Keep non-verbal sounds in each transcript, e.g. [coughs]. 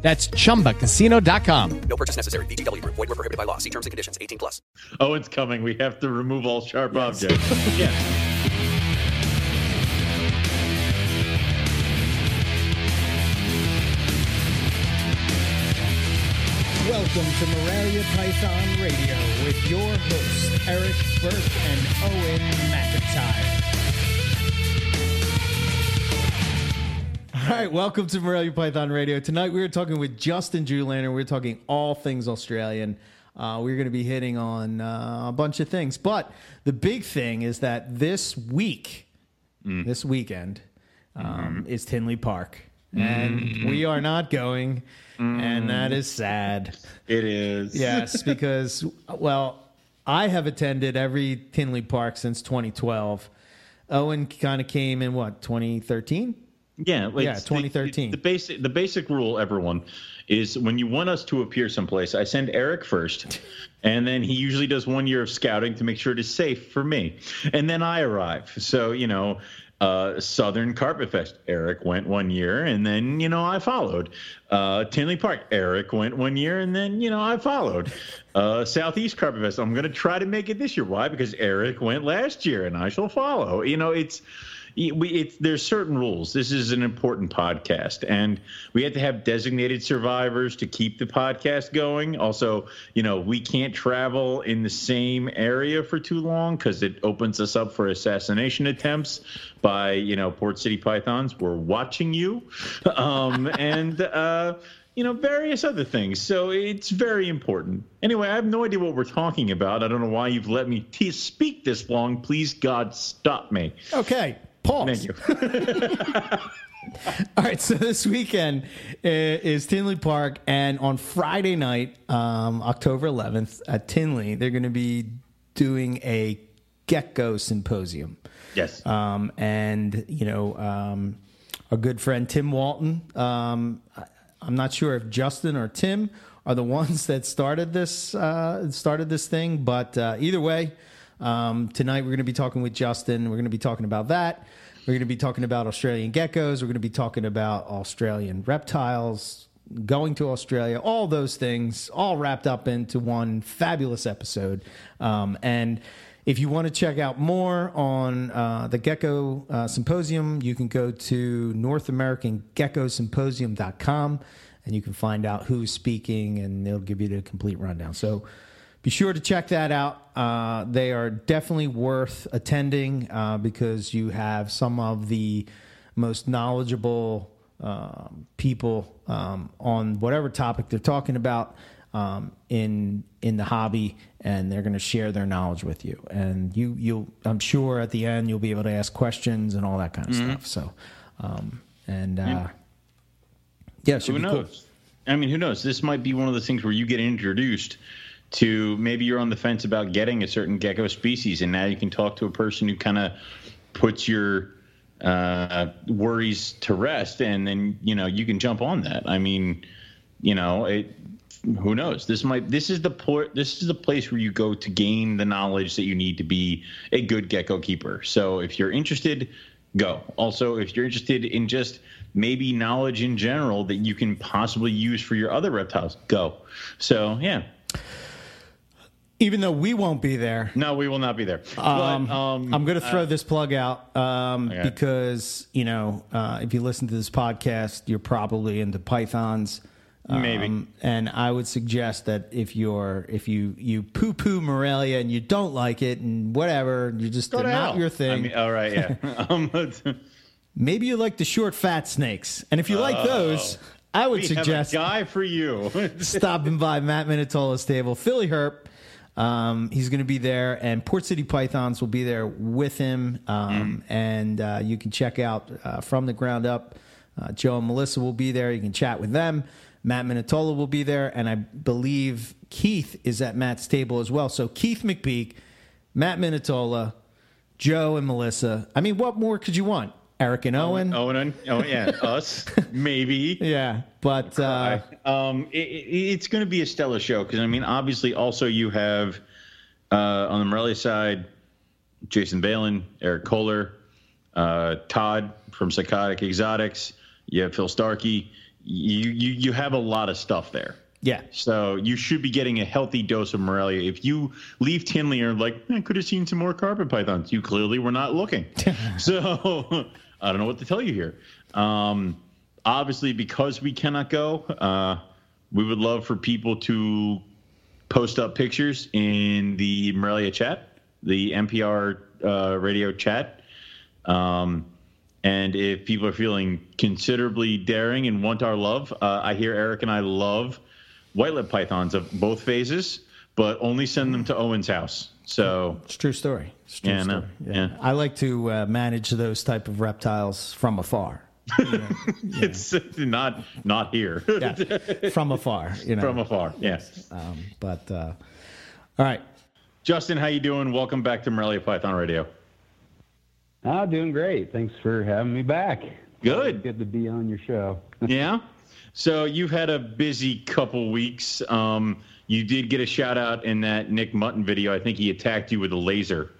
That's chumbacasino.com. No purchase necessary. VGW Group. Void were prohibited by law. See terms and conditions. 18 plus. Oh, it's coming. We have to remove all sharp objects. [laughs] yeah. Welcome to Morelia Python Radio with your hosts, Eric Burke and Owen McIntyre. Right, welcome to Morelia Python Radio. Tonight we are talking with Justin Julander. We're talking all things Australian. Uh, we're going to be hitting on uh, a bunch of things. But the big thing is that this week, this weekend, um, is Tinley Park. And we are not going, and that is sad. It is. Yes, [laughs] because well, I have attended every Tinley Park since 2012. Owen kind of came in what 2013. Yeah, like Yeah, the- 2013. The, basic the basic rule, everyone, is when you want us to appear someplace, I send Eric first, [laughs] and then he usually does one year of scouting to make sure it is safe for me, and then I arrive. So you know. Uh, Southern Carpet Fest. Eric went one year, and then you know I followed. Uh, Tinley Park. Eric went one year, and then you know I followed. Uh, Southeast Carpet Fest. I'm going to try to make it this year. Why? Because Eric went last year, and I shall follow. You know, it's we there's certain rules. This is an important podcast, and we have to have designated survivors to keep the podcast going. Also, you know, we can't travel in the same area for too long because it opens us up for assassination attempts by you know Port City Pythons. We're watching you, [laughs] um, and. uh you know, various other things. So it's very important. Anyway, I have no idea what we're talking about. I don't know why you've let me t- speak this long. Please, God, stop me. Okay, pause. Thank you. [laughs] All right, so this weekend uh, is Tinley Park, and on Friday night, um, October 11th, at Tinley, they're going to be doing a gecko symposium. Yes. Um, and, you know, um, our good friend Tim Walton, um, I'm not sure if Justin or Tim are the [laughs] ones that started this uh, started this thing, but uh, either way, um, tonight we're going to be talking with Justin. We're going to be talking about that. We're going to be talking about Australian geckos. We're going to be talking about Australian reptiles, going to Australia, all those things, all wrapped up into one fabulous episode. Um, and if you want to check out more on uh, the Gecko uh, Symposium, you can go to NorthAmericanGeckoSymposium.com and you can find out who's speaking and they'll give you the complete rundown. So be sure to check that out. Uh, they are definitely worth attending uh, because you have some of the most knowledgeable um, people um, on whatever topic they're talking about um, in in the hobby, and they're going to share their knowledge with you. And you you'll I'm sure at the end you'll be able to ask questions and all that kind of stuff. So, um, and uh, yeah, should who be cool. knows? I mean, who knows? This might be one of those things where you get introduced to maybe you're on the fence about getting a certain gecko species, and now you can talk to a person who kind of puts your uh, worries to rest, and then you know you can jump on that. I mean, you know, it, who knows? This might this is the port. This is the place where you go to gain the knowledge that you need to be a good gecko keeper. So if you're interested, go. Also, if you're interested in just maybe knowledge in general that you can possibly use for your other reptiles, go. So yeah. Even though we won't be there, No, we will not be there. Um, but, um, I'm going to throw this plug out um, Okay. because you know uh, if you listen to this podcast, you're probably into pythons. Maybe. Um, and I would suggest that if you're if you you poo poo Morelia and you don't like it and whatever, you just go they're to not hell. your thing. I mean, all right, yeah. [laughs] [laughs] um, Maybe you like the short fat snakes, and if you like those, I would we suggest guy for you. [laughs] stopping by Matt Minatola's table. Philly Herp, um, he's going to be there, and Port City Pythons will be there with him. Um, And uh, you can check out uh, from the ground up. Uh, Joe and Melissa will be there. You can chat with them. Matt Minatola will be there, and I believe Keith is at Matt's table as well. So Keith McPeak, Matt Minatola, Joe, and Melissa. I mean, what more could you want? Eric and Owen. Owen, and- oh yeah, [laughs] us maybe. Yeah, but uh, Um, it, it, it's going to be a stellar show because I mean, obviously, also you have uh, on the Morelia side, Jason Balin, Eric Kohler, uh, Todd from Psychotic Exotics. You have Phil Starkey. You you you have a lot of stuff there. yeah, So you should be getting a healthy dose of Morelia. If you leave Tinley are like, I could have seen some more carpet pythons, you clearly were not looking. [laughs] so I don't know what to tell you here. Um, obviously, because we cannot go, uh, we would love for people to post up pictures in the Morelia chat, the MPR uh, radio chat. Um, and if people are feeling considerably daring and want our love, uh, I hear Eric and I love white lip pythons of both phases, but only send them to Owen's house. So it's a true story. It's a true Yeah, I know. story. Yeah. I like to uh, manage those type of reptiles from afar. [laughs] it's [laughs] not not here Yeah, from afar. You know, [laughs] from afar. Yes. Um, but uh, all right, Justin, how you doing? Welcome back to Morelia Python Radio. Oh, doing great. Thanks for having me back. Good. Good to be on your show. yeah. So you've had a busy couple weeks. Um, you did get a shout out in that Nick Mutton video. I think he attacked you with a laser.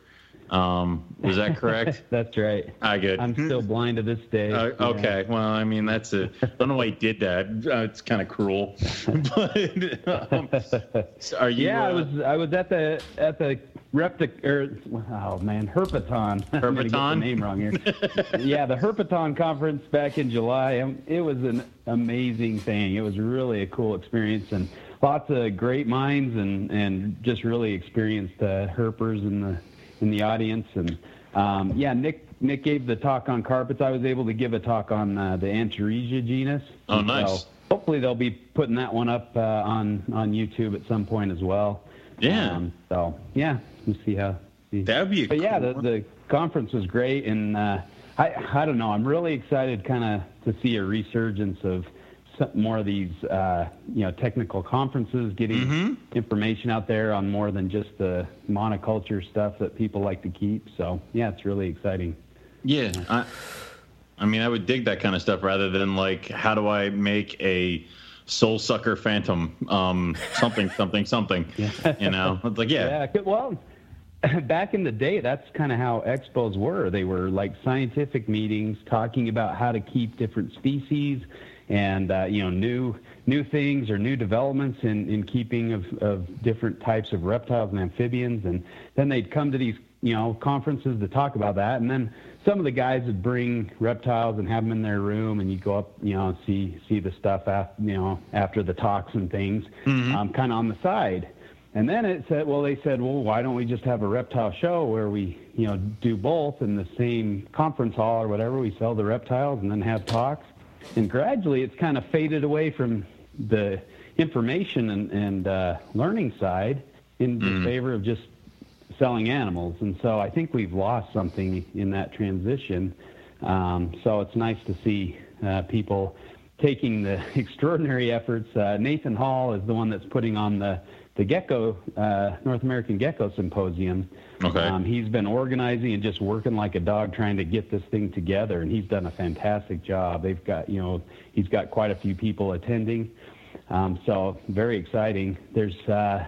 Um, was that correct? [laughs] That's right. I good. I'm still blind to this day. Uh, okay. Well, I mean, that's a. I don't know why he did that. Uh, it's kind of cruel. [laughs] but um, are you? Yeah, I uh, was I was at the at the reptic or oh man [laughs] get the Herpeton? name wrong here. yeah, the Herpeton conference back in July. Um, It was an amazing thing. It was really a cool experience and lots of great minds and and just really experienced uh, herpers in the in the audience and um, yeah Nick. Nick gave the talk on carpets. I was able to give a talk on uh, the Antaresia genus. Oh, nice. So hopefully they'll be putting that one up uh, on on YouTube at some point as well. Yeah. Um, so yeah, we'll see how. See. That would be. But yeah, the, the conference was great, and uh, I I don't know. I'm really excited, kind of, to see a resurgence of some, more of these, uh, you know, technical conferences, getting Mm-hmm. information out there on more than just the monoculture stuff that people like to keep. So yeah, it's really exciting. Yeah, I, I mean, I would dig that kind of stuff rather than like, how do I make a soul sucker phantom, um, something, something, something. [laughs] You know, it's like, yeah, Yeah, well, [laughs] back in the day, that's kind of how expos were. They were like scientific meetings talking about how to keep different species and uh, you know new new things or new developments in, in keeping of, of different types of reptiles and amphibians and then they'd come to these you know conferences to talk about that and then some of the guys would bring reptiles and have them in their room and you go up you know see see the stuff after you know after the talks and things um, kind of on the side and then it said, well, they said, well, why don't we just have a reptile show where we, you know, do both in the same conference hall or whatever? We sell the reptiles and then have talks. And gradually, it's kind of faded away from the information and, and uh, learning side in the favor of just selling animals. And so I think we've lost something in that transition. Um, so it's nice to see uh, people taking the [laughs] extraordinary efforts. Uh, Nathan Hall is the one that's putting on the the Gecko uh, North American Gecko Symposium. Okay. Um, he's been organizing and just working like a dog trying to get this thing together, and he's done a fantastic job. They've got you know he's got quite a few people attending, um, so very exciting. There's uh,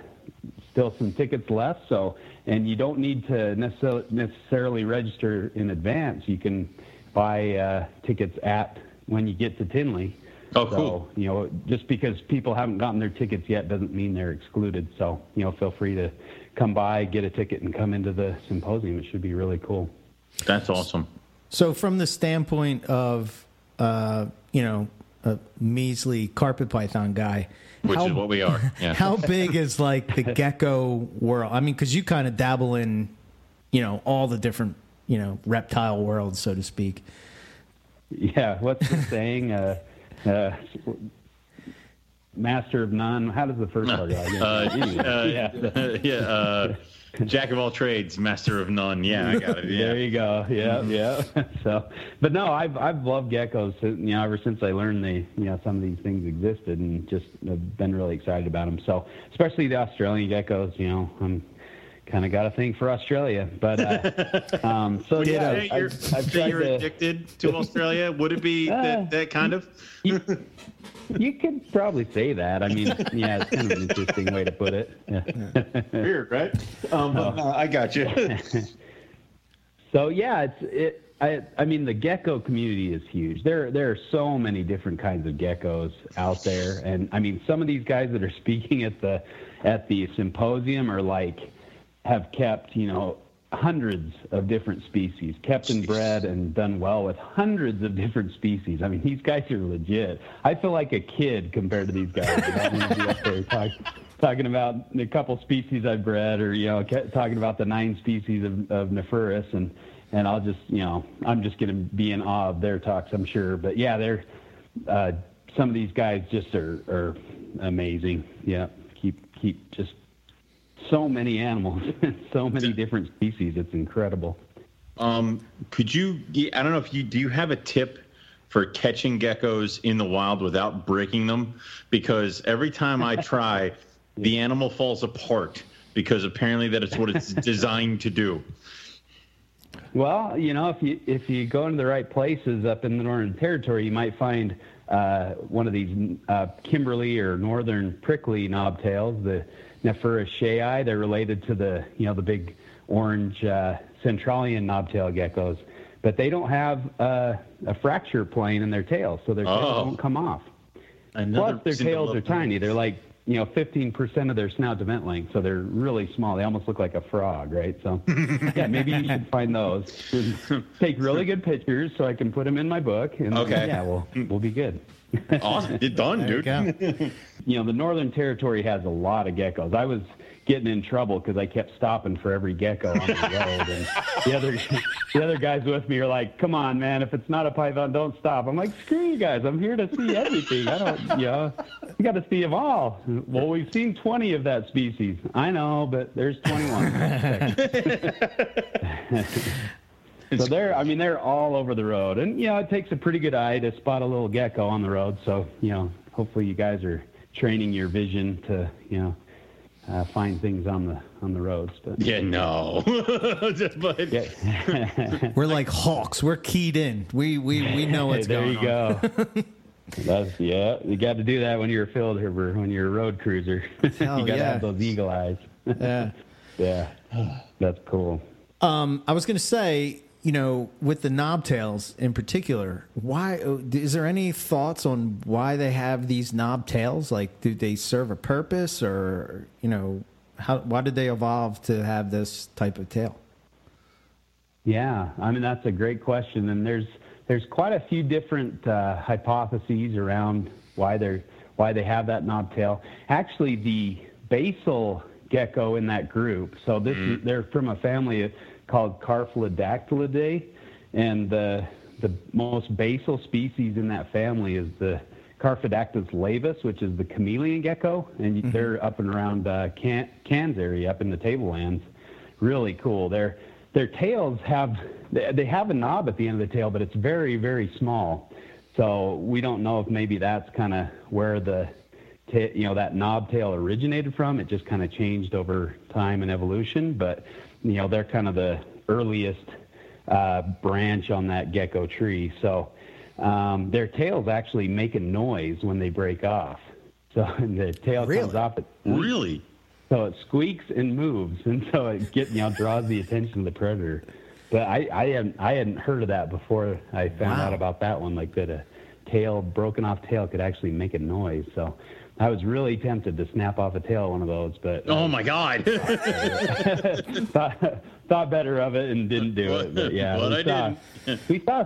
still some tickets left, so and you don't need to necessarily necessarily register in advance. You can buy uh, tickets at when you get to Tinley. Oh, so, cool. You know, just because people haven't gotten their tickets yet doesn't mean they're excluded. So, you know, feel free to come by, get a ticket, and come into the symposium. It should be really cool. that's awesome. So, from the standpoint of, uh, you know, a measly carpet python guy, Which how, is what we are. [laughs] Yeah. how big is like the [laughs] gecko world? I mean, because you kind of dabble in, you know, all the different, you know, reptile worlds, so to speak. Yeah. What's the saying? Uh, uh, master of none. How does the first part go? Uh, [laughs] uh, yeah. [laughs] [laughs] yeah, uh, jack of all trades, master of none. Yeah, I got it. There you go. Yeah, yeah. so, but no, I've I've loved geckos. You know, ever since I learned they, you know, some of these things existed, and just have been really excited about them. So, especially the Australian geckos. You know, I'm kind of got a thing for Australia. But uh, [laughs] um, so Would you yeah, say I've, you're, I've say you're to. addicted to [laughs] Australia? Would it be Uh, that, that kind of? You, you could probably say that. I mean, yeah, it's kind of an interesting way to put it. Yeah. Weird, right? Um, but, uh, I got you. [laughs] So yeah, it's it. I I mean, the gecko community is huge. There there are so many different kinds of geckos out there, and I mean, some of these guys that are speaking at the at the symposium are like have kept you know hundreds of different species, kept and bred and done well with hundreds of different species. I mean, these guys are legit. I feel like a kid compared to these guys. Talking about a couple species I've bred, or you know, talking about the nine species of, of Nephrurus, and and I'll just you know, I'm just going to be in awe of their talks, I'm sure. But yeah, they're uh, some of these guys just are are amazing. Yeah, keep keep just so many animals, [laughs] so many different species. It's incredible. Um, could you? I don't know if you do. You have a tip for catching geckos in the wild without breaking them? Because every time I try, [laughs] the animal falls apart because apparently that is what it's [laughs] designed to do. Well, you know, if you if you go into the right places up in the Northern Territory, you might find uh, one of these uh, Kimberley or Northern prickly knobtails, the Nephrurus sheai. They're related to the you know the big orange uh, Centralian knobtail geckos, but they don't have uh, a fracture plane in their tails, so their tails Oh. won't come off. Another Plus, their tails are tiny. They're like you know 15% of their snout to vent length, so they're really small. They almost look like a frog, right? So, [laughs] yeah, maybe you should find those. [laughs] Take really good pictures so I can put them in my book. And Okay. Yeah, we'll we'll be good. [laughs] Awesome, you're done, There you dude. [laughs] You know, the Northern Territory has a lot of geckos. I was getting in trouble because I kept stopping for every gecko on the road, and the other [laughs] the other guys with me are like, "Come on, man! If it's not a python, don't stop." I'm like, "Screw you guys! I'm here to see everything. I don't, you know, you got to see them all." Well, we've seen 20 of that species. I know, but there's 21. [laughs] So they're, I mean, they're all over the road, and you know, it takes a pretty good eye to spot a little gecko on the road. So you know, hopefully you guys are training your vision to, you know, uh, find things on the on the roads. But Yeah, no. [laughs] but yeah, [laughs] We're like hawks. We're keyed in. We we we know what's there going on. There you on. go. That's yeah. You got to do that when you're a field herper, when you're a road cruiser. You got to yeah. have those eagle eyes. Yeah. yeah, that's cool. Um, I was going to say, you know, with the knobtails in particular, why is there any thoughts on why they have these knobtails? Like, do they serve a purpose, or you know, how why did they evolve to have this type of tail? Yeah, I mean that's a great question, and there's there's quite a few different uh, hypotheses around why they're why they have that knobtail. Actually, the basal gecko in that group. So this is, they're from a family called Carphodactylidae, and the the most basal species in that family is the Carphodactylus laevis, which is the chameleon gecko, and they're up and around uh, Can- Cairns area, up in the tablelands. Really cool. Their their tails have they they have a knob at the end of the tail, but it's very very small. So we don't know if maybe that's kind of where the ta- you know that knob tail originated from. It just kind of changed over time and evolution, but you know they're kind of the earliest uh, branch on that gecko tree. So um, their tails actually make a noise when they break off. [laughs] So the tail comes off. It really, so it squeaks and moves, [laughs] and so it get you know draws the attention of the predator. But I I hadn't I hadn't heard of that before I found Wow. out about that one. Like that a tail broken off tail could actually make a noise. So I was really tempted to snap off a tail of one of those, but oh uh, my god. [laughs] thought, thought better of it and didn't do it. But yeah, But we I saw, [laughs] we saw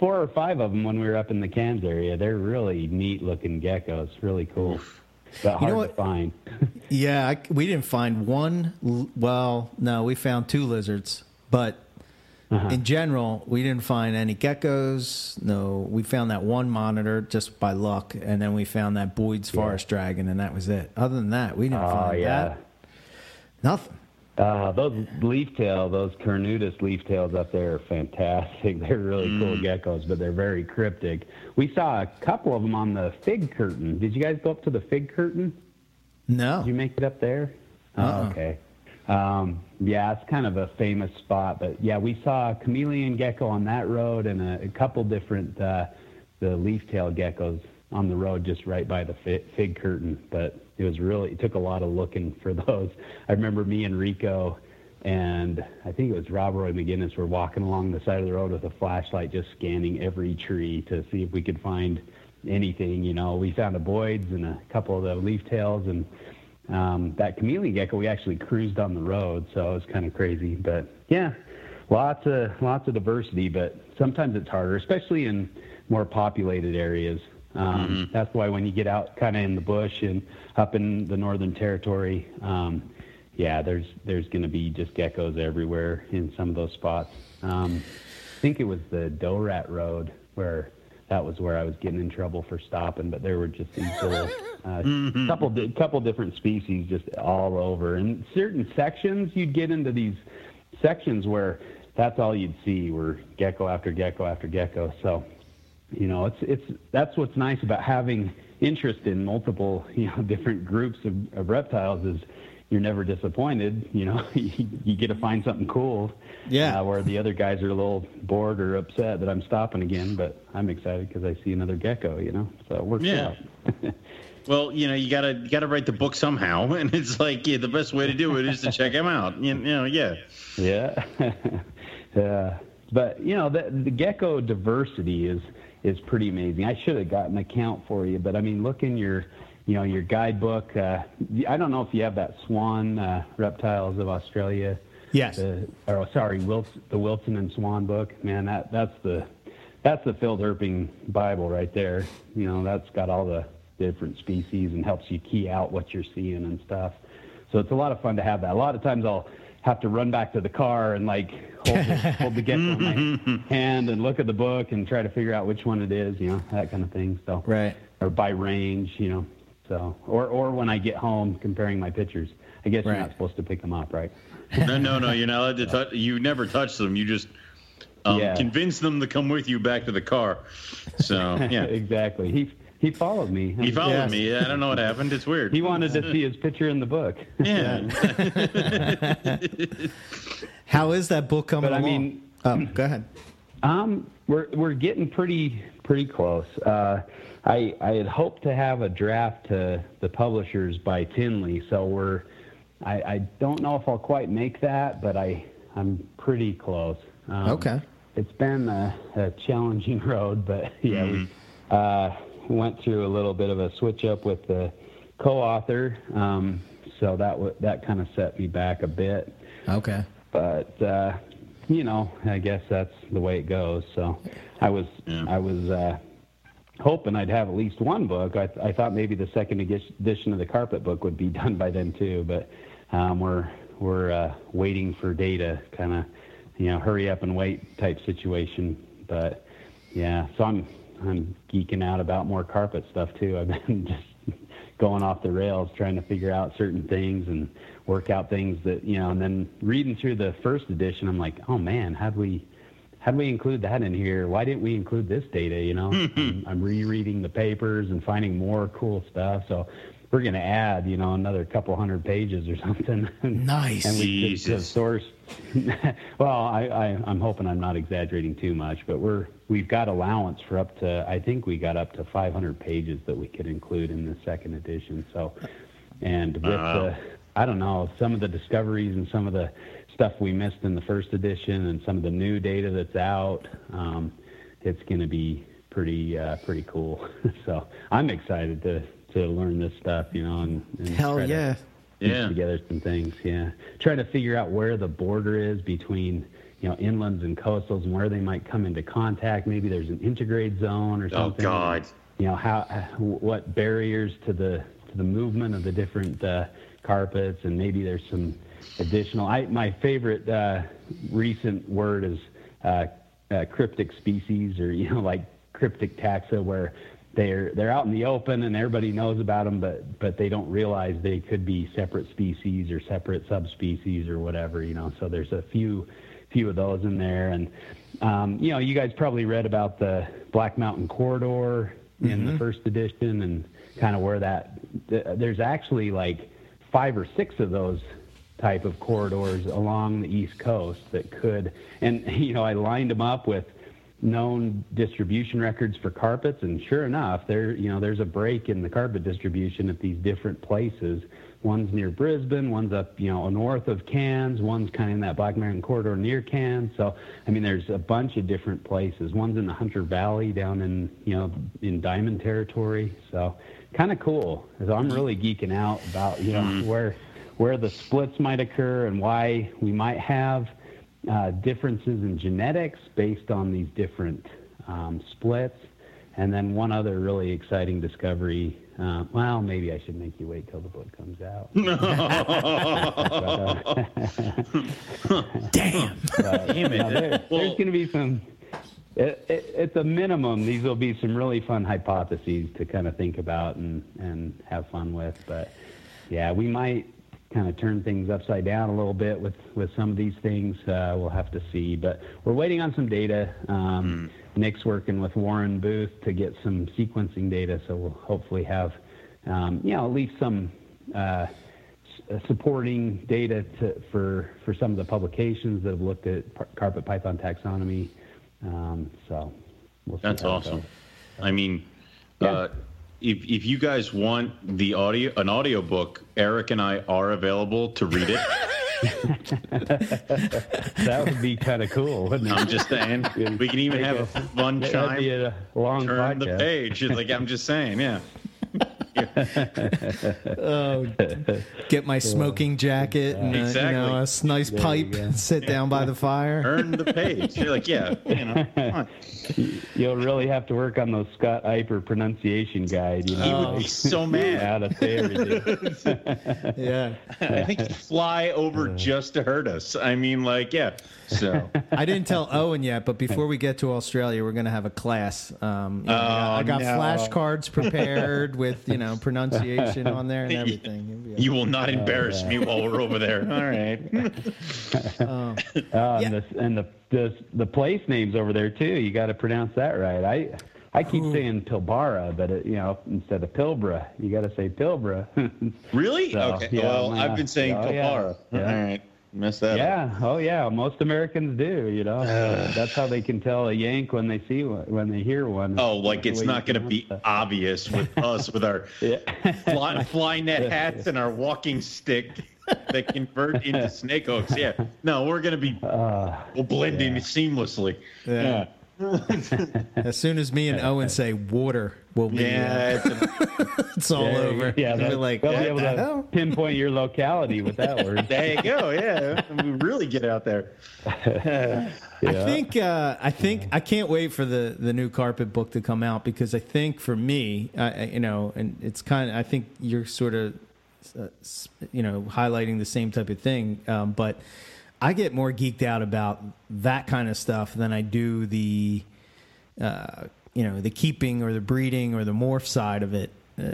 four or five of them when we were up in the Cairns area. They're really neat looking geckos, really cool, but hard know to what? find. Yeah, I, we didn't find one. Well, no, we found two lizards, but in general, we didn't find any geckos. No, we found that one monitor just by luck, and then we found that Boyd's forest dragon, and that was it. Other than that, we didn't find anything. Oh find yeah. that. Nothing. Uh, those leaf tail, those Cornutus leaf tails up there are fantastic. [laughs] They're really cool geckos, but they're very cryptic. We saw a couple of them on the fig curtain. Did you guys go up to the fig curtain? No. Did you make it up there? Uh-uh. Oh, okay. Um, yeah, it's kind of a famous spot, but yeah, we saw a chameleon gecko on that road and a, a couple different uh, the leaf tail geckos on the road just right by the fig, fig curtain. But it was really it took a lot of looking [laughs] for those. I remember me and Rico and I think it was Rob Roy McGinnis were walking along the side of the road with a flashlight, just scanning every tree to see if we could find anything. You know, we found a Boyd's and a couple of the leaf tails and um, that chameleon gecko we actually cruised on the road, so it was kind of crazy. But yeah, lots of lots of diversity, but sometimes it's harder, especially in more populated areas. Um, That's why when you get out kind of in the bush and up in the Northern Territory, um, yeah, there's there's going to be just geckos everywhere in some of those spots. Um, I think it was the Dorat Road where that was where I was getting in trouble for stopping, but there were just these [laughs] little uh, couple di- couple different species just all over. And certain sections, you'd get into these sections where that's all you'd see were gecko after gecko after gecko. So, you know, it's it's that's what's nice about having interest in multiple [laughs] you know different groups of, of reptiles is you're never disappointed. You know, [laughs] you, get to find something cool. Yeah. Uh, where the other guys are a little bored or upset that I'm stopping again, but I'm excited because I see another gecko. You know, so it works Yeah. out. [laughs] Well, you know, you gotta you gotta write the book somehow, [laughs] and it's like yeah, the best way to do it is to check them out. You, you know, yeah. Yeah, yeah. But you know, the, the gecko diversity is is pretty amazing. I should have gotten an account for you, but I mean, look in your you know your guidebook. Uh, I don't know if you have that Swan uh, Reptiles of Australia. Yes. The, or sorry, Wilson, the Wilson and Swan book. Man, that that's the that's the field herping Bible right there. You know, that's got all the different species and helps you key out what you're seeing and stuff. So it's a lot of fun to have that. A lot of times I'll have to run back to the car and like hold the, [laughs] hold the in my hand and look at the book and try to figure out which one it is, you know, that kind of thing. So Right. or by range, you know. So or or when I get home comparing my pictures. I guess you're not supposed to pick them up, right? No, no, no. You're not allowed to [laughs] touch. You never touch them. You just um, Yeah. convince them to come with you back to the car. So [laughs] yeah, exactly. He he followed me. he followed Yes. me. I don't know what happened. It's weird. He wanted to see his picture in the book. Yeah. [laughs] How is that book coming But I mean- oh, go ahead. [clears throat] Um, we're we're getting pretty pretty close. Uh, I I had hoped to have a draft to the publishers by Tinley, so we're. I, I don't know if I'll quite make that, but I I'm pretty close. Um, Okay. It's been a, a challenging [laughs] road, but [laughs] yeah, we uh, went through a little bit of a switch up with the co-author, um, so that w- that kind of set me back a bit Okay. but uh, you know, I guess that's the way it goes. So I was Yeah. I was uh, hoping I'd have at least one book. I, I thought maybe the second edition of the carpet book would be [laughs] done by then too, but um, we're we're uh, waiting for data, kind of you know, hurry up and wait type situation. But yeah, so I'm I'm geeking out about more carpet stuff too. I've [laughs] been just going off the rails trying to figure out certain things and work out things that you know and then reading through the first edition i'm like oh man how do we how'd we include that in here why didn't we include this data you know hmm. I'm, I'm rereading the papers and finding more cool stuff so we're going to add you know another couple hundred pages or [laughs] something Nice. and we Jesus. source [laughs] well I, I i'm hoping i'm not exaggerating too much but we're we've got allowance for up to i think we got up to 500 pages that we could include in the second edition so and with Wow. the i don't know some of the discoveries and some of the stuff we missed in the first edition and some of the new data that's out um, it's going to be pretty uh, pretty cool [laughs] so i'm excited to to learn this stuff you know and, and Hell try yeah. piece Yeah. together some things. Yeah, trying to figure out where the border is between you know inlands and coastals and where they might come into contact. Maybe there's an intergrade zone or something. Oh. God. You know how what barriers to the to the movement of the different uh, carpets, and maybe there's some additional. I my favorite uh, recent word is uh, uh, cryptic species or you know [laughs] like cryptic taxa where they're they're out in the open and everybody knows about them, but but they don't realize they could be separate species or separate subspecies or whatever. You know, so there's a few few of those in there, and um, you know, you guys probably read about the Black Mountain Corridor in the first edition and kind of where that th- there's actually like five or six of those type of corridors along the east coast that could and [laughs] you know I lined them up with known distribution records for carpets and sure enough there you know there's a break in the carpet distribution at these different places. One's near Brisbane one's up you know north of Cairns one's kind of in that Black Mountain corridor near Cairns. So I mean there's a bunch of different places. One's in the Hunter Valley down in you know in Diamond territory. So kind of cool. So I'm mm-hmm. really geeking out about you know mm-hmm. where where the splits might occur and why we might have uh, differences in genetics based on these different um, splits. And then one other really exciting discovery. Uh, well, maybe I should make you wait till the book comes out. [laughs] [laughs] Damn. [laughs] But, Damn it. there- there's going to be some. It, it, it's a minimum. These will be some really fun hypotheses to kind of think about and and have fun with. But yeah, we might kind of turn things upside down a little bit with with some of these things. Uh, we'll have to see. But we're waiting on some data. Um, Nick's working with Warren Booth to get some sequencing data, so we'll hopefully have um, you know at least some. Uh, s- supporting data to, for for some of the publications that have looked at par- carpet python taxonomy. Um, so we'll see That's awesome. I mean, Yeah. uh, if if you guys want the audio an audio book, Eric and I are available to read it. [laughs] That would be kind of cool, wouldn't it? I'm just saying. We can even have a fun That'd be chime. a long Turn the podcast. page. Like I'm just saying, yeah. Oh, get my [laughs] smoking jacket and uh, you know, a s- nice pipe and sit down by the fire. [laughs] Turn the page. You're like, yeah, you know, [laughs] You'll really have to work on those Scott Eipper pronunciation guide. You know, He would be so mad. how to say everything. Yeah. I think he'd fly over just to hurt us. I mean, like, yeah. So [laughs] I didn't tell Owen yet, but before we get to Australia, we're going to have a class. Um, you know, I got, I got Oh, no. flashcards prepared with you know [laughs] pronunciation on there and everything. You will not embarrass me while we're over there. All right. [laughs] Uh, and the, and the, the the place names over there too. You got to pronounce that right. I I keep saying Pilbara, but it, you know instead of Pilbara, you got to say Pilbara. Really? So, okay. yeah, well, yeah. I've been saying Oh, yeah. Pilbara. Yeah. All right. Mess that up. yeah. Oh yeah. Most Americans do. You know. [sighs] That's how they can tell a Yank when they see one, when they hear one. Oh, like That's it's not going to be pronounce [laughs] obvious with us with our [laughs] Yeah. fly, fly net [laughs] hats and our walking stick that convert into snake hooks. Yeah. No, we're going to be, Uh, we'll blend in seamlessly. Yeah. [laughs] As soon as me and Owen say water, we'll be Yeah. uh, it's a- [laughs] it's all Yeah, over. Yeah, We'll be that, like they'll be able to hell? pinpoint your locality with that word. [laughs] there you go. Yeah. We really get out there. I think uh, I think I can't wait for the the new carpet book to come out because I think for me, I I- you know, and it's kind of I think you're sort of uh, you know highlighting the same type of thing, um, but I get more geeked out about that kind of stuff than I do the uh, you know the keeping or the breeding or the morph side of it uh,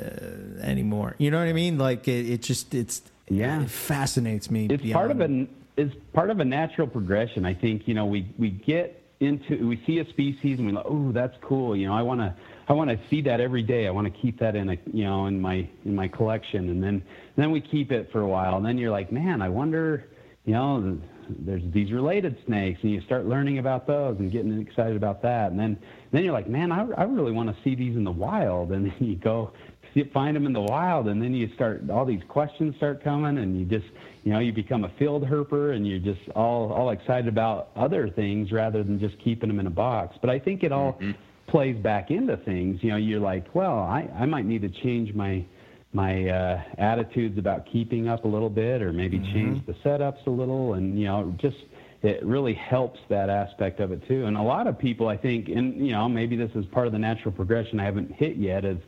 anymore. You know what I mean? Like it, it just it's Yeah. it fascinates me. it's part of an it's part of a natural progression. I think you know we we get into we see a species and we like oh that's cool you know I want to I want to see that every day I want to keep that in a you know in my in my collection and then then we keep it for a while and then you're like man I wonder you know there's these related snakes and you start learning about those and getting excited about that. And then then you're like man I, I really want to see these in the wild. And then [laughs] you go see, find them in the wild and then you start all these questions start coming and you just you know you become a field herper and you're just all all excited about other things rather than just keeping them in a box. But i think it all mm-hmm. plays back into things. You know you're like well i i might need to change my my uh attitudes about keeping up a little bit or maybe change the setups a little and you know just it really helps that aspect of it too. And a lot of people i think and you know maybe this is part of the natural progression i haven't hit yet is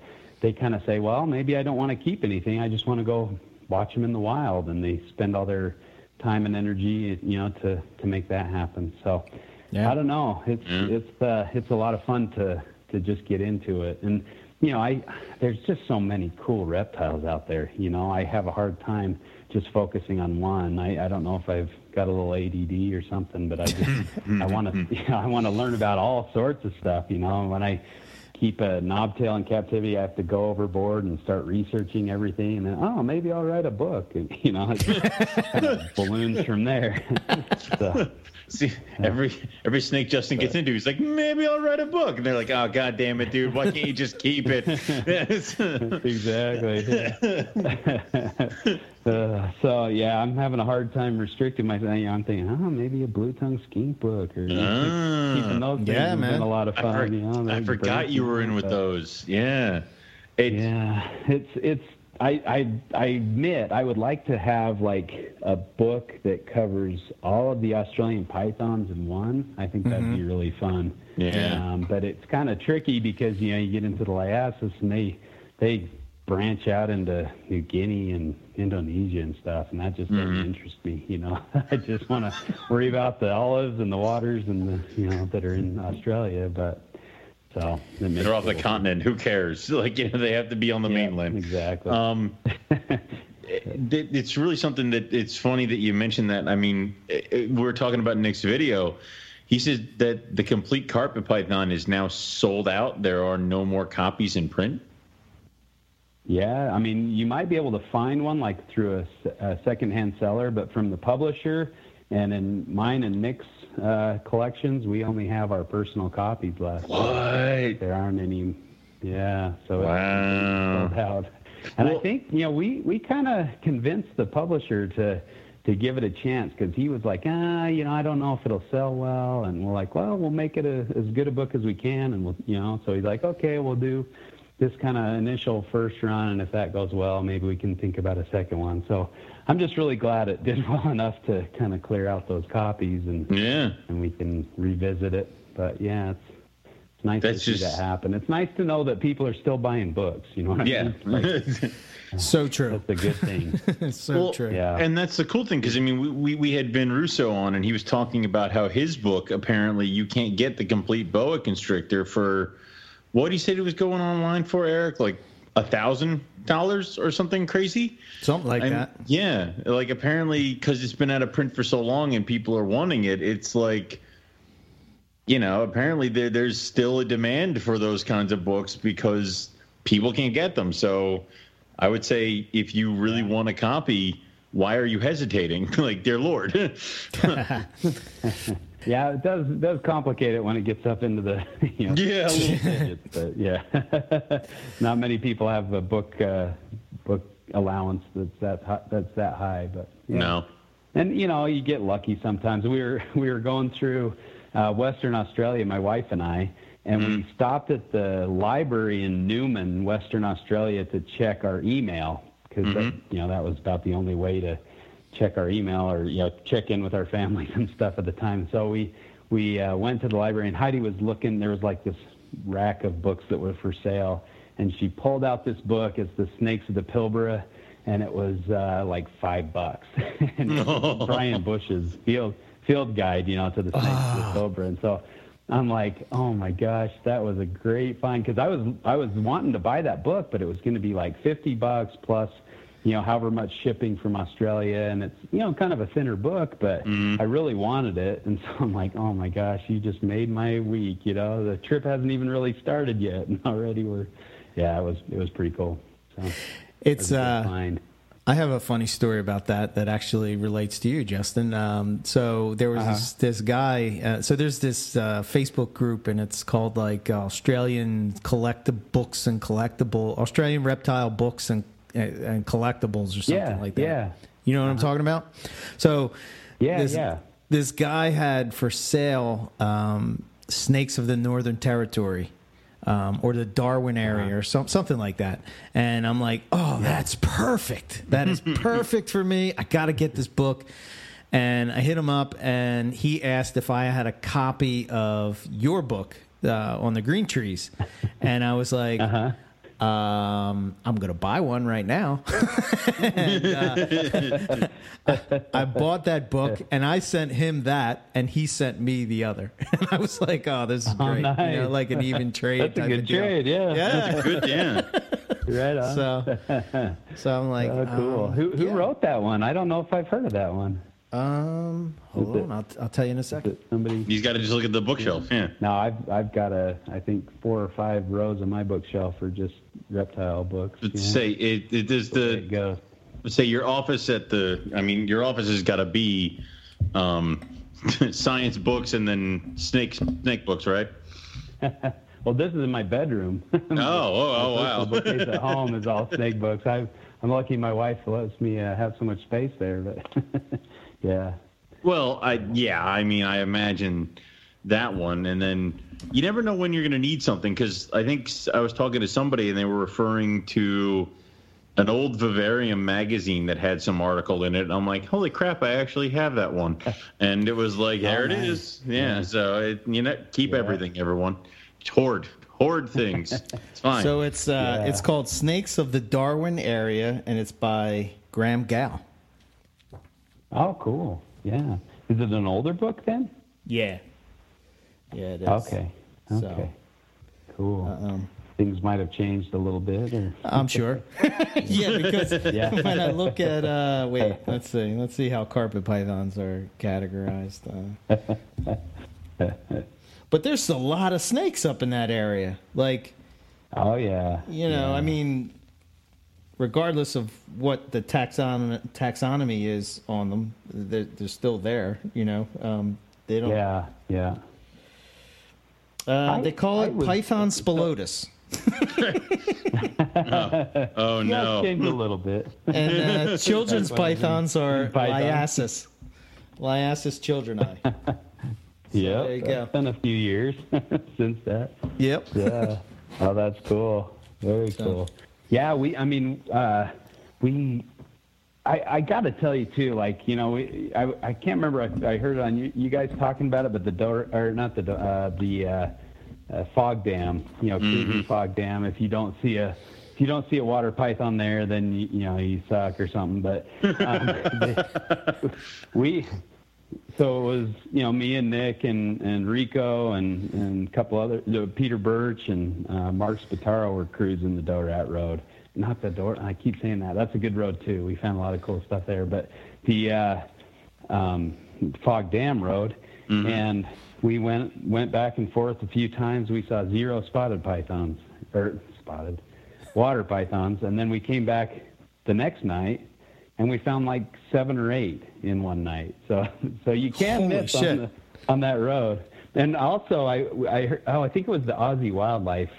they kind of say well maybe i don't want to keep anything. I just want to go watch them in the wild and they spend all their time and energy you know to to make that happen. So Yeah. I don't know. It's it's uh, it's a lot of fun to to just get into it, and you know, I there's just so many cool reptiles out there. You know, I have a hard time just focusing on one. I I don't know if I've got a little ADD or something, but I just I want to you know, I want to learn about all sorts of stuff. You know, when I keep a knobtail in captivity, I have to go overboard and start researching everything, and then oh, maybe I'll write a book. And, [laughs] you know, it kind of balloons from there. [laughs] so, See, every every snake Justin gets into, he's like, maybe I'll write a book, and they're like, oh god damn it, dude, why can't you just keep it? [laughs] exactly. [laughs] [laughs] uh, so yeah, I'm having a hard time restricting myself. I'm thinking, oh, maybe a blue tongue skink book or Ah. keeping those things Yeah, man. been a lot of I, fun. for- you know, I forgot you were in with but- those. Yeah. It, Yeah, it's it's. I, I I admit I would like to have like a book that covers all of the Australian pythons in one. I think that'd be really fun. Yeah. Um, but it's kind of tricky because you know you get into the liasis and they they branch out into New Guinea and Indonesia and stuff, and that just doesn't interest me. You know, [laughs] I just want to worry about the olives and the waters and the you know that are in Australia, but. So they're off the a continent. Who cares? [laughs] Like, you know, they have to be on the Yeah, mainland. Exactly. Um, [laughs] it, it's really something that it's funny that you mentioned that. I mean, it, we are talking about Nick's video. He says that the complete carpet python is now sold out. There are no more copies in print. Yeah, I mean, you might be able to find one like through a secondhand seller, but from the publisher and in mine and Nick's uh, collections, we only have our personal copies left. What? There aren't any. Yeah, so Wow. it's sold out. And Well- I think you know we we kind of convinced the publisher to to give it a chance because he was like, ah, you know, I don't know if it'll sell well, and we're like, well, we'll make it a, as good a book as we can, and we'll, you know, so he's like, okay, we'll do this kind of initial first run, and if that goes well, maybe we can think about a second one. So I'm just really glad it did [laughs] well enough to kind of clear out those copies, and Yeah. and we can revisit it. But yeah, it's it's nice That's to see that happen. It's nice to know that people are still buying books. You know what I Yeah. mean? Like, [laughs] So true. that's a good thing. [laughs] so Well, true. Yeah. And that's the cool thing because I mean we, we we had Vin Russo on and he was talking about how his book apparently you can't get the complete boa constrictor for what he said it was going online for Eric like a thousand dollars or something crazy. Something like And- that. Yeah, like apparently because it's been out of print for so long and people are wanting it, it's like, you know, apparently there, there's still a demand for those kinds of books because people can't get them. So I would say if you really want a copy, why are you hesitating? [laughs] like, dear Lord. [laughs] [laughs] yeah, it does does complicate it when it gets up into the [laughs] you know Yeah, digits, but yeah, [laughs] not many people have a book uh, book allowance that's that hi- that's that high. But yeah. no. And you know, you get lucky sometimes. We were [laughs] we were going through uh, Western Australia, my wife and I, and we stopped at the library in Newman, Western Australia, to check our email because you know that was about the only way to check our email or you know check in with our families [laughs] and stuff at the time. So we we uh, went to the library, and Heidi was looking. There was like this rack of books that were for sale, and she pulled out this book. It's the Snakes of the Pilbara, and it was uh, like five bucks. [laughs] and was Brian Bush's field field guide, you know, to the Snakes of the Pilbara, and so. I'm like, oh my gosh, that was a great find because I was I was wanting to buy that book, but it was going to be like 50 bucks plus, you know, however much shipping from Australia, and it's you know kind of a thinner book, but I really wanted it, and so I'm like, oh my gosh, you just made my week. You know, the trip hasn't even really started yet, and [laughs] already we're, yeah, it was it was pretty cool. So It's was a good uh, find. I have a funny story about that that actually relates to you, Justin. Um, so there was this, this guy. Uh, so there's this uh, Facebook group, and it's called like Australian Collectible Books and Collectible Australian Reptile Books and and Collectibles or something Yeah, like that. yeah. You know what I'm talking about? So Yeah, this, yeah. This guy had for sale um, snakes of the Northern Territory um, or the Darwin area or some, something like that. And I'm like, oh, that's perfect. That is [laughs] perfect for me. I got to get this book. And I hit him up, and he asked if I had a copy of your book uh, on the green trees. And I was like, Um, I'm gonna buy one right now. [laughs] And, uh, I bought that book and I sent him that, and he sent me the other. [laughs] And I was like, "Oh, this is great! You know, like an even [laughs] trade That's a good of deal." trade, yeah. Yeah. Good, yeah. Right on. So, so I'm like, oh, cool. um, who who yeah. wrote that one? I don't know if I've heard of that one. Um, hold on, I'll, I'll tell you in a second. somebody? He's got to just look at the bookshelf. Yeah. No, I've I've got a I think four or five rows on my bookshelf are just reptile books. But yeah. say it, it is the you go. say your office at the i mean your office has got to be um [laughs] science books and then snake snake books right [laughs] Well, this is in my bedroom. [laughs] oh oh, oh wow The bookcase at home is all snake books. I, I'm lucky my wife lets me uh, have so much space there. But yeah, well i yeah i mean i imagine that one and then you never know when you're going to need something because i think I was talking to somebody and they were referring to an old vivarium magazine that had some article in it and i'm like holy crap i actually have that one. [laughs] And it was like there it nice. is. Yeah, so it, you know keep everything everyone. Hoard hoard things. [laughs] It's fine. So it's uh, Yeah. it's called Snakes of the Darwin Area, and it's by Graeme Gow. Oh, cool. Yeah. Is it an older book then? Yeah, yeah, it is. Okay. So- Okay. Cool. Um, Things might have changed a little bit, or I'm sure. [laughs] yeah, because [laughs] Yeah. when I look at uh, wait, let's see, let's see how carpet pythons are categorized. Uh, [laughs] but there's a lot of snakes up in that area. Like oh yeah. you know, I mean, regardless of what the taxon taxonomy is on them, they're, they're still there. You know, um, they don't. Yeah. Yeah. Uh, I- they call I it was- Python [laughs] spilotus. [laughs] oh Yeah, no it's changed a little bit. And uh, [laughs] children's That's what it is. pythons are Python. Liasis. Liasis childreni. yeah. there you go. It's been a few years since that. Yep. Yeah. oh, that's cool. Very cool. Yeah, we. I mean, uh, we. I, I got to tell you too. Like you know, we, I I can't remember. I, I heard on you, you guys talking about it, but the door or not the uh, the uh, uh, Fogg Dam. You know, Cruising Fogg Dam. If you don't see a if you don't see a water python there, then you, you know you suck or something. But um, [laughs] [laughs] we so it was you know me and Nick and and Rico and and a couple other uh, Peter Birch and uh, Mark Spataro were cruising the Dorat Road. Not the door. I keep saying that. That's a good road too. We found a lot of cool stuff there. But the uh, um, Fogg Dam Road, and we went went back and forth a few times. We saw zero spotted pythons or spotted water pythons, and then we came back the next night and we found like seven or eight in one night. So, [laughs] so you can't Holy miss shit. on the on that road. And also, I I heard, oh I think it was the Aussie Wildlife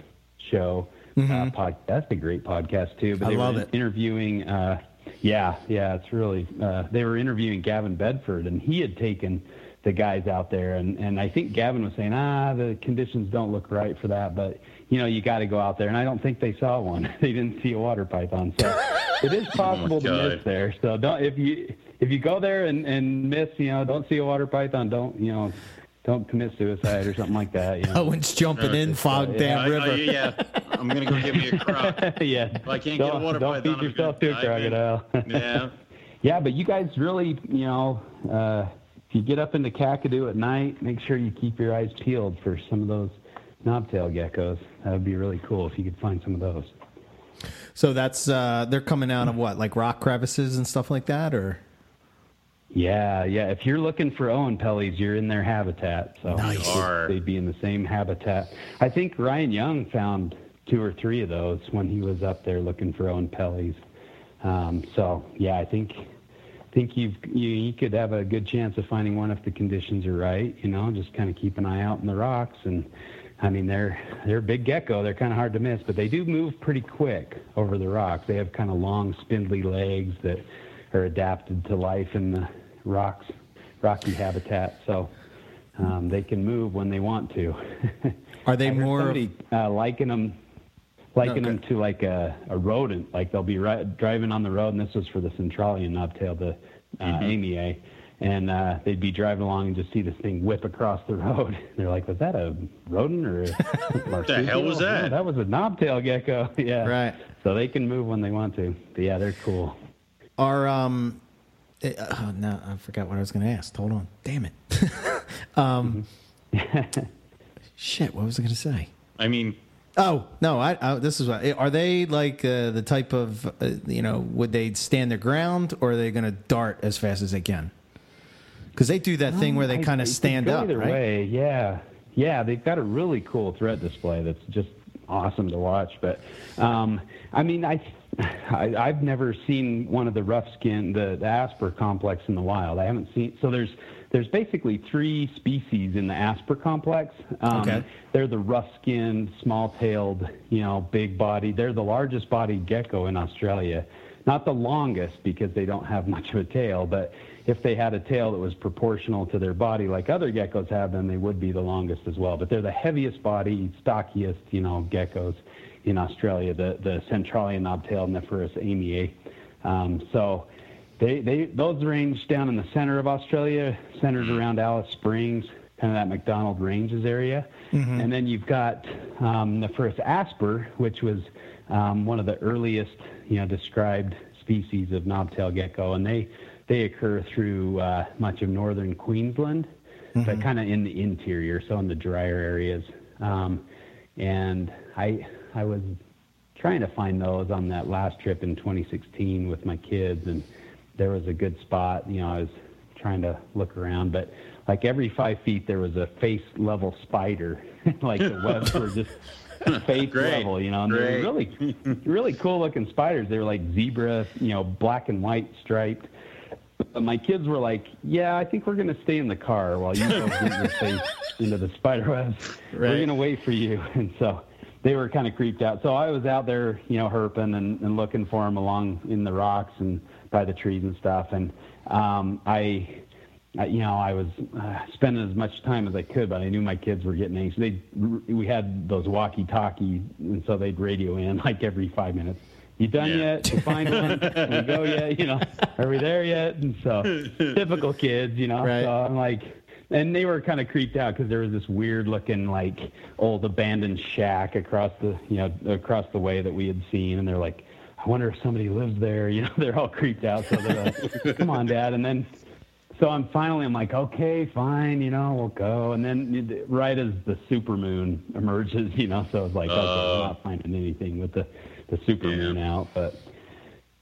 Show uh, podcast. That's a great podcast too. But Mm-hmm. I they love were it. interviewing. Uh, yeah, yeah, it's really. Uh, they were interviewing Gavin Bedford, and he had taken the guys out there, and and I think Gavin was saying, ah, the conditions don't look right for that, but you know, you got to go out there. And I don't think they saw one. [laughs] they didn't see a water python, so it is [laughs] possible to God. miss there. So don't if you if you go there and and miss, you know, don't see a water python, don't you know. Don't commit suicide or something like that. You know? Owen's jumping in Fog yeah. Dam I- I- River. yeah i'm gonna go get me a croc [laughs] yeah. if i can't don't, get a water don't python feed I'm yourself gonna to a crocodile. yeah Yeah, but you guys really, you know, uh, if you get up into Kakadu at night, make sure you keep your eyes peeled for some of those knobtail geckos. That would be really cool if you could find some of those. So that's uh, they're coming out of what, like rock crevices and stuff like that, or Yeah, yeah. If you're looking for Oenpellis, you're in their habitat. So Nice. They'd be in the same habitat. I think Ryan Young found two or three of those when he was up there looking for Oenpellis. Um, so yeah, I think think you've you, you could have a good chance of finding one if the conditions are right. You know, just kind of keep an eye out in the rocks and. I mean, they're they're a big gecko. They're kind of hard to miss, but they do move pretty quick over the rocks. They have kind of long, spindly legs that are adapted to life in the rocks, rocky habitat. So um, they can move when they want to. [laughs] Are they more somebody uh, liken them, liken No, them to like a, a rodent? Like they'll be ri driving on the road, and this was for the centralian knobtail, the uh, Mm-hmm. amiae, and uh, they'd be driving along and just see this thing whip across the road. [laughs] they're like, "Was that a rodent or what [laughs] the hell was that?" No, that was a knobtail gecko. [laughs] yeah, Right. So they can move when they want to. But yeah, they're cool. Are um, eh, oh, no, I forgot what I was going to ask. Hold on, damn it. um, shit, what was I going to say? I mean, Oh no! I, I this is what are they like uh, the type of uh, you know would they stand their ground or are they going to dart as fast as they can? Because they do that thing where they kind of stand up, either right? Way. Yeah, yeah. They've got a really cool threat display that's just awesome to watch. But um, I mean, I, I I've never seen one of the rough skin, the, the Asper complex in the wild. I haven't seen. So there's there's basically three species in the Asper complex. Um, Okay. They're the rough-skinned, small-tailed, you know, big body. They're the largest-bodied gecko in Australia. Not the longest because they don't have much of a tail, but if they had a tail that was proportional to their body like other geckos have, then they would be the longest as well. But they're the heaviest body, stockiest, you know, geckos in Australia, the, the Centralian knobtail Nephrurus amiae. Um, so they, they, those range down in the center of Australia, centered around Alice Springs, kind of that MacDonnell Ranges area. And then you've got um, the first asper, which was um, one of the earliest, you know, described species of knobtail gecko, and they they occur through uh, much of northern Queensland, but kind of in the interior, so in the drier areas. Um, and I I was trying to find those on that last trip in 2016 with my kids, and there was a good spot. You know, I was trying to look around, but like every five feet there was a face level spider. [laughs] like the webs were just [laughs] face Great, level, you know, and they were really, really cool looking spiders. They were like zebra, you know, black and white striped. But my kids were like, "Yeah, I think we're going to stay in the car while you go get your [laughs] face into the spider webs. We're going to wait for you." [laughs] And so they were kind of creeped out. So I was out there, you know, herping and, and looking for them along in the rocks and by the trees and stuff. And um, I, I, you know, I was uh, spending as much time as I could, but I knew my kids were getting anxious. They, we had those walkie-talkie, and so they'd radio in [laughs] like every five minutes. You done Yeah. yet? You find one? We go [laughs] yet? You know, are we there yet? And so, typical kids, you know. Right. So I'm like, and they were kind of creeped out because there was this weird looking like old abandoned shack across the, you know, across the way that we had seen, and they're like, I wonder if somebody lives there. You know, [laughs] they're all creeped out. So they're like, come on, Dad. And then so I'm finally, I'm like, okay, fine, you know, we'll go. And then right as the super moon emerges, you know, so it's like, okay, Uh. we're not finding anything with the, the supermoon out. But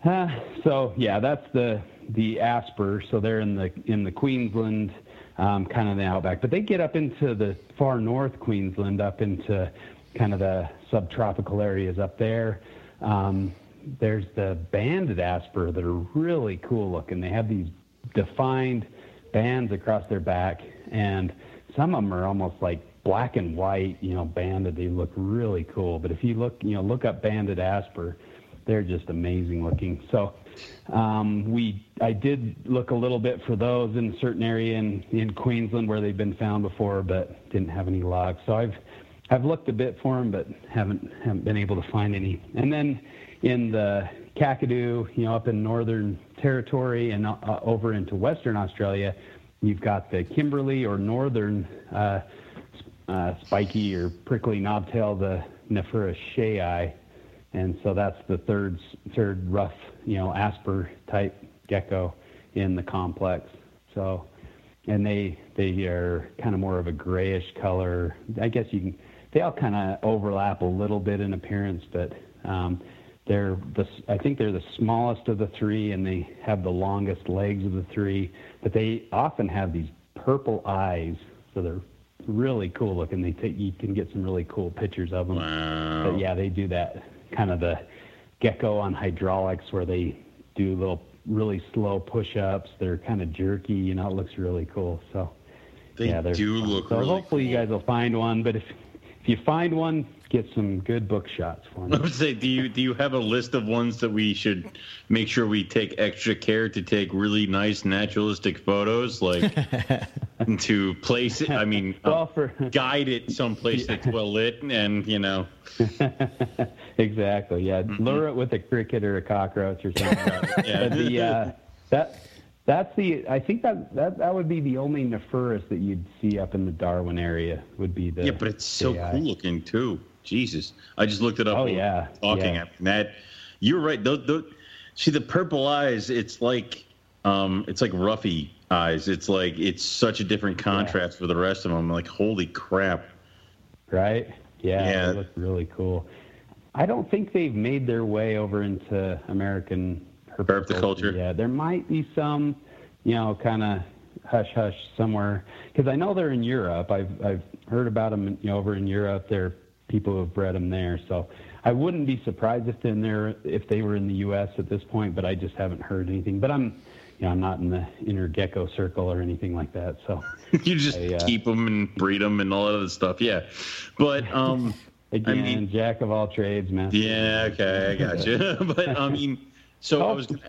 uh, so yeah, that's the the Asper. So they're in the in the Queensland, um, kind of the outback. But they get up into the far north Queensland, up into kind of the subtropical areas up there. Um, there's the banded asper that are really cool looking. They have these defined bands across their back, and some of them are almost like black and white, you know, banded. They look really cool. But if you look, you know, look up banded asper, they're just amazing looking. So um, we, I did look a little bit for those in a certain area in, in Queensland where they've been found before, but didn't have any luck. So I've, I've looked a bit for them, but haven't haven't been able to find any. And then in the Kakadu, you know, up in Northern Territory and uh, over into Western Australia, you've got the Kimberley or Northern uh, uh, spiky or prickly knobtail, the Nephrurus sheai, and so that's the third third rough, you know, asper type gecko in the complex. So, and they they are kind of more of a grayish color. I guess you can. They all kind of overlap a little bit in appearance, but um, they're the I think they're the smallest of the three, and they have the longest legs of the three. But they often have these purple eyes, so they're really cool looking. They take you can get some really cool pictures of them. Wow. But yeah, they do that kind of the gecko on hydraulics where they do little really slow push-ups. They're kind of jerky, you know. It looks really cool. So They yeah, do look So really hopefully you guys will find one. But if if you find one, get some good book shots for [laughs] I would say, do you do you have a list of ones that we should make sure we take extra care to take really nice naturalistic photos, like [laughs] to place it? I mean, [laughs] uh, Well, for guide it someplace that's well lit, and you know, exactly, yeah. Lure it with a cricket or a cockroach or something. Yeah. But the uh, that That's the. I think that that that would be the only Nephrurus that you'd see up in the Darwin area. Would be the. Yeah, but it's so AI. cool looking too. Jesus, I just looked it up. Oh, while we were yeah, talking. yeah. I mean, that you're right. Those, those, see the purple eyes. It's like um, it's like roughy eyes. It's like it's such a different contrast for the rest of them. I'm like, holy crap. Right? Yeah, Yeah. they look really cool. I don't think they've made their way over into American Herpetoculture? Yeah, there might be some, you know, kind of hush hush somewhere because I know they're in Europe. I've I've heard about them, you know, over in Europe. There are people who have bred them there, so I wouldn't be surprised if they're in there if they were in the U.S. at this point. But I just haven't heard anything. But I'm, you know, I'm not in the inner gecko circle or anything like that. So. [laughs] you just I, uh, keep them and breed them and all that other stuff. Yeah, but [laughs] um, Again, I mean, jack of all trades, man. yeah, okay, I got you. [laughs] but I mean, so I was. gonna-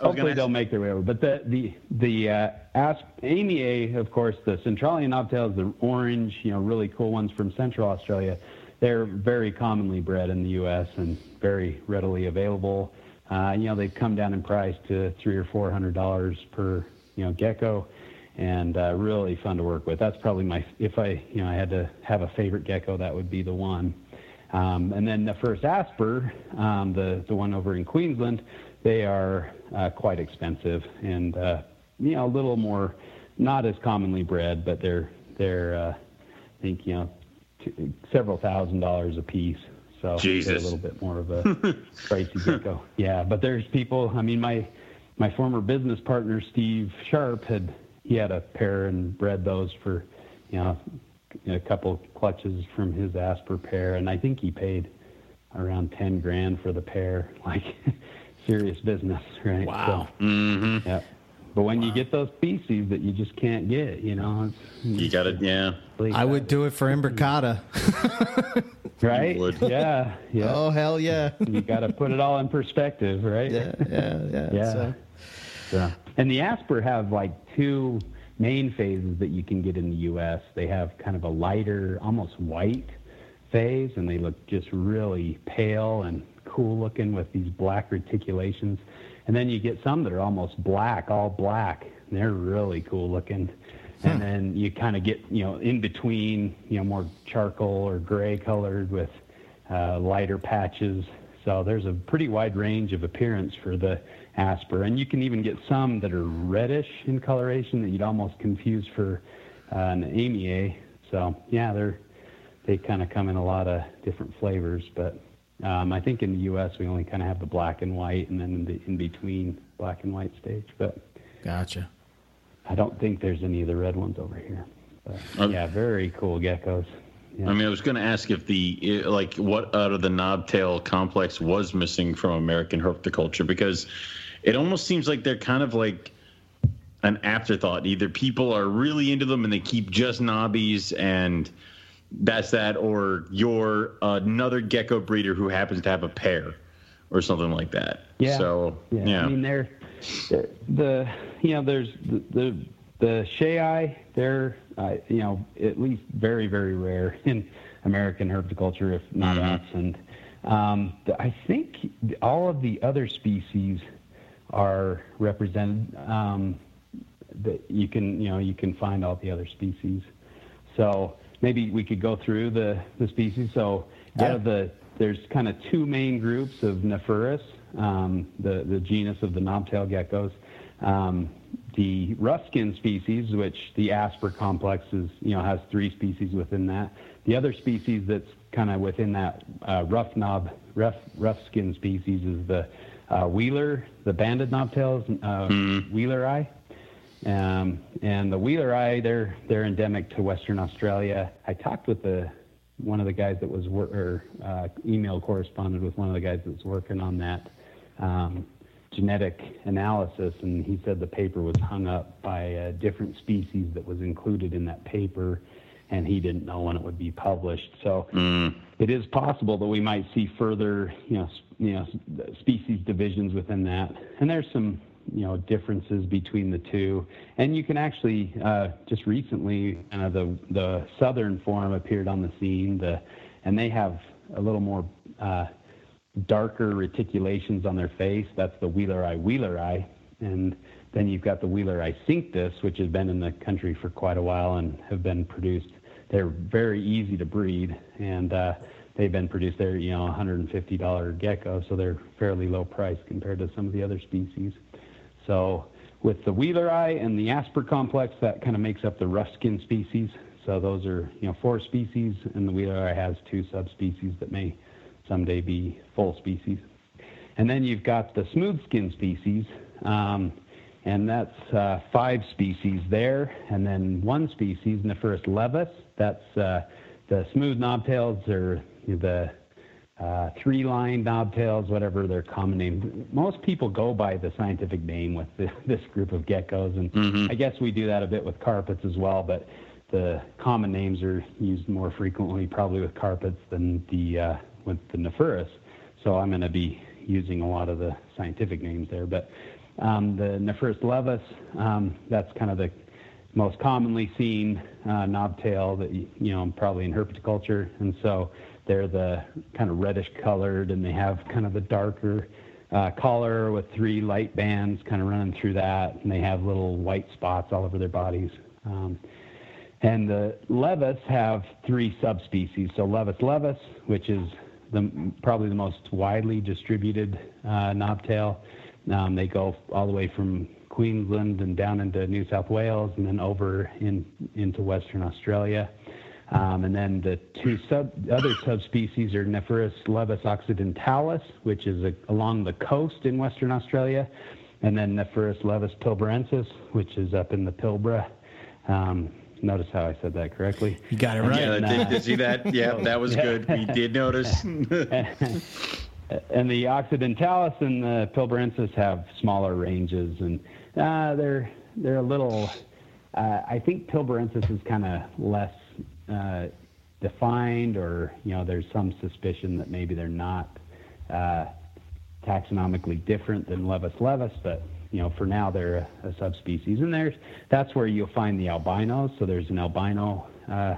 I was Hopefully they'll make their way over. But the the the uh, asp, amiae, of course, the Centralian knobtails, the orange, you know, really cool ones from Central Australia. They're very commonly bred in the U.S. and very readily available. Uh, you know, they've come down in price to three or four hundred dollars per you know gecko, and uh, really fun to work with. That's probably my if I you know I had to have a favorite gecko, that would be the one. Um, and then the first Asper, um, the the one over in Queensland, they are uh, quite expensive and uh, you know a little more, not as commonly bred, but they're they're uh, I think you know several thousand dollars a piece. So Jesus. a little bit more of a [laughs] pricey gecko. Yeah, but there's people. I mean, my my former business partner Steve Sharp had he had a pair and bred those for you know a couple clutches from his Asper pair, and I think he paid around ten grand for the pair. [laughs] Like serious business, right? Wow. So, mm-hmm. yeah. But when you get those species that you just can't get, you know, it's, You got it. Yeah. I would do it for Imbricata. [laughs] right? Would. Yeah, yeah. Oh hell yeah. You got to put it all in perspective, right? yeah, yeah, yeah. [laughs] Yeah. So, Yeah. And the Asper have like two main phases that you can get in the U.S. They have kind of a lighter, almost white phase, and they look just really pale and cool looking with these black reticulations. And then you get some that are almost black, all black. And they're really cool looking. And then you kind of get, you know, in between, you know, more charcoal or gray colored with uh, lighter patches. So there's a pretty wide range of appearance for the Asper, and you can even get some that are reddish in coloration that you'd almost confuse for uh, an amiae. So yeah, they're they kind of come in a lot of different flavors, but um, I think in the U.S. we only kind of have the black and white, and then in the in between black and white stage. But gotcha. I don't think there's any of the red ones over here. But, Okay. yeah, very cool geckos. Yeah. I mean, I was going to ask if the like what out of the knobtail complex was missing from American horticulture because it almost seems like they're kind of like an afterthought. Either people are really into them and they keep just knobbies and that's that, or you're another gecko breeder who happens to have a pair or something like that. Yeah. So Yeah, yeah, I mean they're, they're the you know there's the the, the Sheai they're uh, you know at least very very rare [laughs] in American herpetoculture if not Mm-hmm. absent. Um, the- I think all of the other species are represented. Um, that you can you know you can find all the other species. So maybe we could go through the the species. So Yeah. out of the there's kind of two main groups of Nephrurus, um, the the genus of the knobtail geckos. Um, the rough skin species, which the Asper complex is, you know, has three species within that. The other species that's kind of within that uh, rough knob, rough rough skin species is the uh, wheeler, the banded knobtails, uh, wheeleri. Um, and the wheeleri, they're they're endemic to Western Australia. I talked with the one of the guys that was wor- or uh, email corresponded with one of the guys that was working on that um, genetic analysis, and he said the paper was hung up by a different species that was included in that paper, and he didn't know when it would be published. So it is possible that we might see further, you know, you know, species divisions within that, and there's some, you know, differences between the two. And you can actually uh, just recently, of the the southern form appeared on the scene, the, and they have a little more uh, darker reticulations on their face. That's the wheeleri, wheeler eye, and then you've got the Wheeleri cinctus, which has been in the country for quite a while and have been produced. They're very easy to breed, and uh, they've been produced. They're you know $150 gecko, so they're fairly low price compared to some of the other species. So with the Wheeleri and the Asper complex, that kind of makes up the rough skin species. So those are you know four species, and the Wheeleri has two subspecies that may someday be full species. And then you've got the smooth skin species, um, and that's uh, five species there, and then one species, Nephrurus levis. That's uh, the smooth knobtails or the uh, three-line knobtails, whatever their common name. Most people go by the scientific name with the, [laughs] this group of geckos, and mm-hmm. I guess we do that a bit with carpets as well. But the common names are used more frequently, probably with carpets than the uh, with the Nephrurus. So I'm going to be using a lot of the scientific names there. But um, the Nephrurus levis, um, that's kind of the most commonly seen uh, knobtail that you know probably in herpetoculture, and so they're the kind of reddish colored, and they have kind of the darker uh, collar with three light bands kind of running through that, and they have little white spots all over their bodies. Um, and the levis have three subspecies. So levis levis, which is the, probably the most widely distributed uh, knobtail. Um, they go all the way from Queensland and down into New South Wales, and then over in, into Western Australia. Um, and then the two sub, other subspecies are Nephrurus levis occidentalis, which is a, along the coast in Western Australia, and then Nephrurus levis pilbarensis, which is up in the Pilbara. Um, notice how I said that correctly. You got it right. Yeah, and, uh, did, did see that? Yeah, [laughs] that was good. We did notice. [laughs] and the occidentalis and the pilbarensis have smaller ranges, and uh, they're they're a little. Uh, I think pilbarensis is kind of less uh, defined, or you know, there's some suspicion that maybe they're not uh, taxonomically different than Levis levis, but you know, for now they're a, a, subspecies, and there's that's where you'll find the albinos. So there's an albino uh,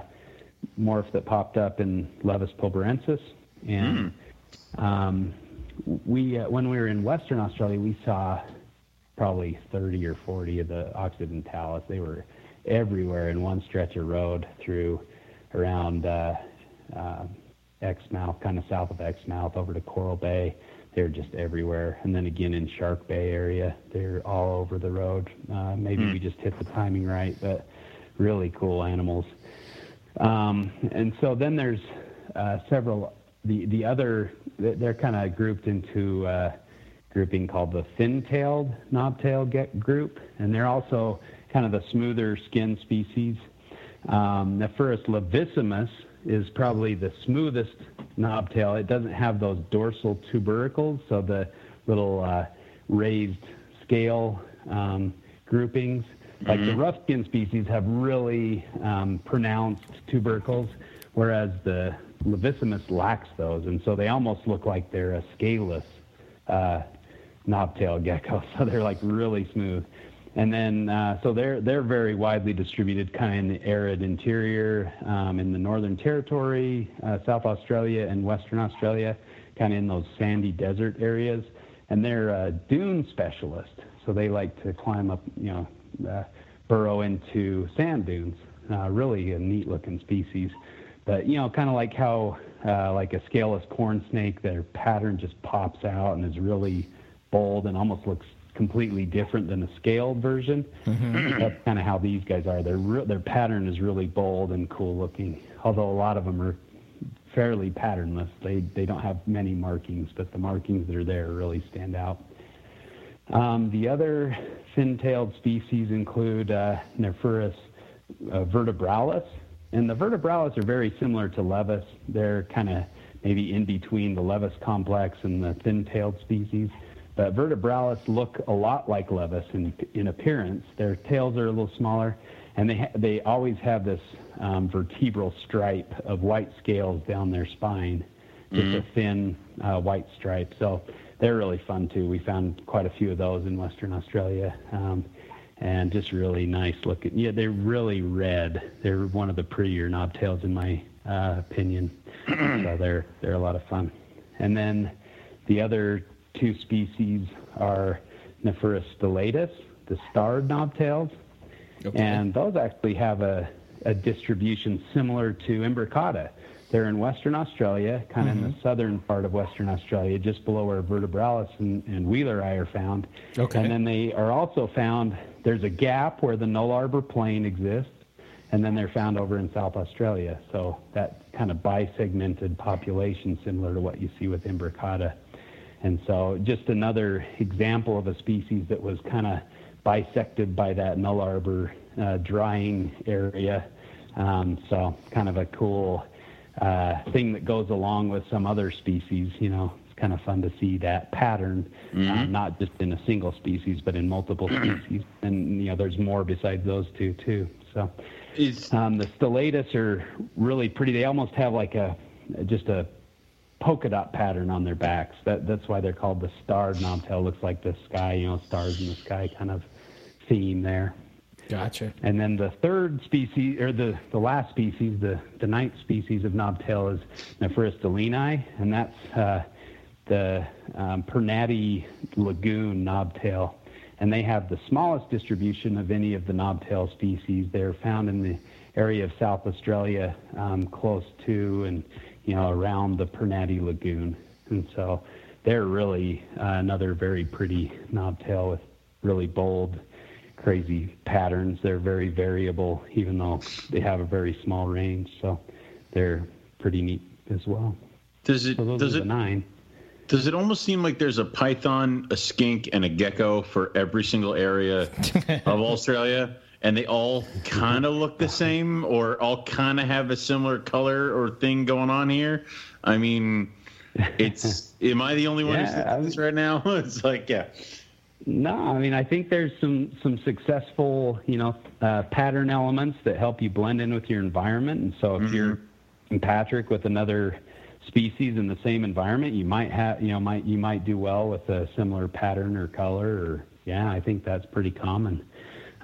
morph that popped up in Levis pilbarensis, and mm. um, we uh, when we were in Western Australia, we saw probably 30 or 40 of the occidentalis. They were everywhere in one stretch of road through around uh, uh, Exmouth, kind of south of Exmouth, over to Coral Bay. They're just everywhere. And then again in Shark Bay area, they're all over the road. Uh, maybe mm. we just hit the timing right, but really cool animals. Um, and so then there's uh, several. The the other they're kind of grouped into uh, grouping called the fin-tailed knobtail get group, and they're also kind of the smoother skin species. Um, Nephrurus levissimus is probably the smoothest knobtail. It doesn't have those dorsal tubercles, so the little uh, raised scale um, groupings. Like mm-hmm. the rough skin species have really um, pronounced tubercles, whereas the levissimus lacks those, and so they almost look like they're a scaleless uh, knobtail gecko. [laughs] So they're like really smooth. And then, uh, so they're they're very widely distributed, kind of in the arid interior, um, in the Northern Territory, uh, South Australia, and Western Australia, kind of in those sandy desert areas. And they're dune specialist, so they like to climb up, you know, uh, burrow into sand dunes. Uh, really a neat-looking species, but you know, kind of like how, uh, like a scaleless corn snake, their pattern just pops out and is really bold and almost looks completely different than a scaled version. Mm-hmm. That's kind of how these guys are. Their re- their pattern is really bold and cool looking. Although a lot of them are fairly patternless. They they don't have many markings, but the markings that are there really stand out. Um, the other fin-tailed species include uh, Nephrurus uh, vertebralis, and the vertebralis are very similar to Levis. They're kind of maybe in between the Levis complex and the fin-tailed species. But vertebralis look a lot like levis in, in appearance. Their tails are a little smaller, and they ha- they always have this um, vertebral stripe of white scales down their spine, just mm-hmm. a thin uh, white stripe. So they're really fun too. We found quite a few of those in Western Australia, um, and just really nice looking. Yeah, they're really red. They're one of the prettier knobtails in my uh, opinion. [clears throat] so they're they're a lot of fun. And then the other two species are Nephrurus stellatus, the starred knobtails, and those actually have a, a distribution similar to imbricata. They're in Western Australia, kind of in the mm-hmm. southern part of Western Australia, just below where vertebralis and, and wheeleri are found. Okay. And then they are also found, there's a gap where the Nullarbor Plain exists, and then they're found over in South Australia. So that kind of bisegmented population, similar to what you see with imbricata. And so just another example of a species that was kind of bisected by that Nullarbor uh, drying area. Um, so kind of a cool uh, thing that goes along with some other species. You know, it's kind of fun to see that pattern, uh, not just in a single species, but in multiple [clears throat] species. And you know, there's more besides those two too. So um, the stellatus are really pretty. They almost have like a just a polka dot pattern on their backs. That that's why they're called the starred knobtail. Looks like the sky, you know, stars in the sky kind of theme there. Gotcha. And then the third species, or the, the last species, the, the ninth species of knobtail is Nephrurus deleani, and that's uh, the um, Pernatty lagoon knobtail. And they have the smallest distribution of any of the knobtail species. They're found in the area of South Australia, um, close to and you know around the Pernatty lagoon. And so they're really uh, another very pretty knobtail with really bold crazy patterns. They're very variable, even though they have a very small range. So they're pretty neat as well. does it So does it nine. does it almost seem like there's a python, a skink, and a gecko for every single area of [laughs] Australia, and they all kind of look the same, or all kind of have a similar color or thing going on here? I mean, it's [laughs] am I the only one who's Yeah, thinking this right now? [laughs] It's like yeah. No, I mean I think there's some some successful you know uh, pattern elements that help you blend in with your environment. And so if you're Patrick with another species in the same environment, you might have you know might you might do well with a similar pattern or color. Or yeah, I think that's pretty common.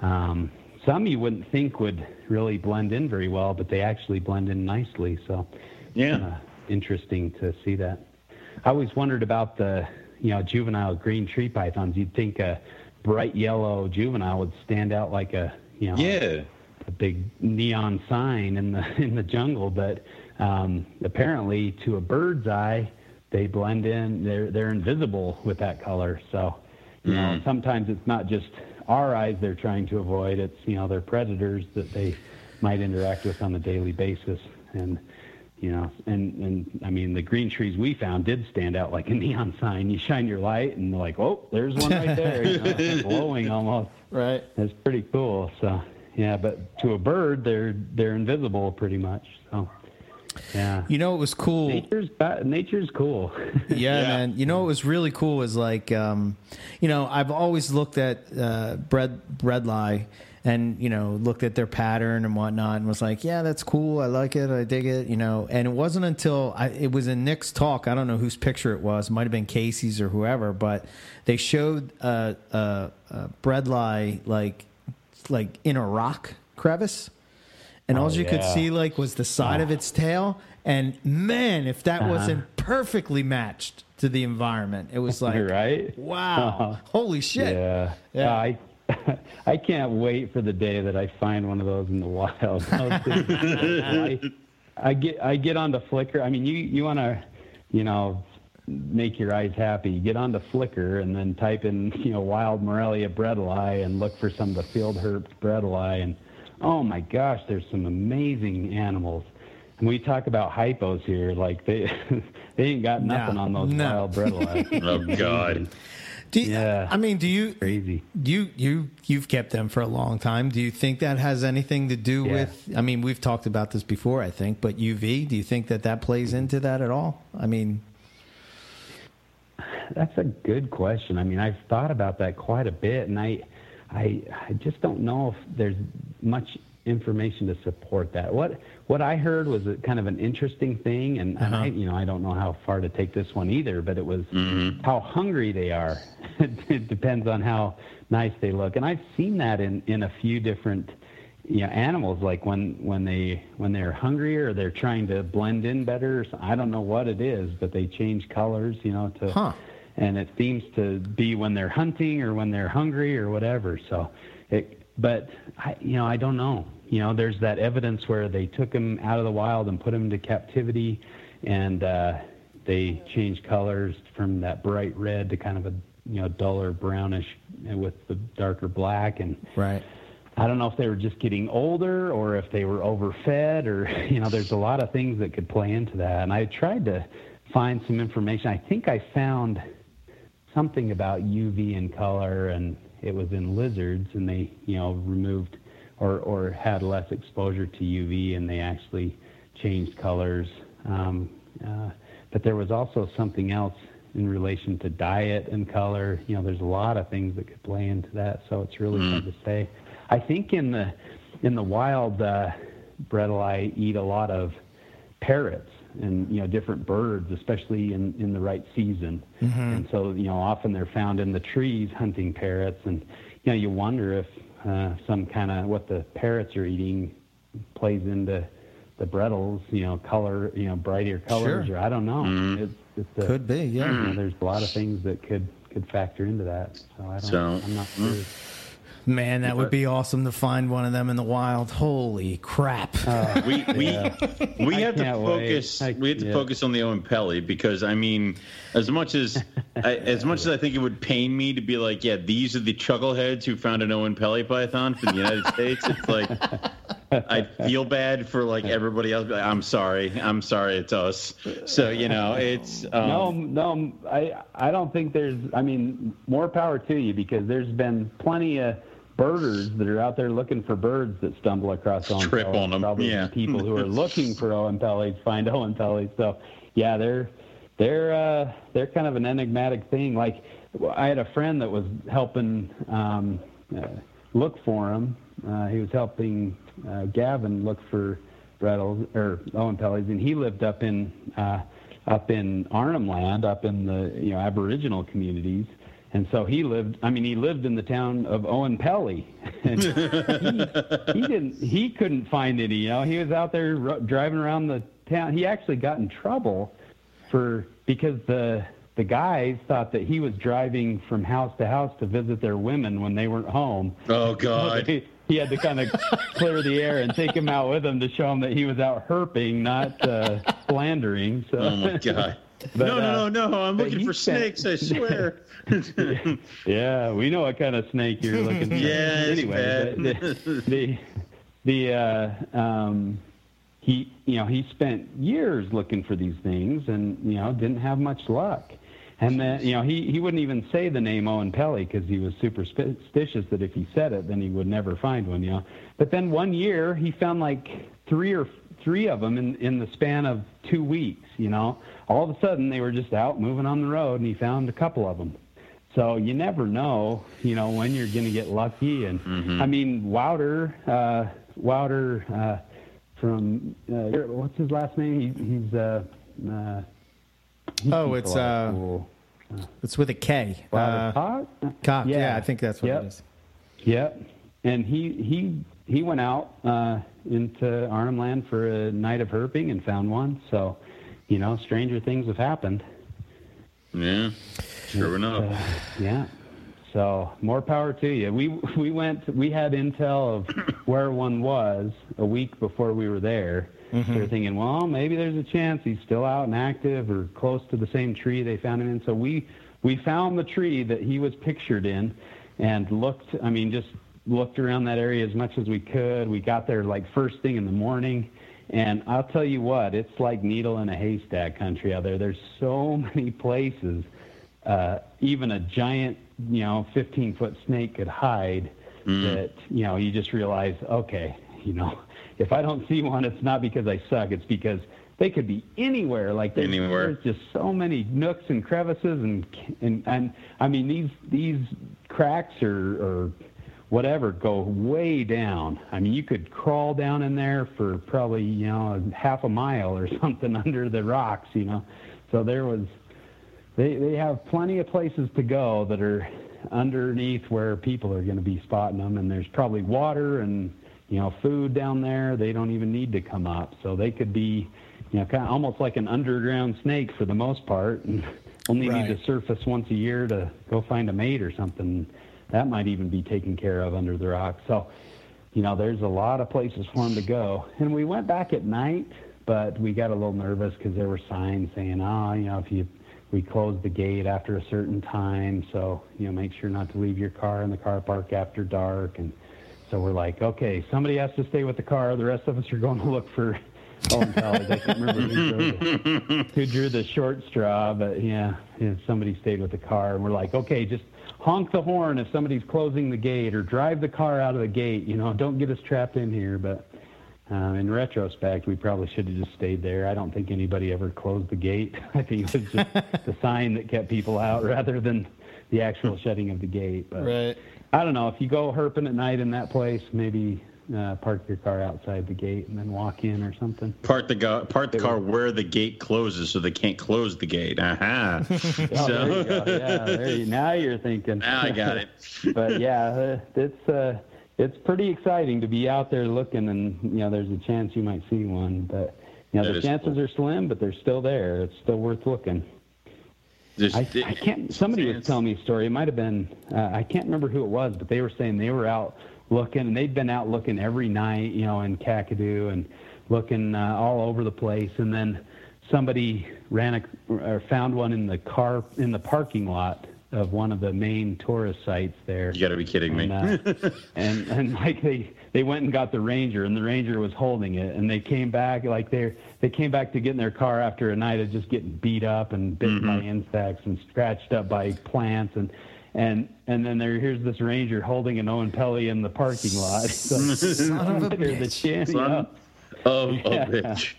Um, some you wouldn't think would really blend in very well, but they actually blend in nicely. So Yeah. uh, interesting to see that. I always wondered about the, you know, juvenile green tree pythons. You'd think a bright yellow juvenile would stand out like a, you know, Yeah. a big neon sign in the [laughs] in the jungle, but um, apparently to a bird's eye, they blend in. They're they're invisible with that color. So, you know, sometimes it's not just our eyes they're trying to avoid. It's you know their predators that they might interact with on a daily basis, and you know, and and I mean the green trees we found did stand out like a [laughs] neon sign. You shine your light, and they're like, oh, there's one right there, you know, [laughs] glowing almost. Right. It's pretty cool. So yeah, but to a bird, they're they're invisible pretty much. So yeah, You know, it was cool. nature's nature's cool. [laughs] Yeah, Yeah. man. You know what was really cool is like, um, you know, I've always looked at uh, bread bredli and you know looked at their pattern and whatnot and was like, yeah, that's cool. I like it. I dig it. You know, and it wasn't until I, it was in Nick's talk. I don't know whose picture it was. It might have been Casey's or whoever, but they showed uh, uh, uh, bredli like like in a rock crevice and all Oh, you could see like was the side of its tail and man if that Uh-huh. wasn't perfectly matched to the environment it was [laughs] like right? wow Uh-huh. holy shit Yeah. Yeah. I [laughs] I can't wait for the day that I find one of those in the wild. [laughs] I, I get I get onto Flickr. I mean, you you want to, you know, make your eyes happy. Get onto Flickr and then type in you know wild Morelia bredli and look for some of the field herp bredli and oh my gosh, there's some amazing animals. And we talk about hypos here, like they [laughs] they ain't got nothing No, on those no. wild bredli. [laughs] Oh God. do you, Yeah. i mean do you Crazy. you you you've kept them for a long time do you think that has anything to do Yeah. with i mean we've talked about this before i think but uv do you think that that plays mm-hmm. into that at all i mean That's a good question. I mean, I've thought about that quite a bit, and I, I, I just don't know if there's much information to support that. What what I heard was a, kind of an interesting thing, and, and I, uh-huh. you know, I don't know how far to take this one either, but it was mm-hmm. how hungry they are. [laughs] it depends on how nice they look, and I've seen that in in a few different you know animals like when when they when they're hungrier or they're trying to blend in better so- i don't know what it is but they change colors you know to Huh. And it seems to be when they're hunting or when they're hungry or whatever. So, it, but I, you know, I don't know. You know, there's that evidence where they took them out of the wild and put them into captivity, and uh, they changed colors from that bright red to kind of a you know duller brownish with the darker black and Right. I don't know if they were just getting older or if they were overfed or [laughs] you know there's a lot of things that could play into that and I tried to find some information I think I found something about UV and color and it was in lizards and they you know removed or or had less exposure to UV and they actually changed colors um, uh, but there was also something else in relation to diet and color. You know, there's a lot of things that could play into that, so it's really hard to say. I think in the in the wild, uh, Bredli eat a lot of parrots and you know different birds, especially in in the right season. Mm-hmm. And so you know often they're found in the trees hunting parrots, and you know you wonder if uh, some kind of what the parrots are eating plays into the Bredli's, you know, color, you know, brighter colors, Sure. or I don't know. Mm-hmm. It's, it's a, Could be, yeah. Mm-hmm. you know, there's a lot of things that could could factor into that. So I don't. So, I'm not mm. sure. Man, that would be awesome to find one of them in the wild. Holy crap. we we we have to focus. I- we have to yeah. focus on the Oenpelli because I mean, as much as I, as much as I think it would pain me to be like, yeah, these are the chuckleheads who found an Oenpelli python from the United States. It's like I feel bad for like everybody else. Like, I'm sorry. I'm sorry. It's us. So you know, it's um, no, no, I I don't think there's. I mean, more power to you because there's been plenty of birders that are out there looking for birds that stumble across Owen Trip on 'em, Probably yeah. people who are [laughs] looking for Oenpellis find Oenpellis. So yeah, they're they're uh, they're kind of an enigmatic thing. Like I had a friend that was helping um, uh, look for him. Uh, he was helping uh, Gavin look for Bredels or Oenpellis, and he lived up in uh, up in Arnhem Land, up in the you know Aboriginal communities. And so he lived. I mean, he lived in the town of Oenpelli, [laughs] and he, he didn't. He couldn't find any. You know, he was out there ro- driving around the town. He actually got in trouble for because the the guys thought that he was driving from house to house to visit their women when they weren't home. oh god. [laughs] He, he had to kind of clear the air and take him out with him to show him that he was out herping, not uh, slandering. So. Oh my god. [laughs] But, no, no, uh, no, no! I'm looking for spent- snakes. I swear. [laughs] Yeah, we know what kind of snake you're looking for. Yeah, anyway, the [laughs] the, the uh, um, he you know he spent years looking for these things and you know didn't have much luck. And then you know he he wouldn't even say the name Oenpelli because he was superstitious that if he said it then he would never find one. You know, but then one year he found like three or three of them in in the span of two weeks. You know, all of a sudden they were just out moving on the road and he found a couple of them. So you never know, you know, when you're going to get lucky. And I mean, Wouter, uh, Wouter uh, from uh, what's his last name? He, he's uh, uh, he Oh, it's, a lot of uh, cool- It's with a K. Wouter Uh, Cock? Cock. Yeah. Yeah. I think that's what Yep. it is. Yep. And he he he went out uh, into Arnhem Land for a night of herping and found one. So, you know, stranger things have happened. yeah. Sure enough. Uh, yeah. So more power to you. We we went. We had intel of [coughs] where one was a week before we were there. Mm-hmm. We were thinking, well, maybe there's a chance he's still out and active or close to the same tree they found him in. So we we found the tree that he was pictured in, and looked. I mean, just looked around that area as much as we could. We got there like first thing in the morning. And I'll tell you what, it's like needle in a haystack country out there. There's so [laughs] many places uh, even a giant, you know, 15 foot snake could hide that, you know, you just realize, okay, you know, [laughs] if I don't see one, it's not because I suck. It's because they could be anywhere. Like there's, Anywhere. there's just so many nooks and crevices and, and, and I mean, these, these cracks or, or whatever go way down. I mean, you could crawl down in there for probably, you know, half a mile or [laughs] something under the rocks, you know. So there was, they they have plenty of places to go that are underneath where people are going to be spotting them, and there's probably water and you know food down there. They don't even need to come up, so they could be, you know, kind of almost like an underground snake for the most part. And [laughs] only Right. need to surface once a year to go find a mate or something. That might even be taken care of under the rock. So, you know, there's a lot of places for them to go. And we went back at night, but we got a little nervous because there were signs saying, oh, you know, if you we close the gate after a certain time, so you know, make sure not to leave your car in the car park after dark. And so we're like, okay, somebody has to stay with the car. The rest of us are going to look for Owen Pelley. I can't remember who drew, the, [laughs] who drew the short straw, but yeah, yeah, somebody stayed with the car. And we're like, okay, just honk the horn if somebody's closing the gate or drive the car out of the gate. You know, don't get us trapped in here. But um, in retrospect, we probably should have just stayed there. I don't think anybody ever closed the gate. [laughs] I think it was just the [laughs] sign that kept people out rather than the actual shutting of the gate. But Right. I don't know if you go herping at night in that place, maybe uh, park your car outside the gate and then walk in or something. Park the go- part the car where the gate closes, so they can't close the gate. Aha! [laughs] Oh, there you so go. Yeah, there you, now you're thinking. now I got it. but yeah, uh, it's uh, it's pretty exciting to be out there looking, and you know, there's a chance you might see one, but you know, That the chances cool. are slim, but they're still there. It's still worth looking. I, I can't. Somebody was telling me a story. It might have been. Uh, I can't remember who it was, but they were saying they were out looking, and they'd been out looking every night, you know, in Kakadu and looking uh, all over the place. And then somebody ran a or found one in the car in the parking lot of one of the main tourist sites there. You got to be kidding me. And, uh, [laughs] and and like they they went and got the ranger, and the ranger was holding it, and they came back like they they came back to get in their car after a night of just getting beat up and bitten by insects and scratched up by plants and. And and then there here's this ranger holding an Oenpelli in the parking lot. [laughs] So, Son of a there's the bitch. chin, Son know. of a Yeah. bitch.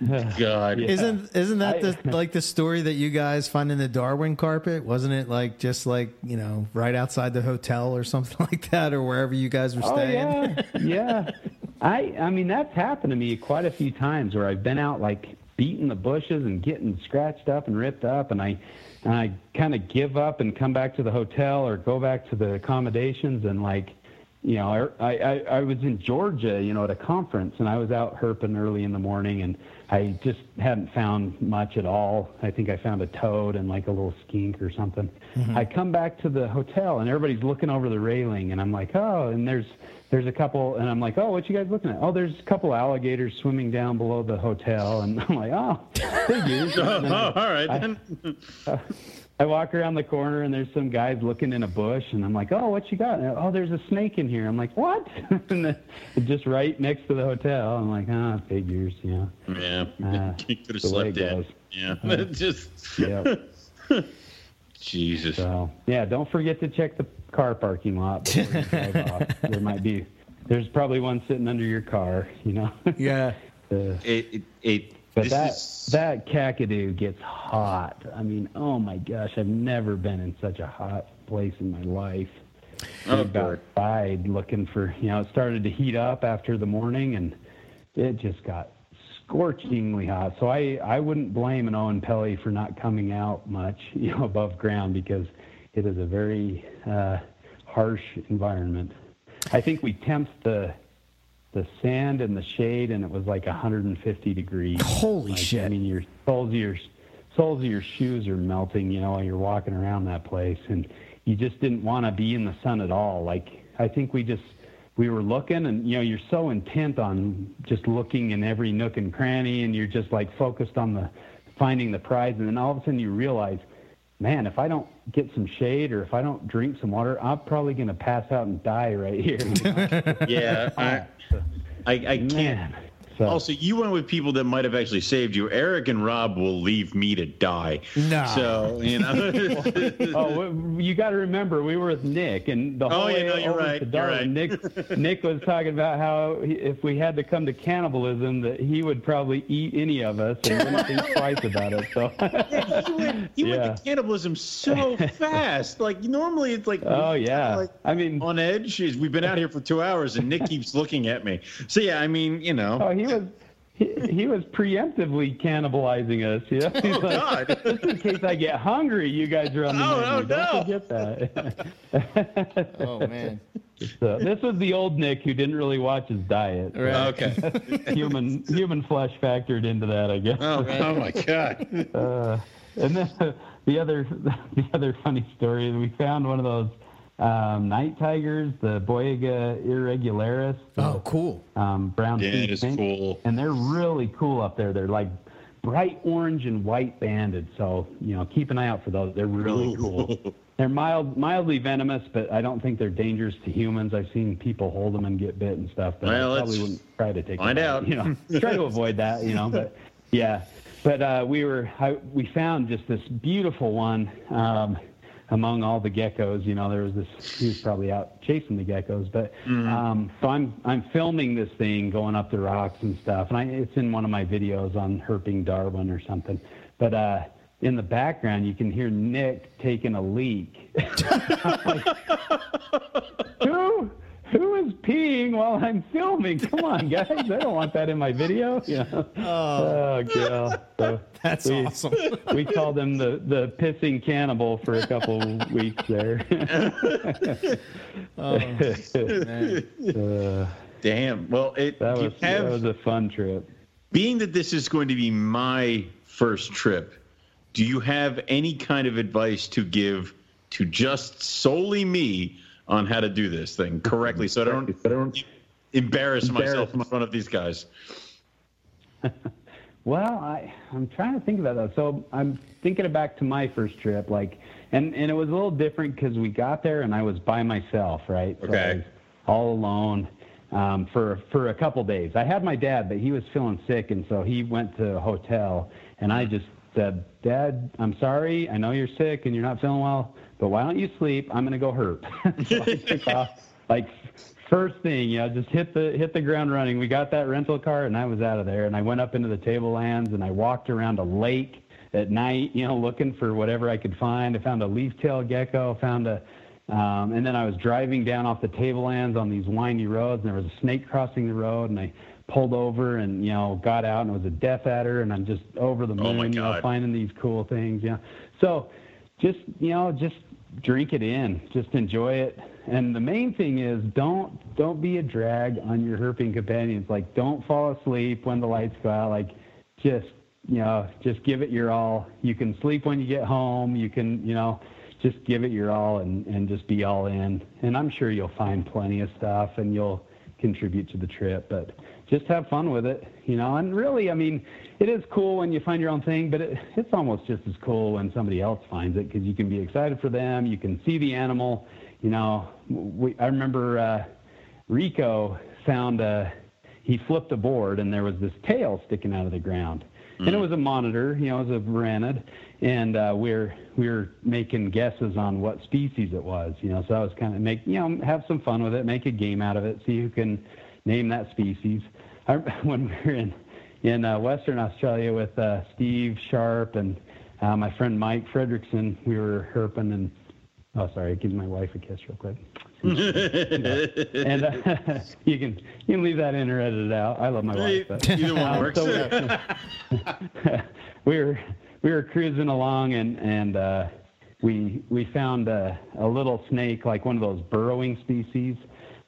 [laughs] God. Yeah. Isn't isn't that I- the [laughs] like the story that you guys find in the Darwin carpet? Wasn't it like just like you know right outside the hotel or something [laughs] like that, or wherever you guys were Oh staying? yeah, yeah. I I mean that's happened to me quite a few times where I've been out like beating the bushes and getting scratched up and ripped up, and I and I kind of give up and come back to the hotel or go back to the accommodations and like. You know, I, I I was in Georgia, you know, at a conference, and I was out herping early in the morning, and I just hadn't found much at all. I think I found a toad and like a little skink or something. Mm-hmm. I come back to the hotel and everybody's looking over the railing and I'm like, oh, and there's there's a couple and I'm like, oh, what you guys looking at? Oh, there's a couple alligators swimming down below the hotel and I'm like, oh, figures. Then [laughs] Oh, all right I- then. [laughs] Uh, I walk around the corner and there's some guys looking in a bush and I'm like, oh, what you got? And, oh, there's a snake in here. I'm like, what? [laughs] and then just right next to the hotel. I'm like, ah, figures, yeah. Yeah, Uh, [laughs] you could have the way slept it in. goes. Yeah, [laughs] just Yeah. Jesus. So yeah, don't forget to check the car parking lot drive off. There might be, there's probably one sitting under your car, you know. Yeah. Uh, It, it, it but this that is, that Kakadu gets hot. I mean, oh my gosh, I've never been in such a hot place in my life. Oh, God. died looking for, you know, it started to heat up after the morning and it just got scorchingly hot. So I, I wouldn't blame an Oenpelli for not coming out much, [laughs] you know, above ground because it is a very uh, harsh environment. I think we temped the the sand and the shade and it was like 150 degrees. Holy Like, shit. I mean, your soles of your soles of your shoes are melting, you know, while you're walking around that place, and you just didn't want to be in the sun at all. Like I think we just we were looking, and you know, you're so intent on just looking in every nook and cranny, and you're just like focused on the finding the prize, and then all of a sudden you realize. Man, if I don't get some shade or if I don't drink some water, I'm probably going to pass out and die right here. you [laughs] know? yeah, I, I, I can't. Man. So, Also, you went with people that might have actually saved you. Eric and Rob will leave me to die. No. So you know. [laughs] oh, you got to remember, we were with Nick, and the oh, whole Oh, yeah, no, you're right, you're right. Nick, Nick was talking about how he, if we had to come to cannibalism, that he would probably eat any of us and wouldn't think [laughs] twice about it. So, Yeah, you went, you Yeah. went to cannibalism so [laughs] fast. Like normally, it's like oh yeah, like I mean, on edge. We've been out here for two hours, and Nick keeps looking at me. So yeah, I mean, you know. oh he was. He, he was preemptively cannibalizing us. Yeah, He's Oh, like, God. Just in case I get hungry, you guys are on the Oh, menu. no, no. Don't forget that. [laughs] Oh man. so, this was the old Nick who didn't really watch his diet. Okay. [laughs] human human flesh factored into that, I guess. Oh, oh my God. [laughs] Uh, and then the other the other funny story is we found one of those um, night tigers, the Boiga irregularis. Oh, cool. Um, brown Yeah, it is snake. cool. and they're really cool up there. They're like bright orange and white banded. So you know, keep an eye out for those. They're really [laughs] cool. They're mild, mildly venomous, but I don't think they're dangerous to humans. I've seen people hold them and get bit and stuff, but Well, I probably wouldn't try to take find them out. You know, [laughs] try to avoid that. You know, but yeah. But uh, we were I, we found just this beautiful one um, among all the geckos. You know, there was this. He was probably out chasing the geckos, but um, so I'm I'm filming this thing going up the rocks and stuff, and I, it's in one of my videos on herping Darwin or something. But uh, in the background, you can hear Nick taking a leak. [laughs] [laughs] who who is peeing while I'm filming? Come on, guys! I don't want that in my video. You know? Oh, God. So [laughs] That's we, awesome. [laughs] we called him the the pissing cannibal for a couple [laughs] weeks there. oh, Uh, Damn. Well, it that was have that was a fun trip. being that this is going to be my first trip. Do you have any kind of advice to give to just solely me on how to do this thing correctly, so I don't, I don't embarrass myself in front of these guys? [laughs] Well, I I'm trying to think about that. So I'm thinking back to my first trip, like, and and it was a little different because we got there and I was by myself, right? So Okay. all alone um, for for a couple days. I had my dad, but he was feeling sick, and so he went to a hotel, and I just said, Dad, I'm sorry. I know you're sick and you're not feeling well, but why don't you sleep? I'm gonna go hurt. [laughs] so I [laughs] took off like first thing, you know, just hit the hit the ground running. We got that rental car, and I was out of there. And I went up into the tablelands, and I walked around a lake at night, you know, looking for whatever I could find. I found a leaf-tailed gecko, found a, um, and then I was driving down off the tablelands on these windy roads, and there was a snake crossing the road, and I pulled over and you know got out, and it was a death adder, and I'm just over the Oh, moon, my you know, finding these cool things, yeah. So just you know just drink it in just enjoy it. And the main thing is don't don't be a drag on your herping companions. Like don't fall asleep when the lights go out. Like just you know just give it your all. You can sleep when you get home. You can you know just give it your all and and just be all in. And i'm sure you'll find plenty of stuff and you'll contribute to the trip. But just have fun with it you know? And really i mean it is cool when you find your own thing but it, it's almost just as cool when somebody else finds it because you can be excited for them you can see the animal you know? We, i remember uh rico found a he flipped a board and there was this tail sticking out of the ground. And it was a monitor you know it was a varanid and uh we're we're making guesses on what species it was you know? So i was kind of make you know have some fun with it make a game out of it see who can name that species I, [laughs] when we were in in uh, western australia with uh steve sharp and uh, my friend mike fredrickson we were herping and oh sorry give my wife a kiss real quick [laughs] and uh, [laughs] you can you can leave that in or edit it out. I love my wife. But, Either one um, works. so we, we were we were cruising along and and uh, we we found a, a little snake like one of those burrowing species.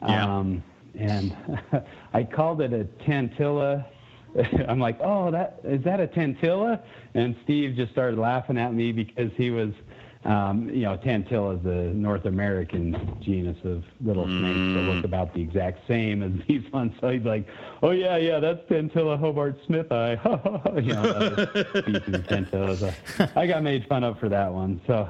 Yeah. And [laughs] I called it a tantilla. [laughs] I'm like, oh, that is that a tantilla? And Steve just started laughing at me because he was, um, you know, tantilla is the North American genus of little snakes that look about the exact same as [laughs] these ones. So he's like, oh yeah, yeah, that's tantilla hobartsmithi. you know, other species of tantilla. So I got made fun of for that one. So,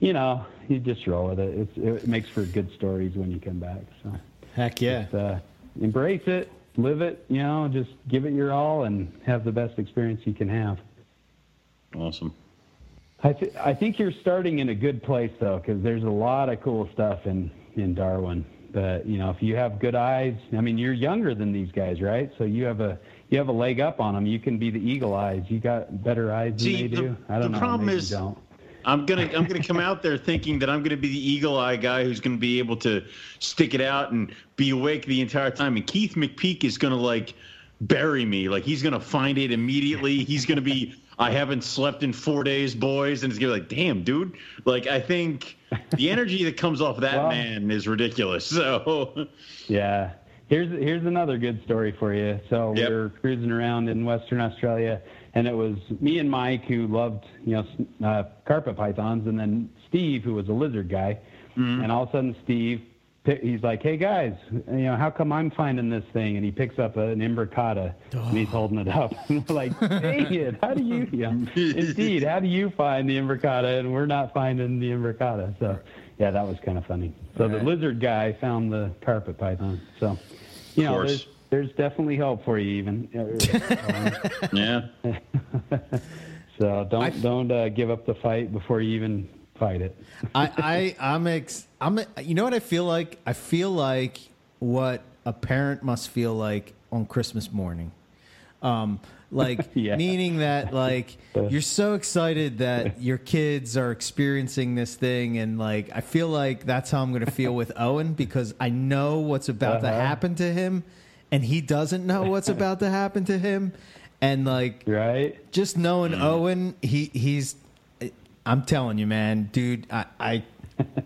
you know, you just roll with it. It's, it makes for good stories when you come back. So Heck yeah. uh, embrace it, live it, you know, just give it your all and have the best experience you can have. Awesome. I, th- I think you're starting in a good place though, because there's a lot of cool stuff in, in Darwin. But you know, if you have good eyes, I mean, you're younger than these guys, right? So you have a you have a leg up on them. You can be the eagle eyes. You got better eyes than they the- do. I don't the know. problem maybe is- you don't. I'm gonna I'm gonna come out there thinking that I'm gonna be the eagle eye guy who's gonna be able to stick it out and be awake the entire time. And Keith McPeak is gonna like bury me. Like he's gonna find it immediately. He's gonna be I haven't slept in four days, boys, and it's gonna be like, damn, dude. Like I think the energy that comes off that Well- man is ridiculous. [laughs] So Yeah. here's here's another good story for you. So Yep. we were cruising around in Western Australia, and it was me and Mike who loved you know uh, carpet pythons, and then Steve who was a lizard guy. And all of a sudden, Steve he's like, "Hey guys, you know how come I'm finding this thing?" And he picks up an imbricata and he's holding it up. And [laughs] we're like, "Dang it! How do you? Yeah, [laughs] indeed, how do you find the imbricata and we're not finding the imbricata?" So, yeah, that was kind of funny. So the lizard guy found the carpet python. So, you know, there's there's definitely hope for you, even. [laughs] Yeah. so don't don't uh, give up the fight before you even fight it. I, I I'm ex, I'm you know what I feel like? I feel like what a parent must feel like on Christmas morning. Um like [laughs] Yeah. meaning that like [laughs] you're so excited that your kids are experiencing this thing and like I feel like that's how I'm going to feel with Owen because I know what's about to Uh-huh. happen to him and he doesn't know what's about to happen to him and like [laughs] Right? just knowing Mm. Owen, he he's. I'm telling you, man, dude. I I,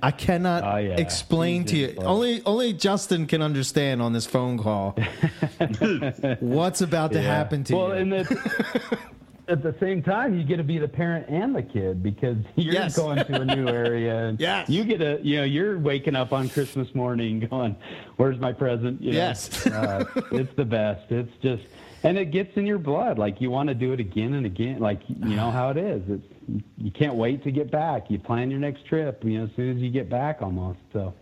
I cannot [laughs] Oh, yeah. explain to you. Only only Justin can understand on this phone call [laughs] what's about to Yeah. happen to well, you. and at the same time, you get to be the parent and the kid because [laughs] you're Yes. going to a new area. [laughs] And Yes. You get a, you know, you're waking up on Christmas morning going, "Where's my present?" You know? Yes. uh, it's the best. It's just, and it gets in your blood. Like you want to do it again and again. Like you know how it is. It's you can't wait to get back. You plan your next trip. You know, as soon as you get back, almost. So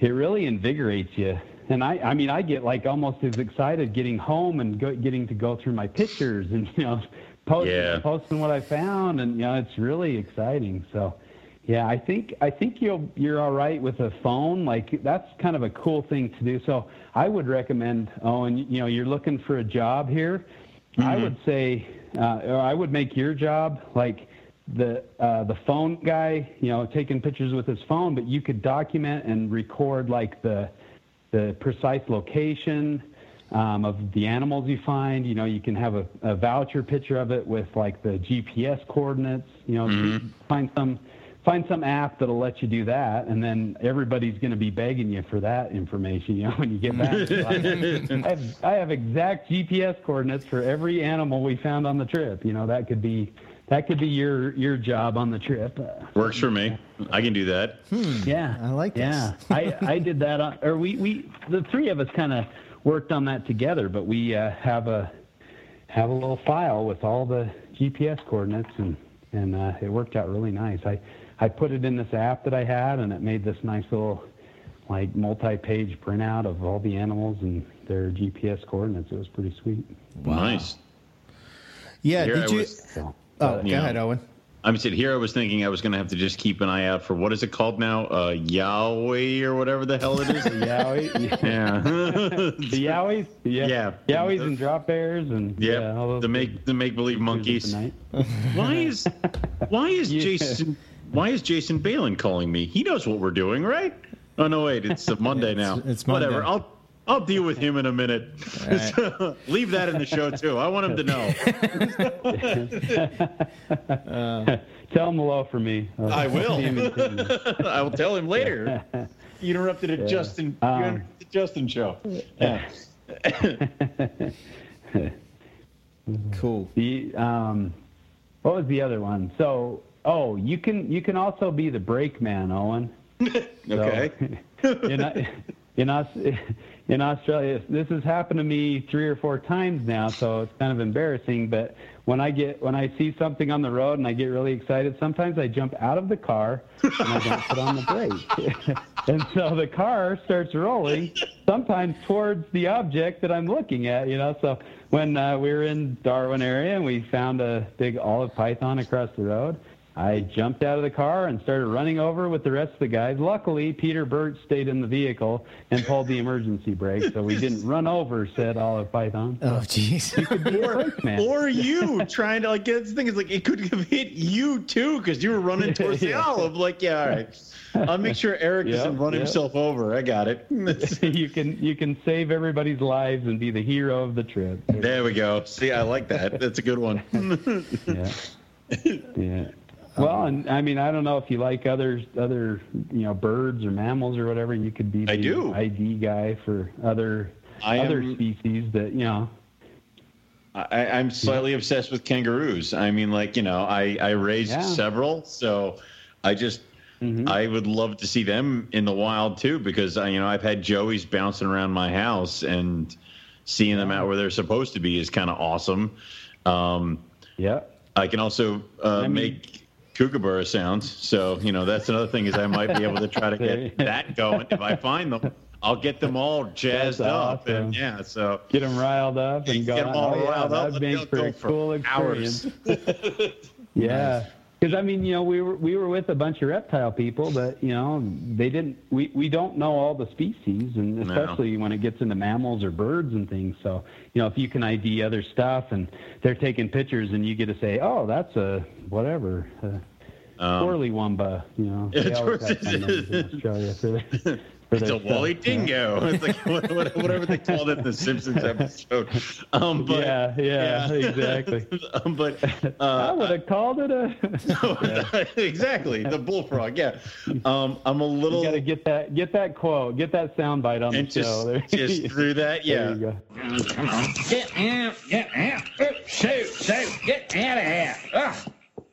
it really invigorates you. And I, I mean, I get like almost as excited getting home and go, getting to go through my pictures and [laughs] you know, post, Yeah. posting what I found, and you know, it's really exciting. So, yeah, I think I think you'll you're all right with a phone. Like that's kind of a cool thing to do. So I would recommend. Oh, and you know, you're looking for a job here. I would say, uh, or I would make your job like the uh, the phone guy, you know, taking pictures with his phone, but you could document and record like the the precise location um, of the animals you find. You know, you can have a, a voucher picture of it with like the GPS coordinates. You know, find some find some app that'll let you do that, and then everybody's going to be begging you for that information. You know, when you get back, [laughs] So I, I, have, I have exact GPS coordinates for every animal we found on the trip. You know, that could be that could be your your job on the trip. Uh, Works for me. I can do that. yeah, I like this. Yeah, I I did that, on, or we we the three of us kind of worked on that together. But we uh, have a have a little file with all the GPS coordinates, and and uh, it worked out really nice. I I put it in this app that I had, and it made this nice little like multi-page printout of all the animals and their GPS coordinates. It was pretty sweet. Nice. yeah, Here did I you? was- So, oh, but- go yeah. ahead, Owen. I'm sitting here. I was thinking I was going to have to just keep an eye out for what is it called now? Uh, Yahweh or whatever the hell it is. [laughs] Yowie, yeah. [laughs] the yowies, yeah, Yeah. yowies and drop bears, and yeah, all yeah. those The make the make believe monkeys. [laughs] Why is why is Yeah. Jason why is Jason Balin calling me? He knows what we're doing, right? Oh no, wait, it's a Monday It's- now. it's Whatever. Monday. Whatever. I'll I'll deal with him in a minute. [laughs] Leave that in the show too. I want him to know. [laughs] Tell him hello for me. I [laughs] will. see him in ten minutes. I will tell him later. You interrupted a Justin you Um, interrupted Justin show. Yeah. Cool. The um, what was the other one? So, oh, you can you can also be the brake man, Owen. So, Okay. in, in Aus- in Australia, this has happened to me three or four times now, so it's kind of embarrassing. But when I get when I see something on the road and I get really excited, sometimes I jump out of the car and I don't put on the brake, [laughs] and so the car starts rolling, sometimes towards the object that I'm looking at. You know, so when uh, we were in Darwin area and we found a big olive python across the road. I jumped out of the car and started running over with the rest of the guys. Luckily, Peter Burt stayed in the vehicle and pulled the emergency brake, so we didn't run over said olive python. Oh, jeez. or, or you trying to like get the thing is like it could have hit you too because you were running towards the [laughs] Yeah. olive. Like, yeah, all right. I'll make sure Eric Yep, doesn't run yep. himself over. I got it. [laughs] [laughs] you can you can save everybody's lives and be the hero of the trip. there we go. See, I like that. That's a good one. Yeah. Yeah. Well, and I mean, I don't know if you like other other you know birds or mammals or whatever. You could be the I do. ID guy for other I other am- species that you know. I, I'm slightly obsessed with kangaroos. I mean, like you know, I I raised Yeah. several, so I just I would love to see them in the wild too because I, you know I've had joeys bouncing around my house and seeing them out where they're supposed to be is kind of awesome. Um, Yeah. I can also uh, mean- make kookaburra sounds, so you know that's another thing is I might be able to try to [laughs] get that going if I find them. I'll get them all jazzed That's up, and yeah, so Get them riled up and Get go. 'em all oh, yeah, up, That'd and make for a go for cool experience. [laughs] [laughs] yeah. Because I mean, you know, we were we were with a bunch of reptile people, but you know, they didn't. We we don't know all the species, and No. especially when it gets into mammals or birds and things. So you know, if you can ID other stuff, and they're taking pictures, and you get to say, oh, that's a whatever. Uh, Um, Whirly wumba, you know. Yeah, [laughs] They always it's- have fun names in Australia for their, [laughs] for It's their a woolly stuff, yeah. dingo. It's like what- what- whatever they called it in the Simpsons episode. Um, [laughs] but, Yeah, yeah, exactly. Um, but I uh, would have called it a. exactly the bullfrog. Yeah. Um, I'm a little You got to get that get that quote, get that soundbite on and the show. There, just just through that. there Yeah. you go. Get out, get out. Oh, shoot, shoot, get out of here. Ugh.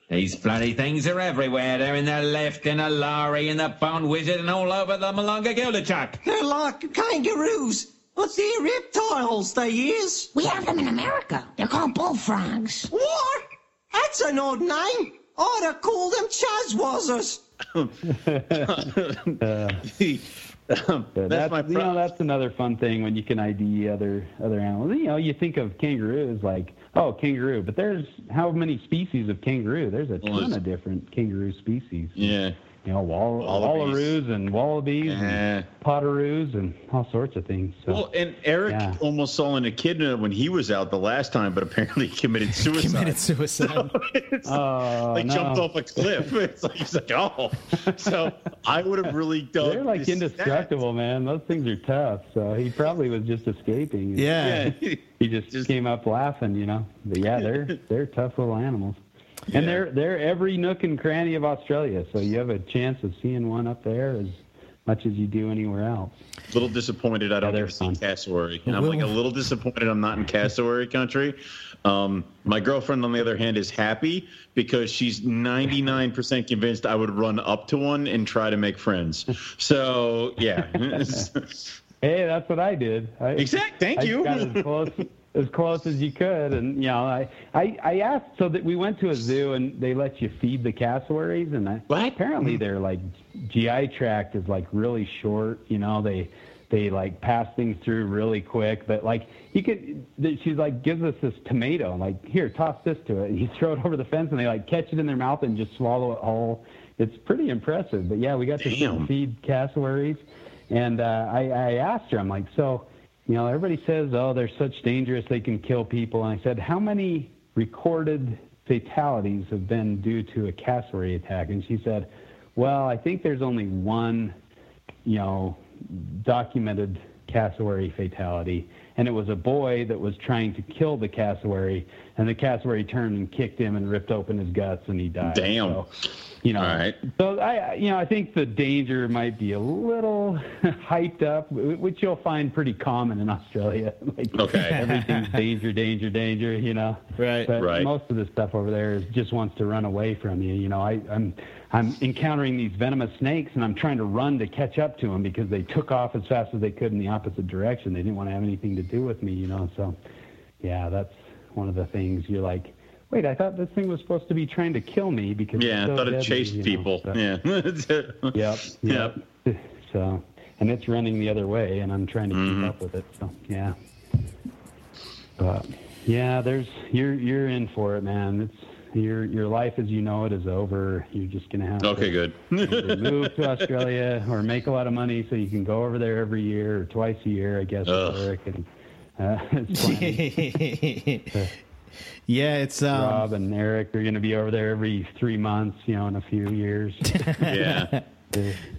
These bloody things are everywhere. They're in the lift, in the lorry, in the bone wizard, and all over the Malunga Gilderchuck. They're like kangaroos. What's the reptiles they is? We have them in America. They're called bullfrogs. What? That's an odd name. I'd have called them chaswazzers. Um, [laughs] that's, that's, my you know that's another fun thing when you can ID other other animals. You know, you think of kangaroos like oh kangaroo, but there's how many species of kangaroo? There's a Well, ton of different kangaroo species. Yeah. You know, wall, Wallabies. wallaroos and wallabies Eh. and potoroos and all sorts of things. So. Well, and Eric Yeah. almost saw an echidna when he was out the last time, but apparently [laughs] he committed suicide. Committed suicide. [laughs] It's Oh, like no. jumped off a cliff. [laughs] It's like he's like, oh. So I would have really dug. They're like his indestructible, man. Those things are tough. So he probably was just escaping. Yeah. Yeah. he just, Just- came up laughing, you know. But yeah, they're they're tough little animals, and they're they're every nook and cranny of Australia. So you have a chance of seeing one up there as much as you do anywhere else. A little disappointed I don't get see cassowary. And I'm like a little disappointed I'm not in cassowary country. Um, my girlfriend, on the other hand, is happy because she's 99% convinced I would run up to one and try to make friends. So, yeah. [laughs] Hey, that's what I did. I, exact. Thank I you. [laughs] as close as you could, and you know, I, I I asked so that we went to a zoo and they let you feed the cassowaries, and I, What? apparently their like GI tract is like really short. You know, they they like pass things through really quick, but like you could. She's like gives us this tomato, and like here, toss this to it. And you [laughs] throw it over the fence, and they like catch it in their mouth and just swallow it whole. It's pretty impressive. But yeah, we got to Damn. feed cassowaries. And uh, I, I asked her, I'm like, so, you know, everybody says, oh, they're such dangerous, they can kill people. And I said, how many recorded fatalities have been due to a cassowary attack? And she said, well, I think there's only one, you know, documented cassowary fatality. And it was a boy that was trying to kill the cassowary, and the cassowary turned and kicked him and ripped open his guts, and he died. Damn. So, you know, All right. so I, I- you know, I think the danger might be a little [laughs] hyped up, which you'll find pretty common in Australia. [laughs] like Okay. [laughs] everything's danger, danger, danger. You know, Right. But Right. most of the stuff over there is just wants to run away from you. You know, I, I'm I'm encountering these venomous snakes, and I'm trying to run to catch up to them because they took off as fast as they could in the opposite direction. They didn't want to have anything to do with me. You know, so yeah, that's one of the things you're like. Wait, I thought this thing was supposed to be trying to kill me because yeah, it's I so thought it chased you know, people. so- Yeah. [laughs] Yep. [laughs] Yep. Yep. So, and it's running the other way, and I'm trying to Mm-hmm. keep up with it. So, yeah. But yeah, there's you're you're in for it, man. It's your your life as you know it is over. You're just gonna have Okay, to good. [laughs] move to Australia or make a lot of money so you can go over there every year or twice a year, I guess. Ugh. Eric and uh. Yeah, it's um, Rob and Eric are going to be over there every three months, you know, in a few years. [laughs] yeah.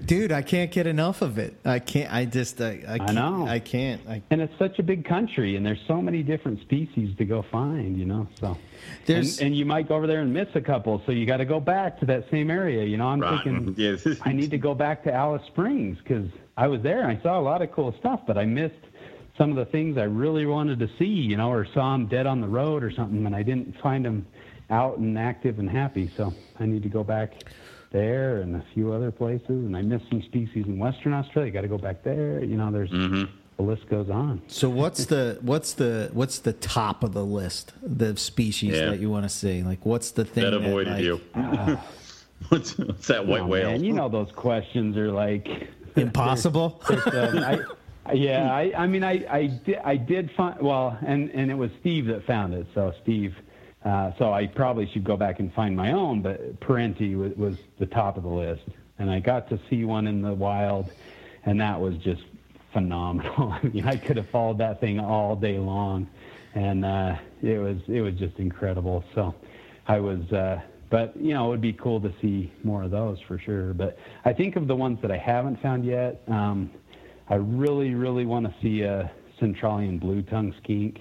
Dude, I can't get enough of it. I can't. I just. I, I, can't, know. I can't. I, And it's such a big country, and there's so many different species to go find, you know. So, There's- and, and you might go over there and miss a couple, so you got to go back to that same area. You know, I'm Right. thinking [laughs] Yeah, is- I need to go back to Alice Springs because I was there and I saw a lot of cool stuff, but I missed some of the things I really wanted to see, you know, or saw them dead on the road or something, and I didn't find them out and active and happy. So I need to go back there and a few other places, and I missed some species in Western Australia. Got to go back there. You know, there's Mm-hmm. the list goes on. so what's [laughs] the what's the what's the top of the list? The species Yeah. that you want to see? Like, what's the thing That that, avoided like, you. [laughs] [laughs] what's, what's that white Oh, whale? Man, you know those questions are like Impossible. It's, um, I, yeah, I, I mean, I, I, did, I did find well, and and it was Steve that found it. So Steve, uh, so I probably should go back and find my own, but Perentie was, was the top of the list, and I got to see one in the wild, and that was just phenomenal. [laughs] I mean, I could have followed that thing all day long, and uh, it was it was just incredible. So I was. Uh, but you know, it would be cool to see more of those for sure. But I think of the ones that I haven't found yet. Um, I really, really want to see a Centralian blue tongue skink.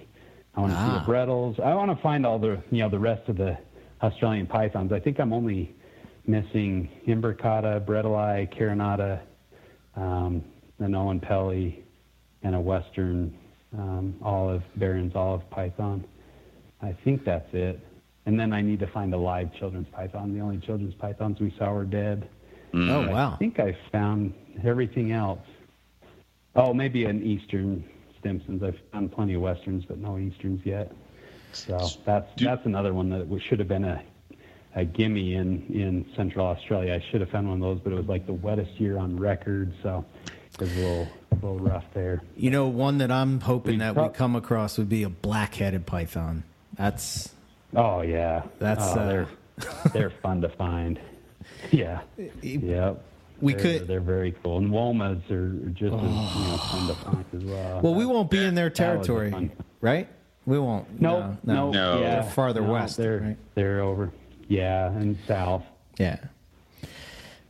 I want to see Ah. the Bredli's. I want to find all the you know the rest of the Australian pythons. I think I'm only missing Imbricata, Bredli, Carinata, um, an Oenpelli, and a Western um, olive, Barron's olive python. I think that's it. And then I need to find a live children's python. The only children's pythons we saw were dead. Oh wow. I think I found everything else. Oh, maybe an Eastern Stimson's. I've found plenty of Westerns, but no Easterns yet. So that's that's another one that should have been a a gimme in in Central Australia. I should have found one of those, but it was like the wettest year on record, so it was a little a little rough there. You know, one that I'm hoping We that we come across would be a black-headed python. That's Oh yeah, That's, oh, uh, they're they're fun to find. [laughs] Yeah, [laughs] yep. We they're, could- They're very cool, and womas are just as you know, fun to oh. find as well. well, we won't be in their That was a territory, right? We won't. No, no, No. Yeah, They're farther no, west, They're right? they're over. Yeah, and south. Yeah.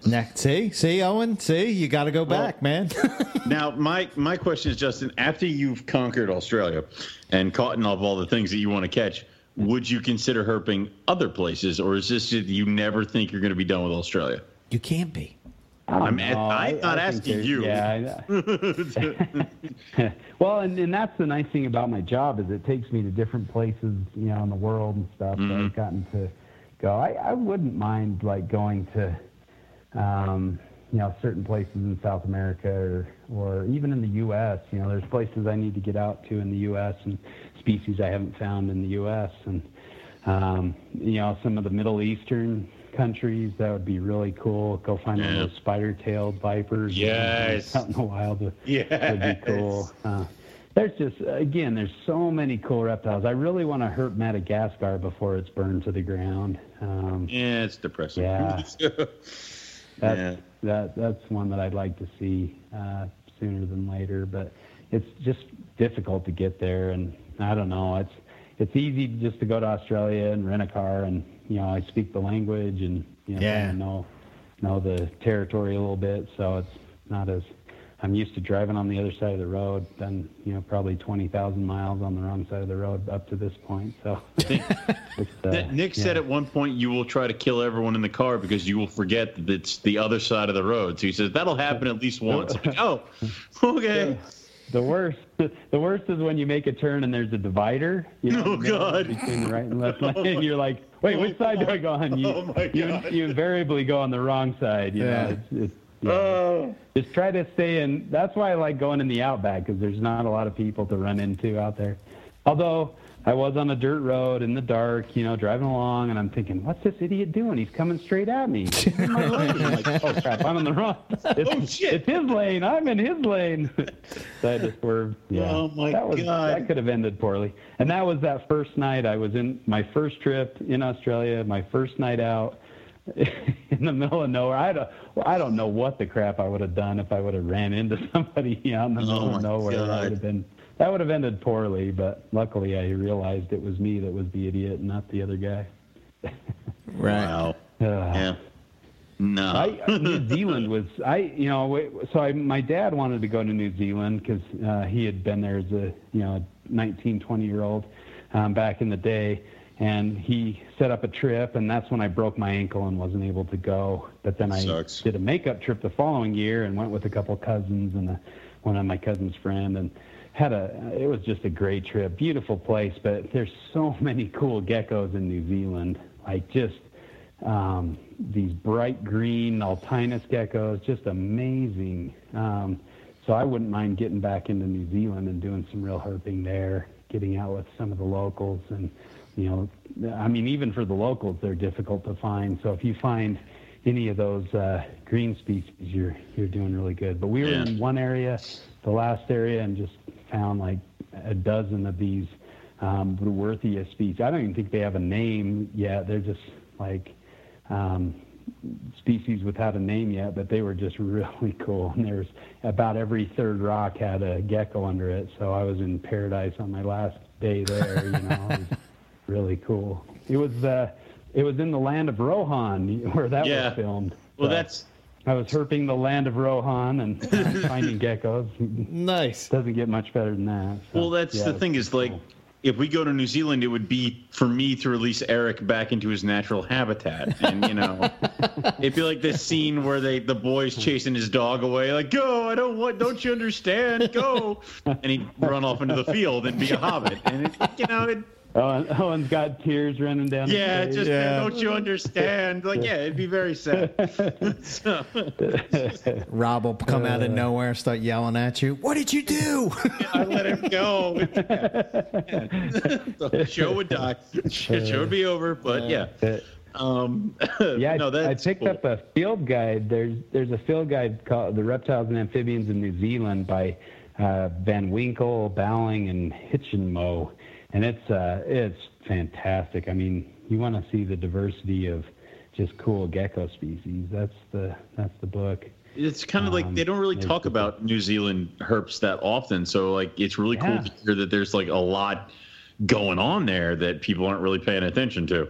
Next, see, see, Owen, see, you got to go back, man. [laughs] Now, my my question is, Justin, after you've conquered Australia and caught of all the things that you want to catch, would you consider herping other places, or is this just you never think you're going to be done with Australia? you can't be. I'm, No, I'm not I think asking you. Yeah. I- [laughs] [laughs] well, and, and that's the nice thing about my job is it takes me to different places, you know, in the world and stuff. So I've gotten to go. I, I wouldn't mind like going to, um, you know, certain places in South America or or even in the U.S. You know, there's places I need to get out to in the U.S. and species I haven't found in the U.S. and um, you know, some of the Middle Eastern countries. That would be really cool. Go find one Yeah. of those spider-tailed vipers. Yes. out in the wild. Would Yes. be cool. Uh, there's just again, there's so many cool reptiles. I really want to hurt Madagascar before it's burned to the ground. Um, Yeah, it's depressing. Yeah. [laughs] that's, Yeah. that that's one that I'd like to see uh, sooner than later. But it's just difficult to get there, and I don't know. It's it's easy just to go to Australia and rent a car, and you know I speak the language and you know Yeah. know know the territory a little bit, so it's not as I'm used to driving on the other side of the road. Done you know probably twenty thousand miles on the wrong side of the road up to this point. So [laughs] [laughs] uh, Nick yeah. said at one point you will try to kill everyone in the car because you will forget that it's the other side of the road. So he says that'll happen at least once. Like, [laughs] oh, okay. The worst, [laughs] the worst is when you make a turn and there's a divider. You know, Oh, in the middle God. Between the right and left lane, [laughs] Oh, my- and you're like, [laughs] wait, which side do I go on? You, Oh, my you, God. you invariably go on the wrong side. You Yeah. know, it's, it's, yeah. Oh. just try to stay in. That's why I like going in the outback because there's not a lot of people to run into out there. Although I was on a dirt road in the dark, you know, driving along, and I'm thinking, what's this idiot doing? He's coming straight at me. He's in my lane. I'm like, oh crap, I'm in the wrong. [laughs] Oh, it's, Oh, shit. it's his lane. I'm in his lane. [laughs] so I just to swerve. Yeah. Oh, my that was, God. That could have ended poorly. And that was that first night. I was in my first trip in Australia, my first night out [laughs] in the middle of nowhere. I don't, I don't know what the crap I would have done if I would have ran into somebody out in the oh, middle Oh, of nowhere. God. would have been that would have ended poorly. But luckily, I realized it was me that was the idiot, not the other guy. [laughs] Right. Wow. Uh, Yeah. No. I, [laughs] New Zealand was I you know so I my dad wanted to go to New Zealand because uh, he had been there as a you know 19 20 year old um, back in the day and he set up a trip and that's when I broke my ankle and wasn't able to go but then I Sucks. did a makeup trip the following year and went with a couple cousins and a, one of my cousin's friend and had a it was just a great trip beautiful place but there's so [laughs] many cool geckos in New Zealand like just um, these bright green Naultinus geckos, just amazing. Um, so I wouldn't mind getting back into New Zealand and doing some real herping there, getting out with some of the locals, and you know, I mean, even for the locals, they're difficult to find. So if you find any of those uh, green species, you're you're doing really good. But we were Yeah. in one area, the last area, and just found like a dozen of these um, Woodworthia species. I don't even think they have a name yet. They're just like um, species without a name yet, but they were just [laughs] really cool. And there's about every third rock had a gecko under it. So I was in paradise on my last day there. You know, it was [laughs] really cool. It was uh, it was in the land of Rohan [laughs] where that Yeah. was filmed. Well, So that's I was herping the land of Rohan and uh, [laughs] finding geckos. Nice. Doesn't get much better than that. So, well, that's yeah, the thing is like, if we go to New Zealand, it would be for me to release Eric back into his natural habitat, and you know, [laughs] it'd be like this scene where they the boys chasing his dog away, like go, I don't want, don't you understand, go, and he'd run off into the field and be a hobbit, and it, you know, it, Owen, Owen's got tears running down. his yeah, face. just Yeah. don't you understand, like yeah, it'd be very sad. [laughs] so, [laughs] Rob will come out of nowhere and start yelling at you. What did you do? I let him go. the [laughs] show would die. Show would be over, but yeah. Um, Yeah, no, I, that's I picked cool. up a field guide. There's there's a field guide called "The Reptiles and Amphibians in New Zealand" by uh, Van Winkel, Baling, and Hitchmough, and it's uh, it's fantastic. I mean, you want to see the diversity of just cool gecko species. That's the that's the book. It's kind of like Um, they don't really talk about New Zealand herps that often. So like it's really Yeah. cool to hear that there's like a lot going on there that people aren't really paying attention to.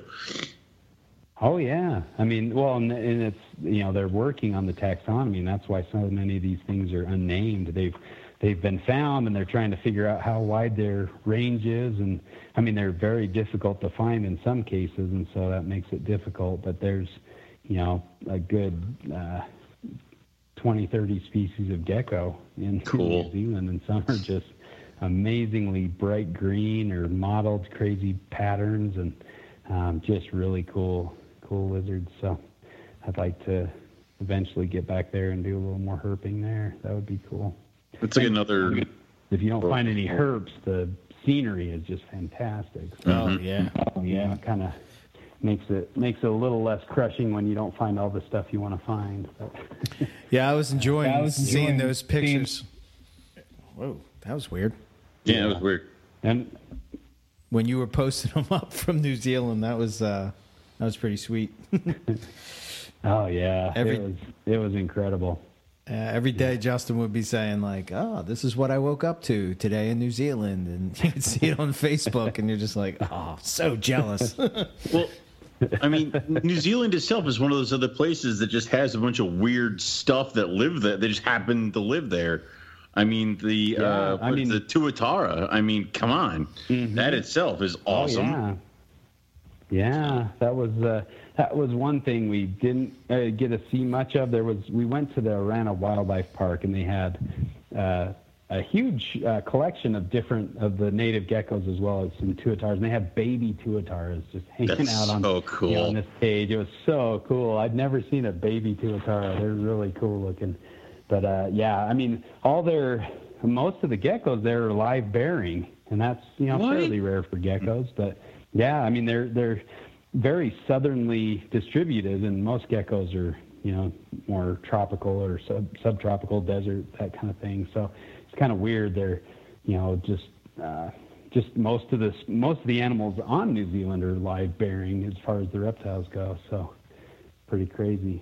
Oh yeah, I mean, well, and, and it's you know they're working on the taxonomy, and that's why so many of these things are unnamed. They've they've been found, and they're trying to figure out how wide their range is, and I mean they're very difficult to find in some cases, and so that makes it difficult. But there's you know a good uh, 20, 30 species of gecko in Cool. New Zealand, and some are just amazingly bright green or mottled crazy patterns, and um, just really cool, cool lizards. So I'd like to eventually get back there and do a little more herping there. That would be cool. It's like another. If you don't find any herbs, the scenery is just fantastic. So, Oh yeah. yeah, it kind of makes it makes it a little less crushing when you don't find all the stuff you want to find. But [laughs] Yeah, I was enjoying I was seeing enjoying those seeing- pictures. Whoa, that was weird. Yeah, it was weird. and When you were posting [laughs] them up from New Zealand, that was uh, that was pretty sweet. [laughs] oh yeah, Every- it was it was incredible. Uh, every day, Justin would be saying like, "Oh, this is what I woke up to today in New Zealand," and [laughs] you'd see it on Facebook, and you're just like, "Oh, so jealous." [laughs] Well, I mean, New Zealand itself is one of those other places that just has a bunch of weird stuff that live there. They just happen to live there. I mean, the uh, I mean- the Tuatara. I mean, come on, that itself is awesome. Oh, yeah. Yeah, that was uh, that was one thing we didn't uh, get to see much of. There was we went to the Orana Wildlife Park and they had uh, a huge uh, collection of different of the native geckos as well as some tuatars, and they had baby tuatars just hanging That's out on so you know, cool. on this cage. It was so cool. I'd never seen a baby tuatara. They're really cool looking. But uh, yeah, I mean, all their most of the geckos there are live bearing, and that's you know What? fairly rare for geckos. But yeah, I mean they're they're very southernly distributed, and most geckos are you know more tropical or sub subtropical desert that kind of thing. So it's kind of weird. They're you know just uh, just most of this most of the animals on New Zealand are live bearing as far as the reptiles go. So pretty crazy.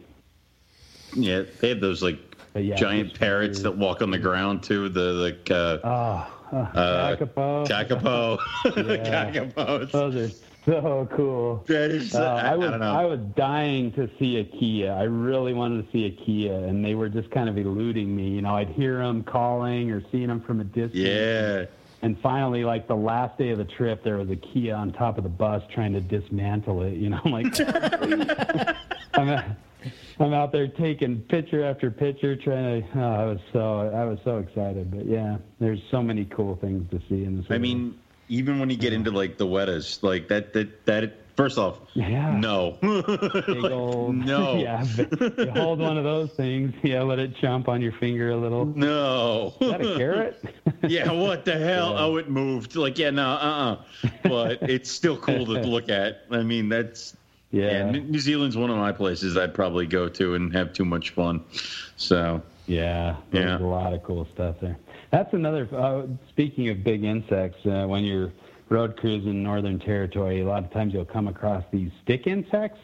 Yeah, they have those like yeah, giant parrots weird. that walk on the ground too. The like uh, Oh, Uh, Kakapo. Kakapo. [laughs] Yeah. Kakapos. Those are [laughs] so cool. That is, Uh, I, I was I don't know. I was dying to see a Kea. I really wanted to see a Kea, and they were just kind of eluding me. You know, I'd hear them calling or seeing them from a distance. yeah. And finally, like the last day of the trip, there was a Kea on top of the bus trying to dismantle it. You know, I'm like, [laughs] I'm, out, I'm out there taking picture after picture, trying to. Oh, I was so I was so excited. But yeah, there's so many cool things to see in this. I world. mean, even when you get into like the wettest, like that, that, that, first off, Yeah. no. [laughs] big old no. [laughs] yeah. You hold one of those things, yeah, let it chomp on your finger a little. Is No. that a carrot? [laughs] yeah, what the hell? Yeah. Oh, it moved. Like, yeah, no, uh uh But it's still cool to look at. I mean, that's, yeah. yeah, New New Zealand's one of my places I'd probably go to and have too much fun. So, yeah. There's Yeah. a lot of cool stuff there. That's another. Uh, speaking of big insects, uh, when you're road cruising Northern Territory, a lot of times you'll come across these stick insects.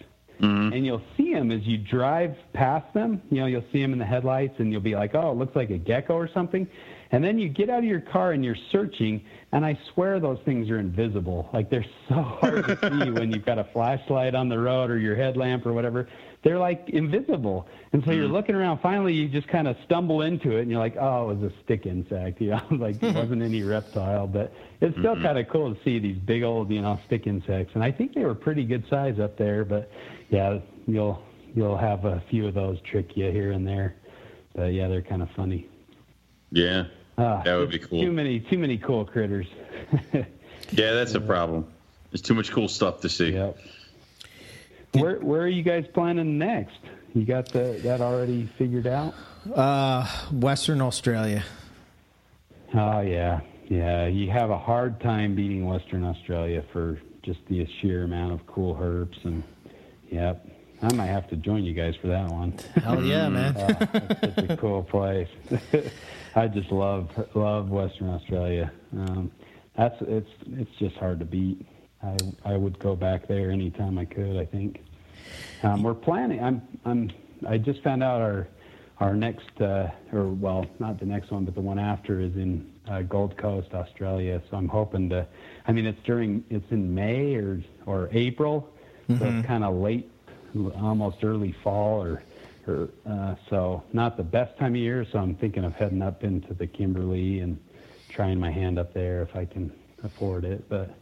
And you'll see them as you drive past them. You know, you'll see them in the headlights, and you'll be like, "Oh, it looks like a gecko or something." And then you get out of your car and you're searching, and I swear those things are invisible. Like they're so hard to see [laughs] when you've got a flashlight on the road or your headlamp or whatever. They're like invisible, and so you're looking around. Finally, you just kind of stumble into it, and you're like, "Oh, it was a stick insect." [laughs] You know, like it [laughs] wasn't any reptile, but it's still kind of cool to see these big old, you know, stick insects. And I think they were pretty good size up there, but yeah, you'll you'll have a few of those trick you here and there. But yeah, they're kind of funny. yeah. Ah, That would be cool. Too many, too many cool critters. [laughs] Yeah, that's a problem. There's too much cool stuff to see. yep. Where where are you guys planning next? You got the, that already figured out? Uh, Western Australia. Oh yeah, yeah. You have a hard time beating Western Australia for just the sheer amount of cool herps and yep. I might have to join you guys for that one. Hell yeah, man. Oh, it's such a cool place. [laughs] I just love love Western Australia. Um, that's it's it's just hard to beat. I I would go back there anytime I could. I think um, we're planning. I'm I'm I just found out our our next uh, or well not the next one but the one after is in uh, Gold Coast, Australia. So I'm hoping to. I mean it's during it's in May or or April, so it's kind of late, almost early fall or or uh, so not the best time of year. So I'm thinking of heading up into the Kimberley and trying my hand up there if I can afford it. But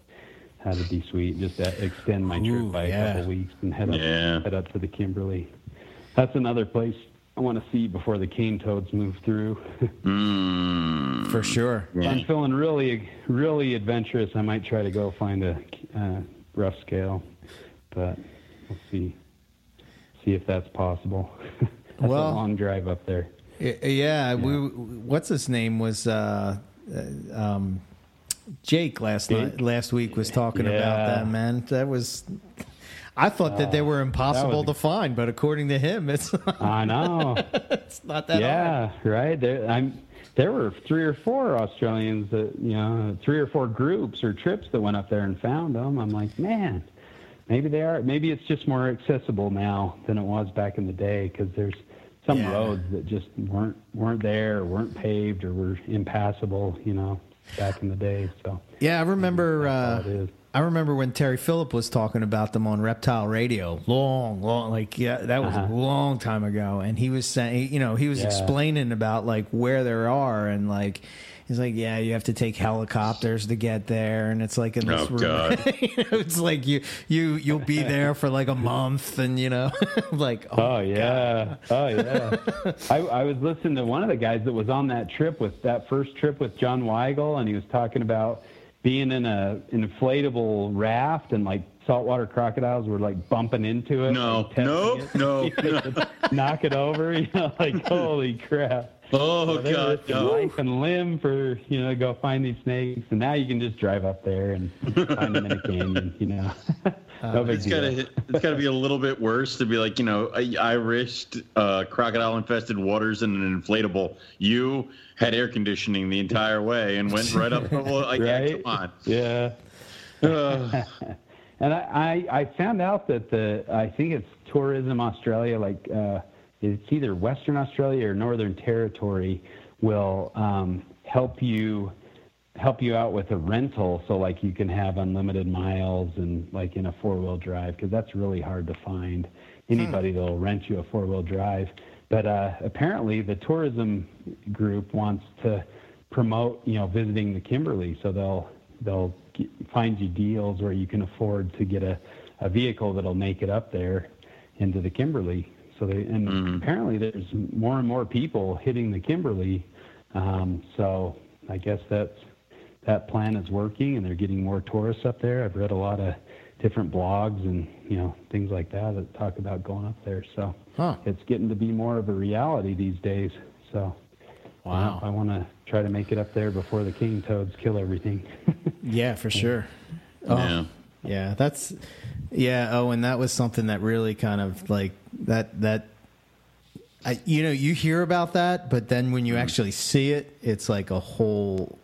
that'd be sweet. Just to extend my trip Ooh, by yeah. a couple weeks and head up Yeah. head up to the Kimberley. That's another place I want to see before the cane toads move through. [laughs] Mm, For sure. If I'm feeling really, really adventurous. I might try to go find a uh, rough scale, but we'll see. See if that's possible. [laughs] that's Well- a long drive up there. Y- Yeah, we. What's his name was uh, uh, um, Jake last night. Last week was talking about that man. That was. I thought that they uh, were impossible was- to find, but according to him, it's [laughs] I know. it's not that hard. yeah, right. There, I'm. There were three or four Australians that you know, three or four groups or trips that went up there and found them. I'm like, man, maybe they are. Maybe it's just more accessible now than it was back in the day because there's some Yeah. roads that just weren't weren't there, or weren't paved, or were impassable. You know, back in the day. So Yeah, I remember. Uh, all it is. I remember when Terry Phillip was talking about them on Reptile Radio, long, long, like yeah, that was Uh-huh. a long time ago, and he was saying, you know, he was Yeah. explaining about like where there are, and like he's like, yeah, you have to take helicopters to get there, and it's like in this Oh, room, God. [laughs] you know, it's like you you you'll be there for like a month, and you know, [laughs] like Oh, oh yeah, oh yeah. I, I was listening to one of the guys that was on that trip with that first trip with John Weigel, and he was talking about being in a an inflatable raft and like saltwater crocodiles were like bumping into it. No, like, testing no, it. no, [laughs] He knock it over. You know, like holy crap. Oh, So God. risking no. life and limb for you know to go find these snakes, and now you can just drive up there and find them in a canyon. [laughs] You know, [laughs] no big It's deal. gotta it's gotta be a little bit worse to be like you know I, I risked uh, crocodile infested waters in an inflatable. You had air conditioning the entire way and went right up. [laughs] Well, like, yeah, Right? come on. Yeah. Uh, And I, I, I found out that the I think it's Tourism Australia, like uh, it's either Western Australia or Northern Territory, will um, help you help you out with a rental, so like you can have unlimited miles and like in a four wheel drive, because that's really hard to find anybody that'll rent you a four wheel drive. But uh, apparently, the tourism group wants to promote, you know, visiting the Kimberley, so they'll they'll get, find you deals where you can afford to get a, a vehicle that'll make it up there into the Kimberley. So they and apparently there's more and more people hitting the Kimberley. Um, so I guess that's that plan is working, and they're getting more tourists up there. I've read a lot of different blogs and you know things like that that talk about going up there. So Huh. it's getting to be more of a reality these days. So Wow. I want to try to make it up there before the cane toads kill everything. [laughs] Yeah, for sure. Oh, Yeah. yeah. that's yeah. Oh, and that was something that really kind of like that that. I, you know, you hear about that, but then when you Mm-hmm. actually see it, it's like a whole.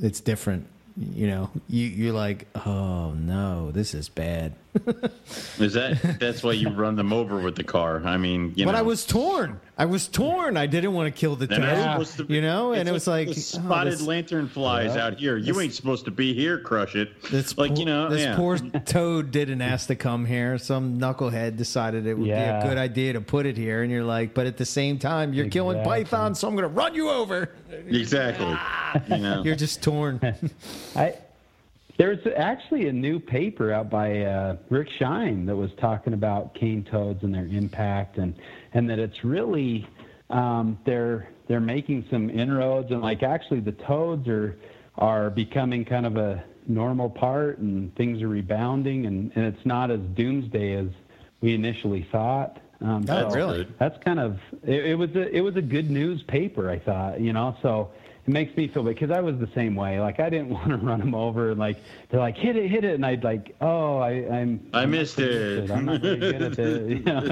It's different. You know, you you're like, oh no, this is bad. Is that that's why you run them over with the car? I mean, you know, but know. I was torn. I was torn. I didn't want to kill the They're toad. to be- you know, and it was like, the oh, spotted this- lantern flies out here. You This- ain't supposed to be here. Crush it. This like poor, you know, this yeah. poor toad didn't ask to come here. Some knucklehead decided it would Yeah. be a good idea to put it here, and you're like, but at the same time, you're killing Exactly. pythons, so I'm going to run you over. exactly. You know, You're just torn. [laughs] I there's actually a new paper out by uh, Rick Shine that was talking about cane toads and their impact, and and that it's really um, they're they're making some inroads, and like actually the toads are are becoming kind of a normal part, and things are rebounding, and, and it's not as doomsday as we initially thought. Um, Oh, so really? That's kind of it, it was a it was a good news paper, I thought, you know. So it makes me feel bad because I was the same way. Like I didn't [laughs] want to run them over, and like they're like hit it, hit it, and I'd like, oh, I I'm I I'm not missed good it. [laughs] I'm not very good at it. You know,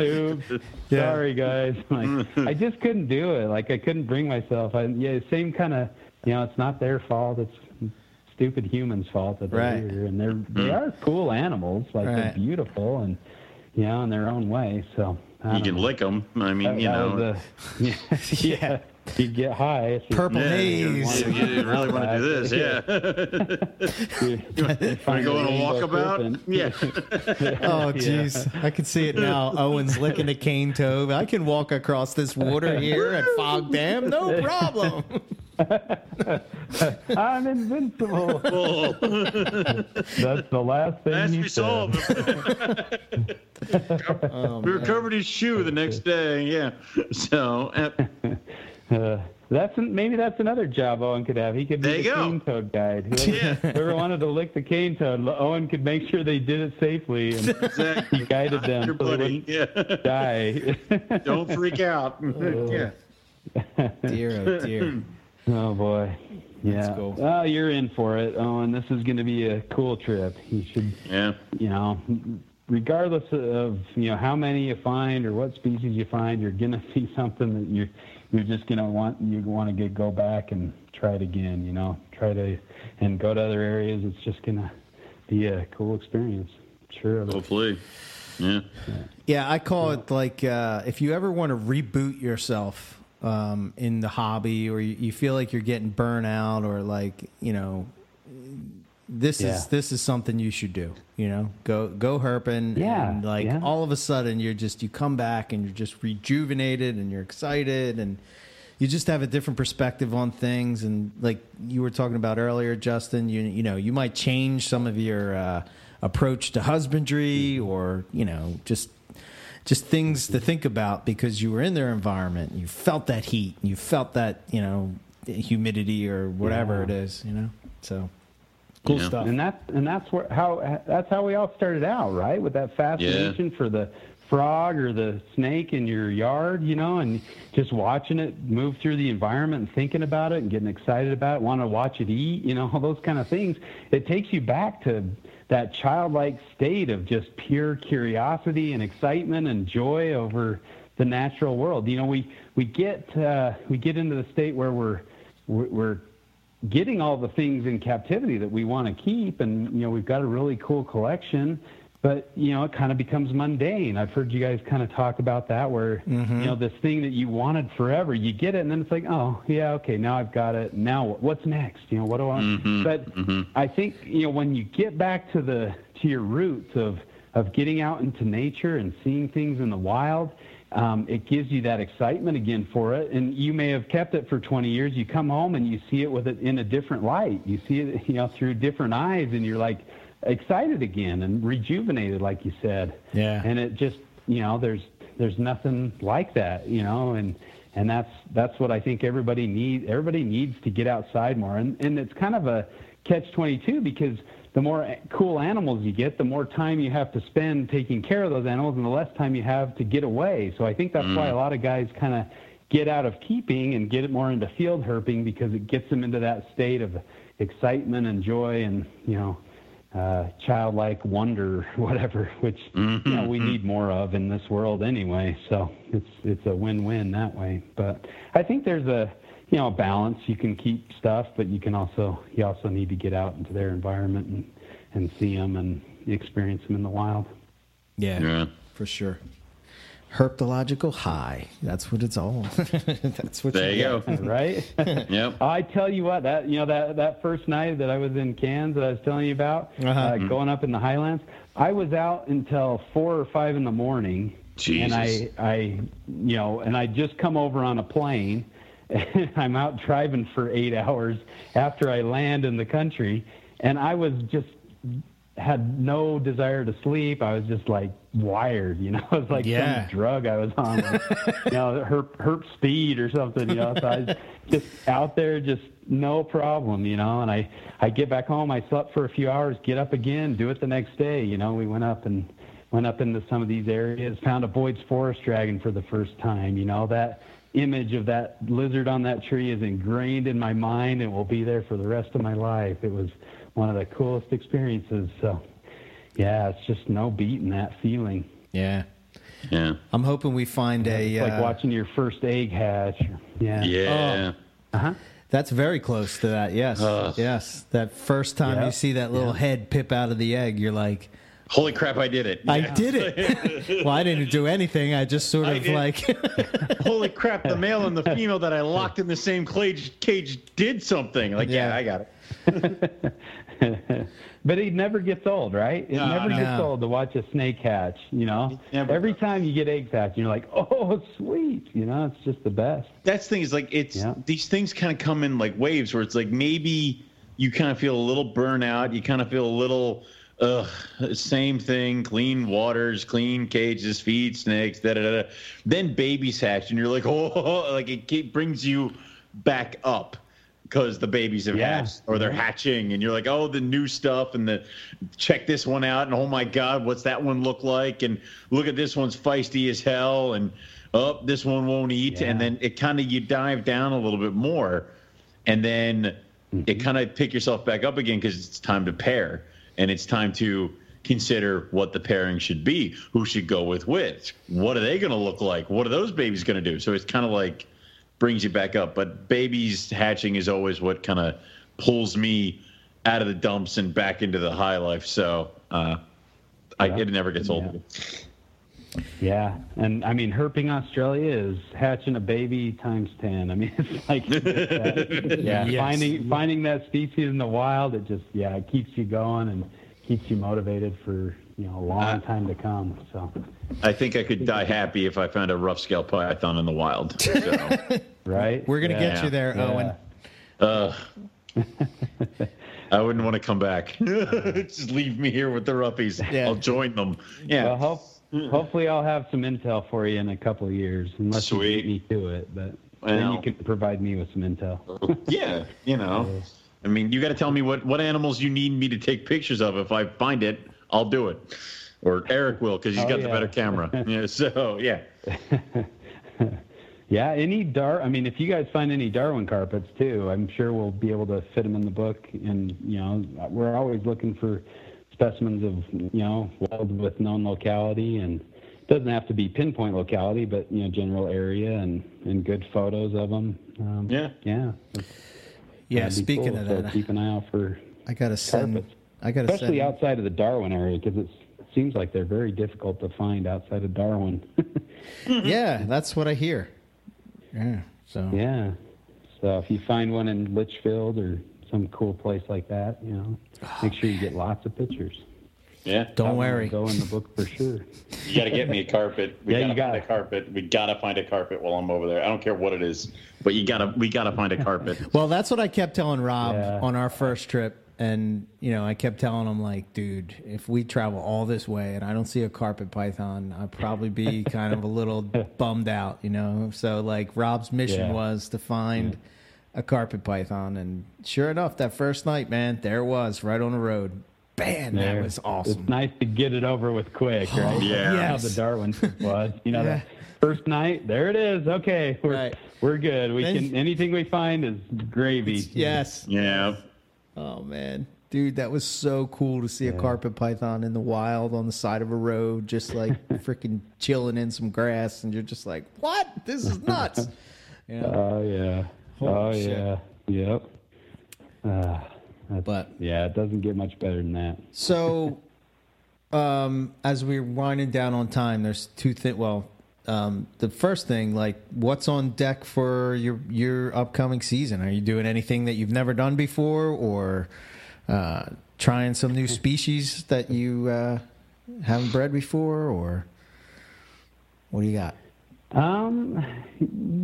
oops, Yeah. sorry guys. [laughs] Like I just couldn't do it. Like I couldn't bring myself. I, yeah, same kind of. You know, it's not their fault. It's stupid humans' fault that they're Right. here, and they're mm-hmm. they are cool animals. Like they're beautiful and you know in their own way. So you can know. lick them. I mean, That- you that know. a- yeah, yeah. You get high. if you- Purple yeah, you, haze. you- you really want to do this, yeah. [laughs] you- you Want to go a on a rainbow walkabout? Yeah. [laughs] Oh, jeez. I can see it now. [laughs] Owen's licking a cane toad. I can walk across this water here at Fogg Dam. No problem. I'm invincible. Oh, That's the last thing that's he we saw said. him. we recovered his shoe the next day. Yeah. So uh, Uh, that's maybe that's another job Owen could have. He could be There the go. cane toad guide. Whoever, Yeah. [laughs] whoever wanted to lick the cane toad, Owen could make sure they did it safely and exactly. he guided them Your so they wouldn't Yeah. [laughs] die. [laughs] Don't freak out. yeah. Dear, oh, dear. Oh boy. Yeah. cool. Oh, you're in for it, Owen. This is going to be a cool trip. You should, Yeah. you know, regardless of you know how many you find or what species you find, you're going to see something that you're you're just going to want you want to get go back and try it again. You know, try to and go to other areas. It's just going to be a cool experience. Sure. Hopefully. Yeah. Yeah, I call it like uh, if you ever want to reboot yourself um, in the hobby, or you, you feel like you're getting burnt out, or like you know, this Yeah. is this is something you should do. You know, go go herping, Yeah, and like yeah. all of a sudden you're just you come back and you're just rejuvenated and you're excited and you just have a different perspective on things and like you were talking about earlier justin you you know you might change some of your uh, approach to husbandry or you know just just things to think about because you were in their environment you felt that heat you felt that you know humidity or whatever Yeah. it is you know so cool Yeah. stuff and that's and that's where how that's how we all started out, right? With that fascination for the frog or the snake in your yard, you know, and just watching it move through the environment and thinking about it and getting excited about it, want to watch it eat, you know, [laughs] all those kind of things. It takes you back to that childlike state of just pure curiosity and excitement and joy over the natural world. You know, we we get uh, we get into the state where we're we're, we're getting all the things in captivity that we want to keep and you know we've got a really cool collection but you know, it kind of becomes mundane. I've heard you guys kind of talk about that, where mm-hmm. you know this thing that you wanted forever, you get it, and then it's like, oh yeah, okay, now I've got it. Now what's next? You know, what do I? want? Mm-hmm. But mm-hmm. I think you know when you get back to the to your roots of of getting out into nature and seeing things in the wild. Um, it gives you that excitement again for it, and you may have kept it for 20 years. You come home and you see it with it in a different light. You see it, [laughs] you know, through different eyes, and you're like excited again and rejuvenated, like you said. Yeah. And it just, you know, there's there's nothing like that, you know, and and that's that's what I think everybody needs. Everybody needs to get outside more, and and it's kind of a catch 22 because the more cool animals you get, the more time you have to spend taking care of those animals, and the less time you have to get away. So I think that's why mm. a lot of guys kind of get out of keeping and get it more into field herping because it gets them into that state of excitement and joy and you know uh, childlike wonder, [laughs] whatever, which you know mm-hmm, we mm-hmm. need more of in this world anyway. So it's it's a win-win that way. But I think there's a you know a balance. You can keep stuff, but you can also you also need to get out into their environment and and see them and experience them in the wild. Yeah, Yeah. for sure. Herpetological high. That's what it's all. [laughs] That's what There you get. go. right? [laughs] Yep. I tell you what, that you know that that first night that I was in Cairns that I was telling you about, Uh-huh. uh, going up in the Highlands, I was out until four or five in the morning, Jesus. and I I you know, and I just come over on a plane, and [laughs] I'm out driving for eight hours after I land in the country, and I was just had no desire to sleep. I was just like wired, you know. [laughs] It was like Yeah. some drug I was on, you know, [laughs] herp, herp speed or something, you know. So I was just out there, just no problem, you know. And I I get back home, I slept for a few hours, get up again, do it the next day, you know. We went up and went up into some of these areas, found a Boyd's forest dragon for the first time, you know. That image of that lizard on that tree is ingrained in my mind and will be there for the rest of my life. It was one of the coolest experiences. So, yeah, it's just no beating that feeling. Yeah. Yeah. I'm hoping we find a. It's like uh, watching your first egg hatch. Yeah. Yeah. Uh-huh. That's very close to that. Yes. Yes. That first time you see that little head pip out of the egg, you're like, Holy crap! I did it. I did it. [laughs] well, I didn't do anything. I just sort of like. [laughs] Holy crap! The male and the female that I locked in the same cage, cage did something. Like, yeah, Yeah. I got it. [laughs] but it never gets old, right? It No, never no. gets old to watch a snake hatch. You know, every does. time you get eggs hatch, you're like, oh, sweet. You know, it's just the best. That's the thing is like it's Yeah. these things kind of come in like waves where it's like maybe you kind of feel a little burnout, you kind of feel a little ugh, same thing, clean waters, clean cages, feed snakes, da da da. Then babies hatch, and you're like, [laughs] oh, like it brings you back up because the babies have Yeah. hatched or they're mm-hmm. hatching, and you're like, oh, the new stuff, and the check this one out, and oh my god, what's that one look like? And look at this one's feisty as hell, and oh, this one won't eat, and then it kind of you dive down a little bit more, and then mm-hmm. it kind of pick yourself back up again because it's time to pair, and it's time to consider what the pairing should be, who should go with which, what are they going to look like, what are those babies going to do? So it's kind of like brings you back up. But babies hatching is always what kind of pulls me out of the dumps and back into the high life. So uh, I, it never gets old. Yeah. Yeah, and I mean, herping Australia is hatching a baby times ten. I mean, [laughs] it's like, that. [laughs] yeah, Yes. finding finding that species in the wild. It just, yeah, it keeps you going and keeps you motivated for you know a long Uh, time to come. So, I think I could die happy if I found a rough scale python in the wild. So, [laughs] right? We're gonna Yeah. get you there, Yeah. Owen. uh, I wouldn't want to come back. Just leave me here with the roughies. Yeah. I'll join them. Yeah. Well, hope, Mm-hmm. hopefully, I'll have some intel for you in a couple of years, unless you Sweet. beat me to it. But then you can provide me with some intel. [laughs] yeah, you know. I mean, you got to tell me what what animals you need me to take pictures of. If I find it, I'll do it. Or Eric will because he's Oh, got the better camera. [laughs] yeah. So yeah. [laughs] Yeah, any Dar. I mean, if you guys find any Darwin carpets too, I'm sure we'll be able to fit them in the book. And you know, we're always looking for specimens of you know wild with known locality, and it doesn't have to be pinpoint locality, but you know general area and and good photos of them. Um, Yeah. yeah, Yeah. Speaking cool. of So that, keep an eye out for I gotta send. carpets. I gotta especially send. outside of the Darwin area because it seems like they're very difficult to find outside of Darwin. [laughs] yeah, that's what I hear. Yeah. So yeah. So if you find one in Litchfield or some cool place like that, you know, ah, make sure you get lots of pictures. Yeah. don't That one will worry. Go in the book for sure. You got to get me a carpet. We Yeah, gotta you got find a carpet. We got to find a carpet while I'm over there. I don't care what it is, but you got to we got to find a carpet. [laughs] Well, that's what I kept telling Rob Yeah. on our first trip. And, you know, I kept telling him, like, dude, if we travel all this way and I don't see a carpet python, I'd probably be kind of a little [laughs] bummed out, you know? So, like, Rob's mission Yeah. was to find a carpet python. And sure enough, that first night, man, there it was right on the road. Man, There. that was awesome. It's nice to get it over with quick, oh, right? Yeah. That's how the Darwin [laughs] was. You know, Yeah. the first night, there it is. Okay, we're Right. we're good. We Then- can anything we find is gravy. Yes. Yeah. Oh man, dude, that was so cool to see a carpet python in the wild on the side of a road, just like [laughs] freaking chilling in some grass, and you're just like, "What? This is nuts!" [laughs] You know? Oh yeah. Holy oh shit. yeah. Yep. Uh, But- yeah, it doesn't get much better than that. so, [laughs] um, as we're winding down on time, there's two things. Well, um, the first thing, like, what's on deck for your your upcoming season? Are you doing anything that you've never done before, or uh, trying some new [laughs] species that you uh, haven't bred before, or what do you got? Um,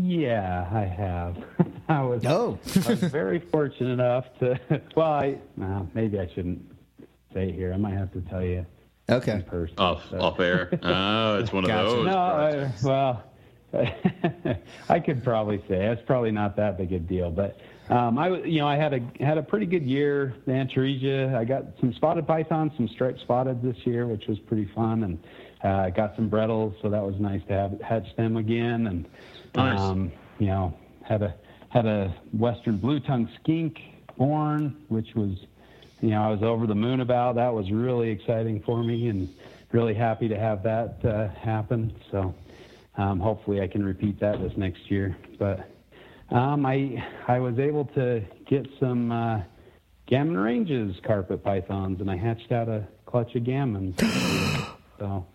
yeah, I have. [laughs] I was. Oh. I was very [laughs] fortunate enough to. [laughs] Well, I well, maybe I shouldn't say it here. I might have to tell you Okay. in person. Off So- off air. Oh, it's one of those. No, I, well, I could probably say it's probably not that big a deal, but um, I, w- you know, I had a had a pretty good year. The Antaresia, I got some spotted pythons, some striped spotted this year, which was pretty fun, and uh, got some bredlis, so that was nice to have hatch them again, and Nice. um, you know, had a had a western blue tongue skink born, which was you know, I was over the moon about. That was really exciting for me and really happy to have that uh, happen. So um, hopefully I can repeat that this next year. But um, I I was able to get some uh, gammon ranges carpet pythons, and I hatched out a clutch of gammons. [gasps] so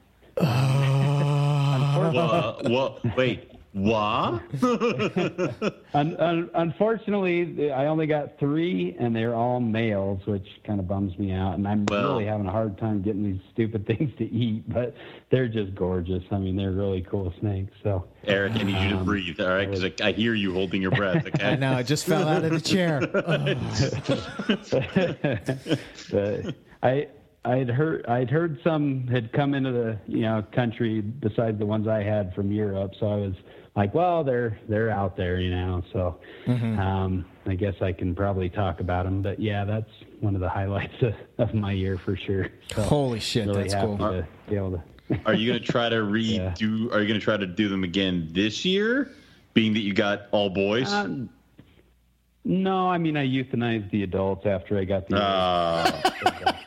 Wha- wha- wait. What? [laughs] un- un- unfortunately, I only got three, and they're all males, which kind of bums me out. And I'm Well- really having a hard time getting these stupid [laughs] things to eat, but they're just gorgeous. I mean, they're really cool snakes. So Eric, I need you to Um, breathe, all right? Because I, I hear you holding your breath. Okay. [laughs] I know. I just fell out of the chair. but I I'd heard I'd heard some had come into the you know country besides the ones I had from Europe, so I was like, well, they're they're out there, you know. So um, I guess I can probably talk about them. But yeah, that's one of the highlights of, of my year for sure. So Holy shit, really that's cool. to be able to. [laughs] Are you going to try to redo? Are you going to try to do them again this year? Being that you got all boys. Um, no, I mean I euthanized the adults after I got the. Ah. [laughs]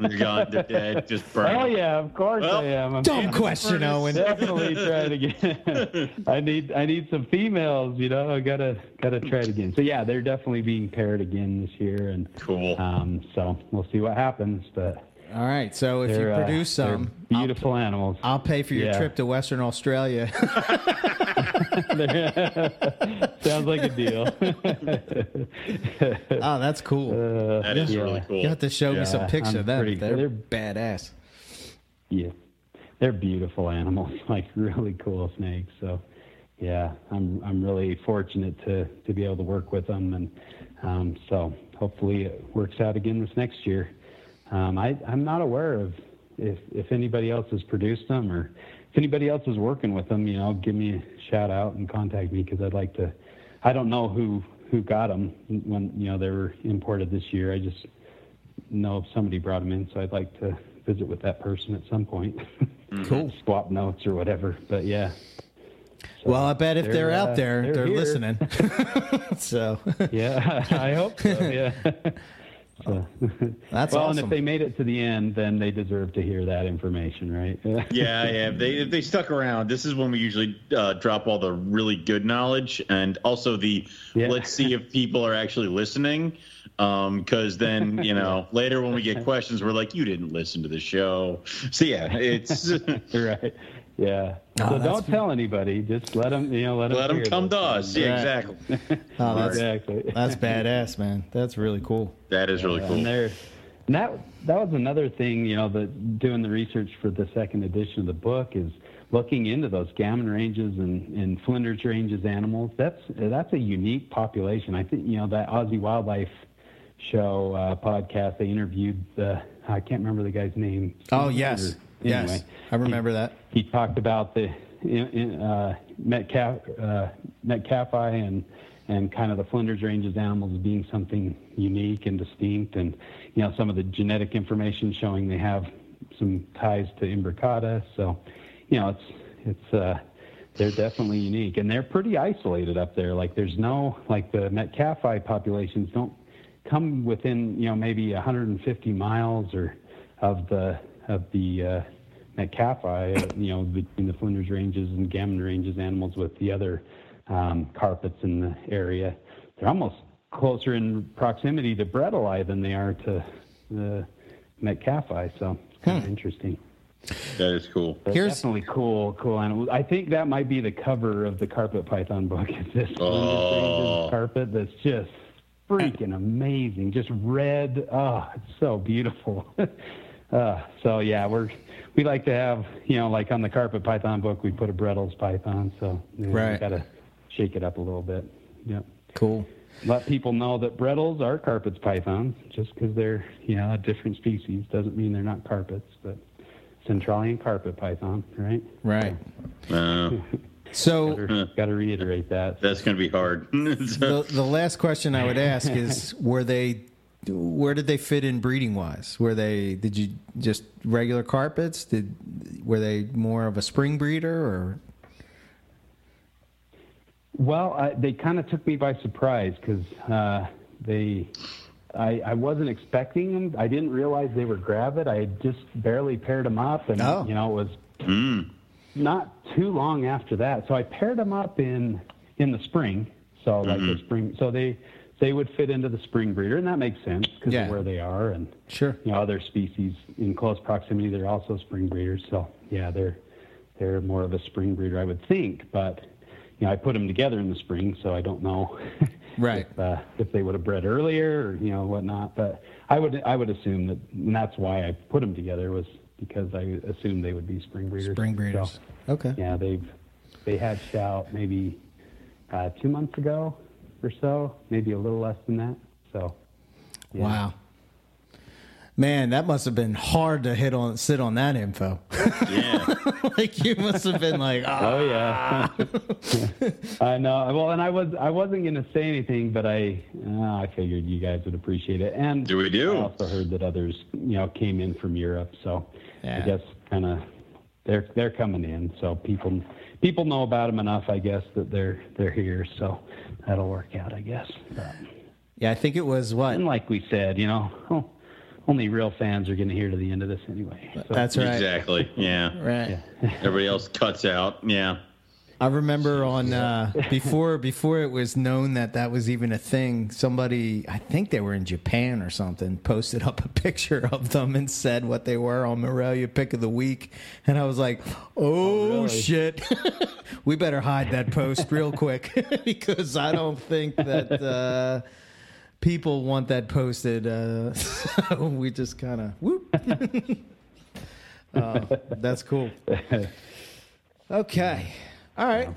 They're gone. They're dead. Just [laughs] burn. Oh yeah, of course Well, I am. I'm Dumb question, Owen. definitely try it again. [laughs] I need I need some females. You know, I gotta gotta try it again. So yeah, they're definitely being paired again this year, and Cool. um, so we'll see what happens. But All right. So if you they're, uh, produce they're some, I'll, beautiful animals. I'll pay for your Yeah. trip to Western Australia. [laughs] [laughs] Sounds like a deal. oh, that's cool. Uh, that is yeah. really cool. you have to show me some yeah, pics of them. pretty- They're, they're- badass. Yeah, they're beautiful animals, [laughs] like really cool snakes. So, yeah, I'm I'm really fortunate to to be able to work with them, and um, so hopefully it works out again this next year. Um, I I'm not aware of if if anybody else has produced them or if anybody else is working with them. You know, give me a shout out and contact me because I'd like to. I don't know who who got them when you know they were imported this year. I just know if somebody brought them in, so I'd like to visit with that person at some point. Cool. Swap notes or whatever. But yeah. So Well, I bet if they're, they're, out uh, there, they're, they're listening. [laughs] so, [laughs] Yeah, I hope so. Yeah. [laughs] uh, [laughs] That's well, awesome. and if they made it to the end, then they deserve to hear that information, right? [laughs] yeah, yeah. If they if they stuck around, this is when we usually uh, drop all the really good knowledge and also the Yeah. let's see if people are actually listening. Because then you know [laughs] later when we get questions, we're like, you didn't listen to the show. So yeah, it's right. Yeah. Oh, so don't tell anybody. Just let them, you know, let them. let them come to us. Yeah, exactly. [laughs] Oh, that's, exactly. that's badass, man. That's really cool. That is really And cool. there, and that that was another thing, you know, that doing the research for the second edition of the book is looking into those gammon ranges and, and Flinders ranges animals. That's that's a unique population. I think you know that Aussie Wildlife Show uh, podcast. They interviewed the I can't remember the guy's name. Oh yes, Or- yes, anyway, I remember that. he talked about the uh, Metcalf, uh, Metcalfei and and kind of the Flinders Ranges animals being something unique and distinct, and you know some of the genetic information showing they have some ties to imbricata. So, you know, it's it's uh, they're definitely unique, and they're pretty isolated up there. Like there's no like the Metcalfei populations don't come within you know maybe 150 miles or of the of the uh, Metcalfei, uh, you know, between the Flinders Ranges and Gammon Ranges animals with the other um, carpets in the area. They're almost closer in proximity to Bredli than they are to the Metcalfei, so it's kind of interesting. That is cool. But Here's- definitely cool, cool animal. I think that might be the cover of the carpet python book. [laughs] Is this Flinders Oh. Ranges carpet that's just freaking amazing, just red. Oh, it's so beautiful. [laughs] uh, so yeah, we're we like to have you know like on the carpet python book we put a Bredli's python, so you know, Right. we got to shake it up a little bit. Yeah. Cool. let people know that Bredlis are carpets pythons. Just because they're you know a different species doesn't mean they're not carpets. But Centralian carpet python, right? Right. Uh, [laughs] So Got to reiterate that. that's going to be hard. So- [laughs] the the last question I would ask is: Were they? Where did they fit in breeding wise? Were they? Did you just regular carpets? Did were they more of a spring breeder or? Well, I, they kind of took me by surprise because uh, they. I, I wasn't expecting them. I didn't realize they were gravid. I had just barely paired them up, and Oh. you know it was not too long after that. So I paired them up in in the spring. So like the spring. So they they would fit into the spring breeder, and that makes sense because Yeah. of where they are and Sure. you know other species in close proximity. They're also spring breeders. So yeah, they're they're more of a spring breeder, I would think. But you know, I put them together in the spring, so I don't know. [laughs] Right. if, uh, if they would have bred earlier or you know whatnot. But I would I would assume that, and that's why I put them together was because I assumed they would be spring breeders. Spring breeders. So, Okay. yeah, they've they hatched out maybe uh, two months ago or so, maybe a little less than that. So yeah. Wow. Man, that must have been hard to hit on sit on that info. yeah. [laughs] like you must have been like, ah. [laughs] Oh yeah, [laughs] I know. Well, and I was I wasn't going to say anything, but I uh, I figured you guys would appreciate it. And Do we do? I also heard that others you know came in from Europe, so Yeah. I guess kind of they're they're coming in. So people people know about them enough, I guess, that they're they're here. So that'll work out, I guess. But, yeah, I think it was what? and like we said, you know, oh, only real fans are going to hear to the end of this anyway. So, That's right. Exactly. Yeah. Right. Everybody else cuts out. Yeah. I remember on uh, [laughs] before before it was known that that was even a thing. Somebody, I think they were in Japan or something, posted up a [laughs] picture of them and said what they were on Morelia Pick of the Week, and I was like, "Oh, really? shit, [laughs] we better hide that post real quick because I don't think that uh, people want that posted." Uh, so we just kind of whoop. uh, that's cool. Okay. All right.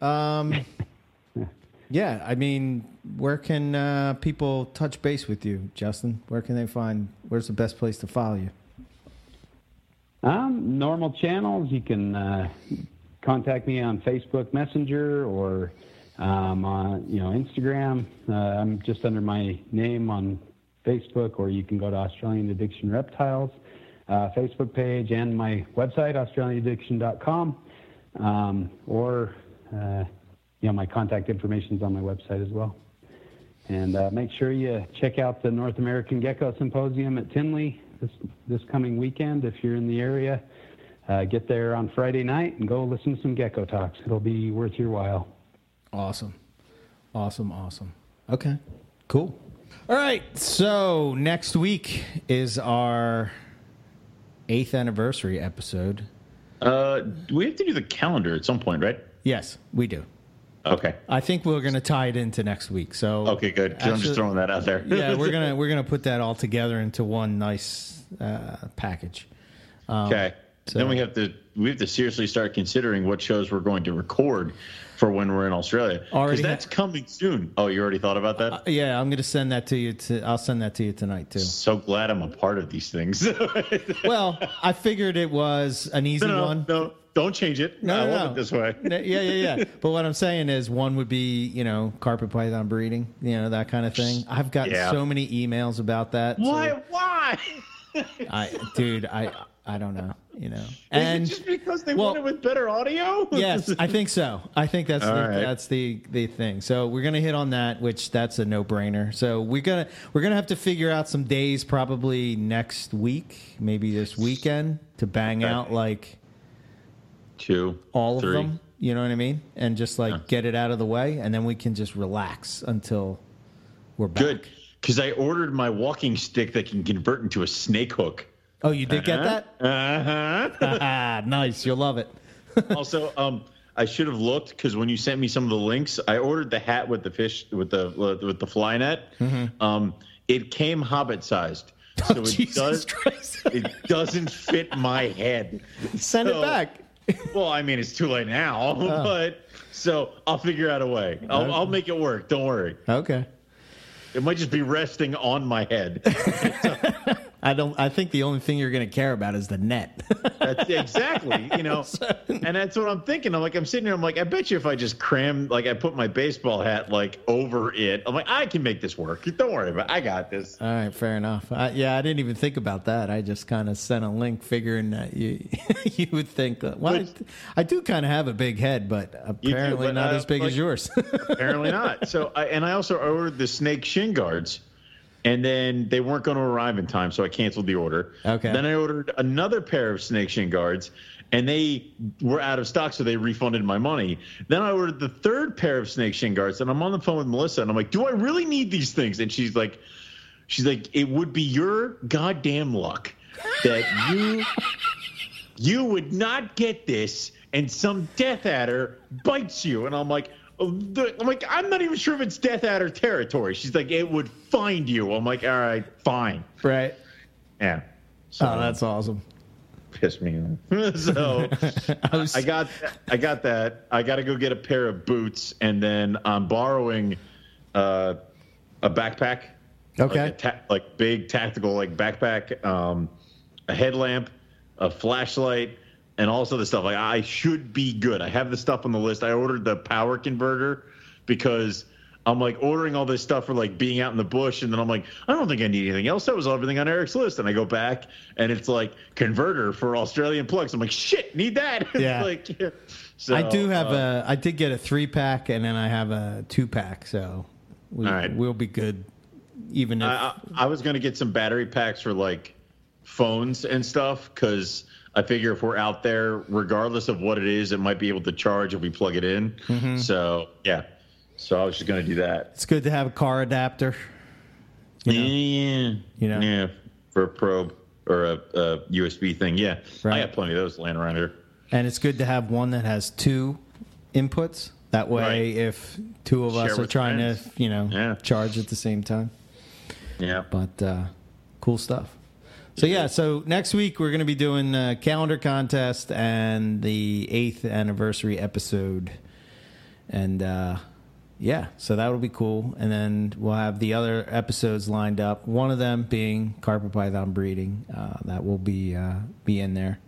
Um, [laughs] yeah, I mean, where can uh, people touch base with you, Justin? Where can they find? Where's the best place to follow you? Um, normal channels. You can uh, contact me on Facebook Messenger or um, on you know Instagram. Uh, I'm just under my name on Facebook, or you can go to Australian Addiction Reptiles uh, Facebook page and my website AustralianAddiction.com, um, or uh, you know my contact information is on my website as well. And uh, make sure you check out the North American Gecko Symposium at Tinley this this coming weekend if you're in the area. Uh, get there on Friday night and go listen to some gecko talks. It'll be worth your while. Awesome. Awesome, awesome. Okay, cool. All right, so next week is our eighth anniversary episode. Uh, we have to do the calendar at some point, right? Yes, we do. Okay. I think we're going to tie it into next week. So Okay, good. 'cause I'm just throwing that out there. yeah, we're gonna [laughs] we're gonna put that all together into one nice uh, package. Um, Okay. so- Then we have to we have to seriously start considering what shows we're going to record for when we're in Australia. Because that's coming soon. Oh, you already thought about that? Uh, yeah, I'm going to send that to you. To I'll send that to you tonight too. so glad I'm a part of these things. [laughs] Well, I figured it was an easy no, no, one. no, don't change it. No, I no, love it this way. Yeah, yeah, yeah. [laughs] But what I'm saying is, one would be, you know, carpet python breeding, you know, that kind of thing. I've got Yeah. so many emails about that. so Why? Why? I, dude, I, I don't know, you know. Is And it just because they well- want it with better audio? [laughs] yes, I think so. I think that's the, right. that's the the thing. So we're gonna hit on that, which that's a no brainer. So we're gonna we're gonna have to figure out some days, probably next week, maybe this weekend, to bang Okay. out like Two, all three. of them. You know what I mean? And just like get it out of the way, and then we can just relax until we're back. Good. Because I ordered my walking stick that can convert into a snake hook. Oh, you did get that? Uh huh. [laughs] [laughs] Nice. You'll love it. [laughs] also, um, I should have looked because when you sent me some of the links, I ordered the hat with the fish with the with the fly net. Um, it came hobbit sized, so it Mm-hmm. Jesus does it doesn't fit my head. Send it back. Well, I mean, it's too late now, Oh. but so I'll figure out a way. I'll, I'll make it work. Don't worry. Okay. It might just be resting on my head. I don't. I think the only thing you're going to care about is the net. [laughs] That's exactly, you know, [laughs] and that's what I'm thinking. I'm like, I'm sitting here. I'm like, I bet you if I just cram, like, I put my baseball hat like over it. I'm like, I can make this work. Don't worry about. it. I got this. All right, fair enough. I, yeah, I didn't even think about that. I just kind of sent a link, figuring that you [laughs] you would think. uh, Well, I, Which- I do kind of have a big head, but do, apparently but, not uh, as big like- as yours. Apparently not. So, I, and I also ordered the snake shin guards, and then they weren't going to arrive in time, so I canceled the order. Okay. Then I ordered another pair of snake shin guards, and they were out of stock, so they refunded my money. Then I ordered the third pair of snake shin guards, and I'm on the phone with Melissa, and I'm like, "Do I really need these things?" And she's like, "She's like, it would be your goddamn luck that you." you would not get this and some death adder bites you and i'm like i'm like i'm not even sure if it's death adder territory she's like it would find you i'm like all right fine right. yeah so Oh, that's awesome. pissed me off [laughs] [laughs] so I was. i got i got that i got to go get a pair of boots and then i'm borrowing uh, a backpack Okay. like, ta- like big tactical like backpack, um, a headlamp, a flashlight, and also the stuff. Like I should be good. I have the stuff on the list. I ordered the power converter because I'm like ordering all this stuff for like being out in the bush, and then I'm like, I don't think I need anything else. That was everything on Eric's list, and I go back and it's like converter for Australian plugs. I'm like, shit, need that. [laughs] Yeah. like, so, I do have uh, a. I did get a three pack, and then I have a two pack. So we, All right. we'll be good. Even if I, I, I was going to get some battery packs for like phones and stuff because I figure if we're out there, regardless of what it is, it might be able to charge if we plug it in. Mm-hmm. So yeah, so I was just going to do that. it's good to have a car adapter. You know? Yeah, You know? yeah, for a probe or a, a USB thing. Yeah, Right. I got plenty of those laying around here. And it's good to have one that has two inputs. That way, Right. if two of us are trying friends. to, you know, Yeah. charge at the same time. Yeah, But uh, cool stuff. So yeah, so next week we're going to be doing the calendar contest and the eighth anniversary episode, and uh, yeah, so that'll be cool. And then we'll have the other episodes lined up. One of them being carpet python breeding. Uh, that will be uh, be in there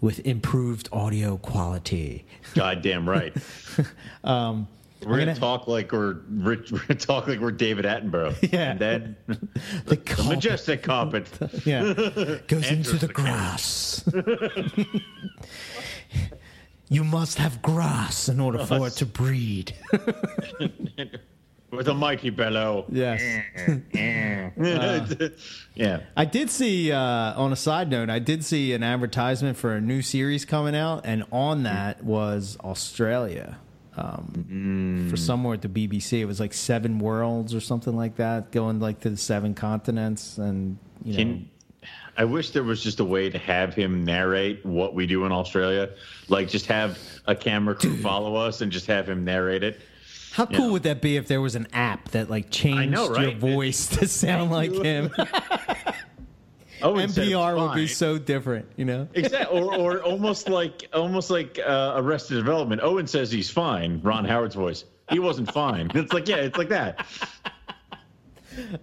with improved audio quality. goddamn right. [laughs] Um, We're gonna, gonna- talk like we're Rich, [laughs] we're gonna talk like we're David Attenborough. [laughs] Yeah. and then [laughs] the the carpet- majestic carpet. Yeah. Goes into the, the grass. you must have grass in order for it to breed. with a mighty bellow. Yes. yeah. I did see, uh, on a side note, I did see an advertisement for a new series coming out, and on that was Australia. Um, For somewhere at the BBC, it was like seven worlds or something like that, going like to the seven continents, and you know, Can, I wish there was just a way to have him narrate what we do in Australia. Like, just have a camera crew [laughs] follow us and just have him narrate it. how cool would that be if there was an app that like changed know, your voice to [laughs] sound like him? [laughs] It's MPR would be so different, you know. Exactly, or, or almost like almost like uh, Arrested Development. Owen says he's fine. Ron Howard's voice. He wasn't fine. It's like yeah, it's like that.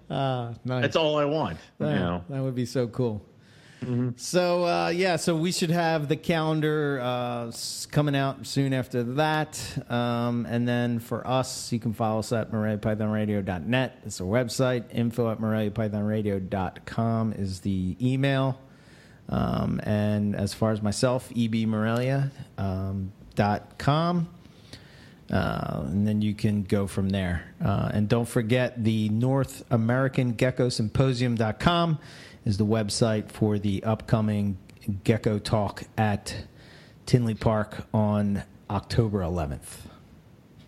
Nice. That's all I want. You know. that would be so cool. So uh, yeah, so we should have the calendar uh, coming out soon after that, um, and then for us, you can follow us at MoreliaPythonRadio.net. It's our website. Info at MoreliaPythonRadio.com is the email, um, and as far as myself, ebmorelia.com. com. Uh, and then you can go from there. Uh, and don't forget the North American Gecko Symposium.com is the website for the upcoming Gecko Talk at Tinley Park on October 11th.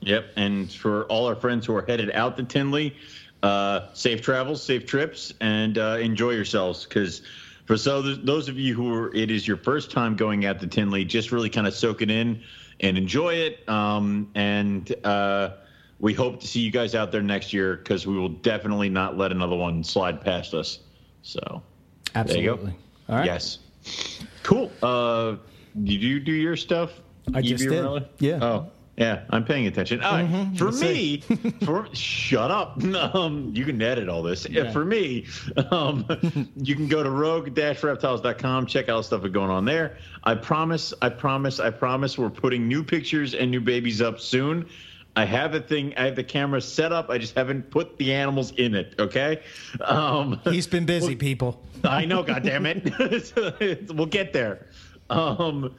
Yep. And for all our friends who are headed out to Tinley, uh, safe travels, safe trips, and uh, enjoy yourselves. Because for so those of you who are, it is your first time going out to Tinley, just really kind of soak it in and enjoy it. Um, and uh, we hope to see you guys out there next year because we will definitely not let another one slide past us. So Absolutely. There you go. All right. Yes. Cool. Uh, did you do your stuff? I just EB did. Morelli? Yeah. Oh, yeah. I'm paying attention. All right. For Let's me, for shut up. [laughs] Um, you can edit all this. Yeah. For me, um, you can go to rogue-reptiles.com. Check out stuff that's going on there. I promise. I promise. I promise. We're putting new pictures and new babies up soon. I have the thing. I have the camera set up. I just haven't put the animals in it. Okay. Um, [laughs] He's been busy, people. I know, God damn it. [laughs] we'll get there. Um,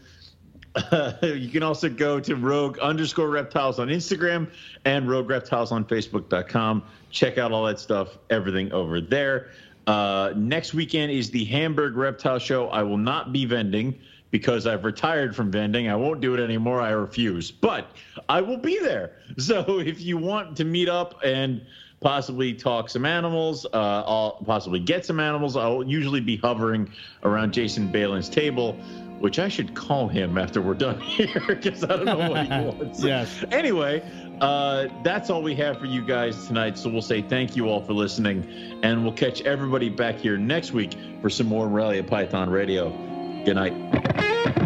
[laughs] you can also go to rogue underscore reptiles on Instagram and rogue reptiles on facebook.com. Check out all that stuff, everything over there. Uh, next weekend is the Hamburg Reptile Show. I will not be vending because I've retired from vending. I won't do it anymore. I refuse. But I will be there. [laughs] So if you want to meet up and possibly talk some animals, uh, I'll possibly get some animals, I'll usually be hovering around Jason Baling's table, which I should call him after we're done [laughs] here because I don't know what he [laughs] wants. Yes. Anyway, uh, that's all we have for you guys tonight. So we'll say thank you all for listening, and we'll catch everybody back here next week for some more Morelia Python Radio. Good night.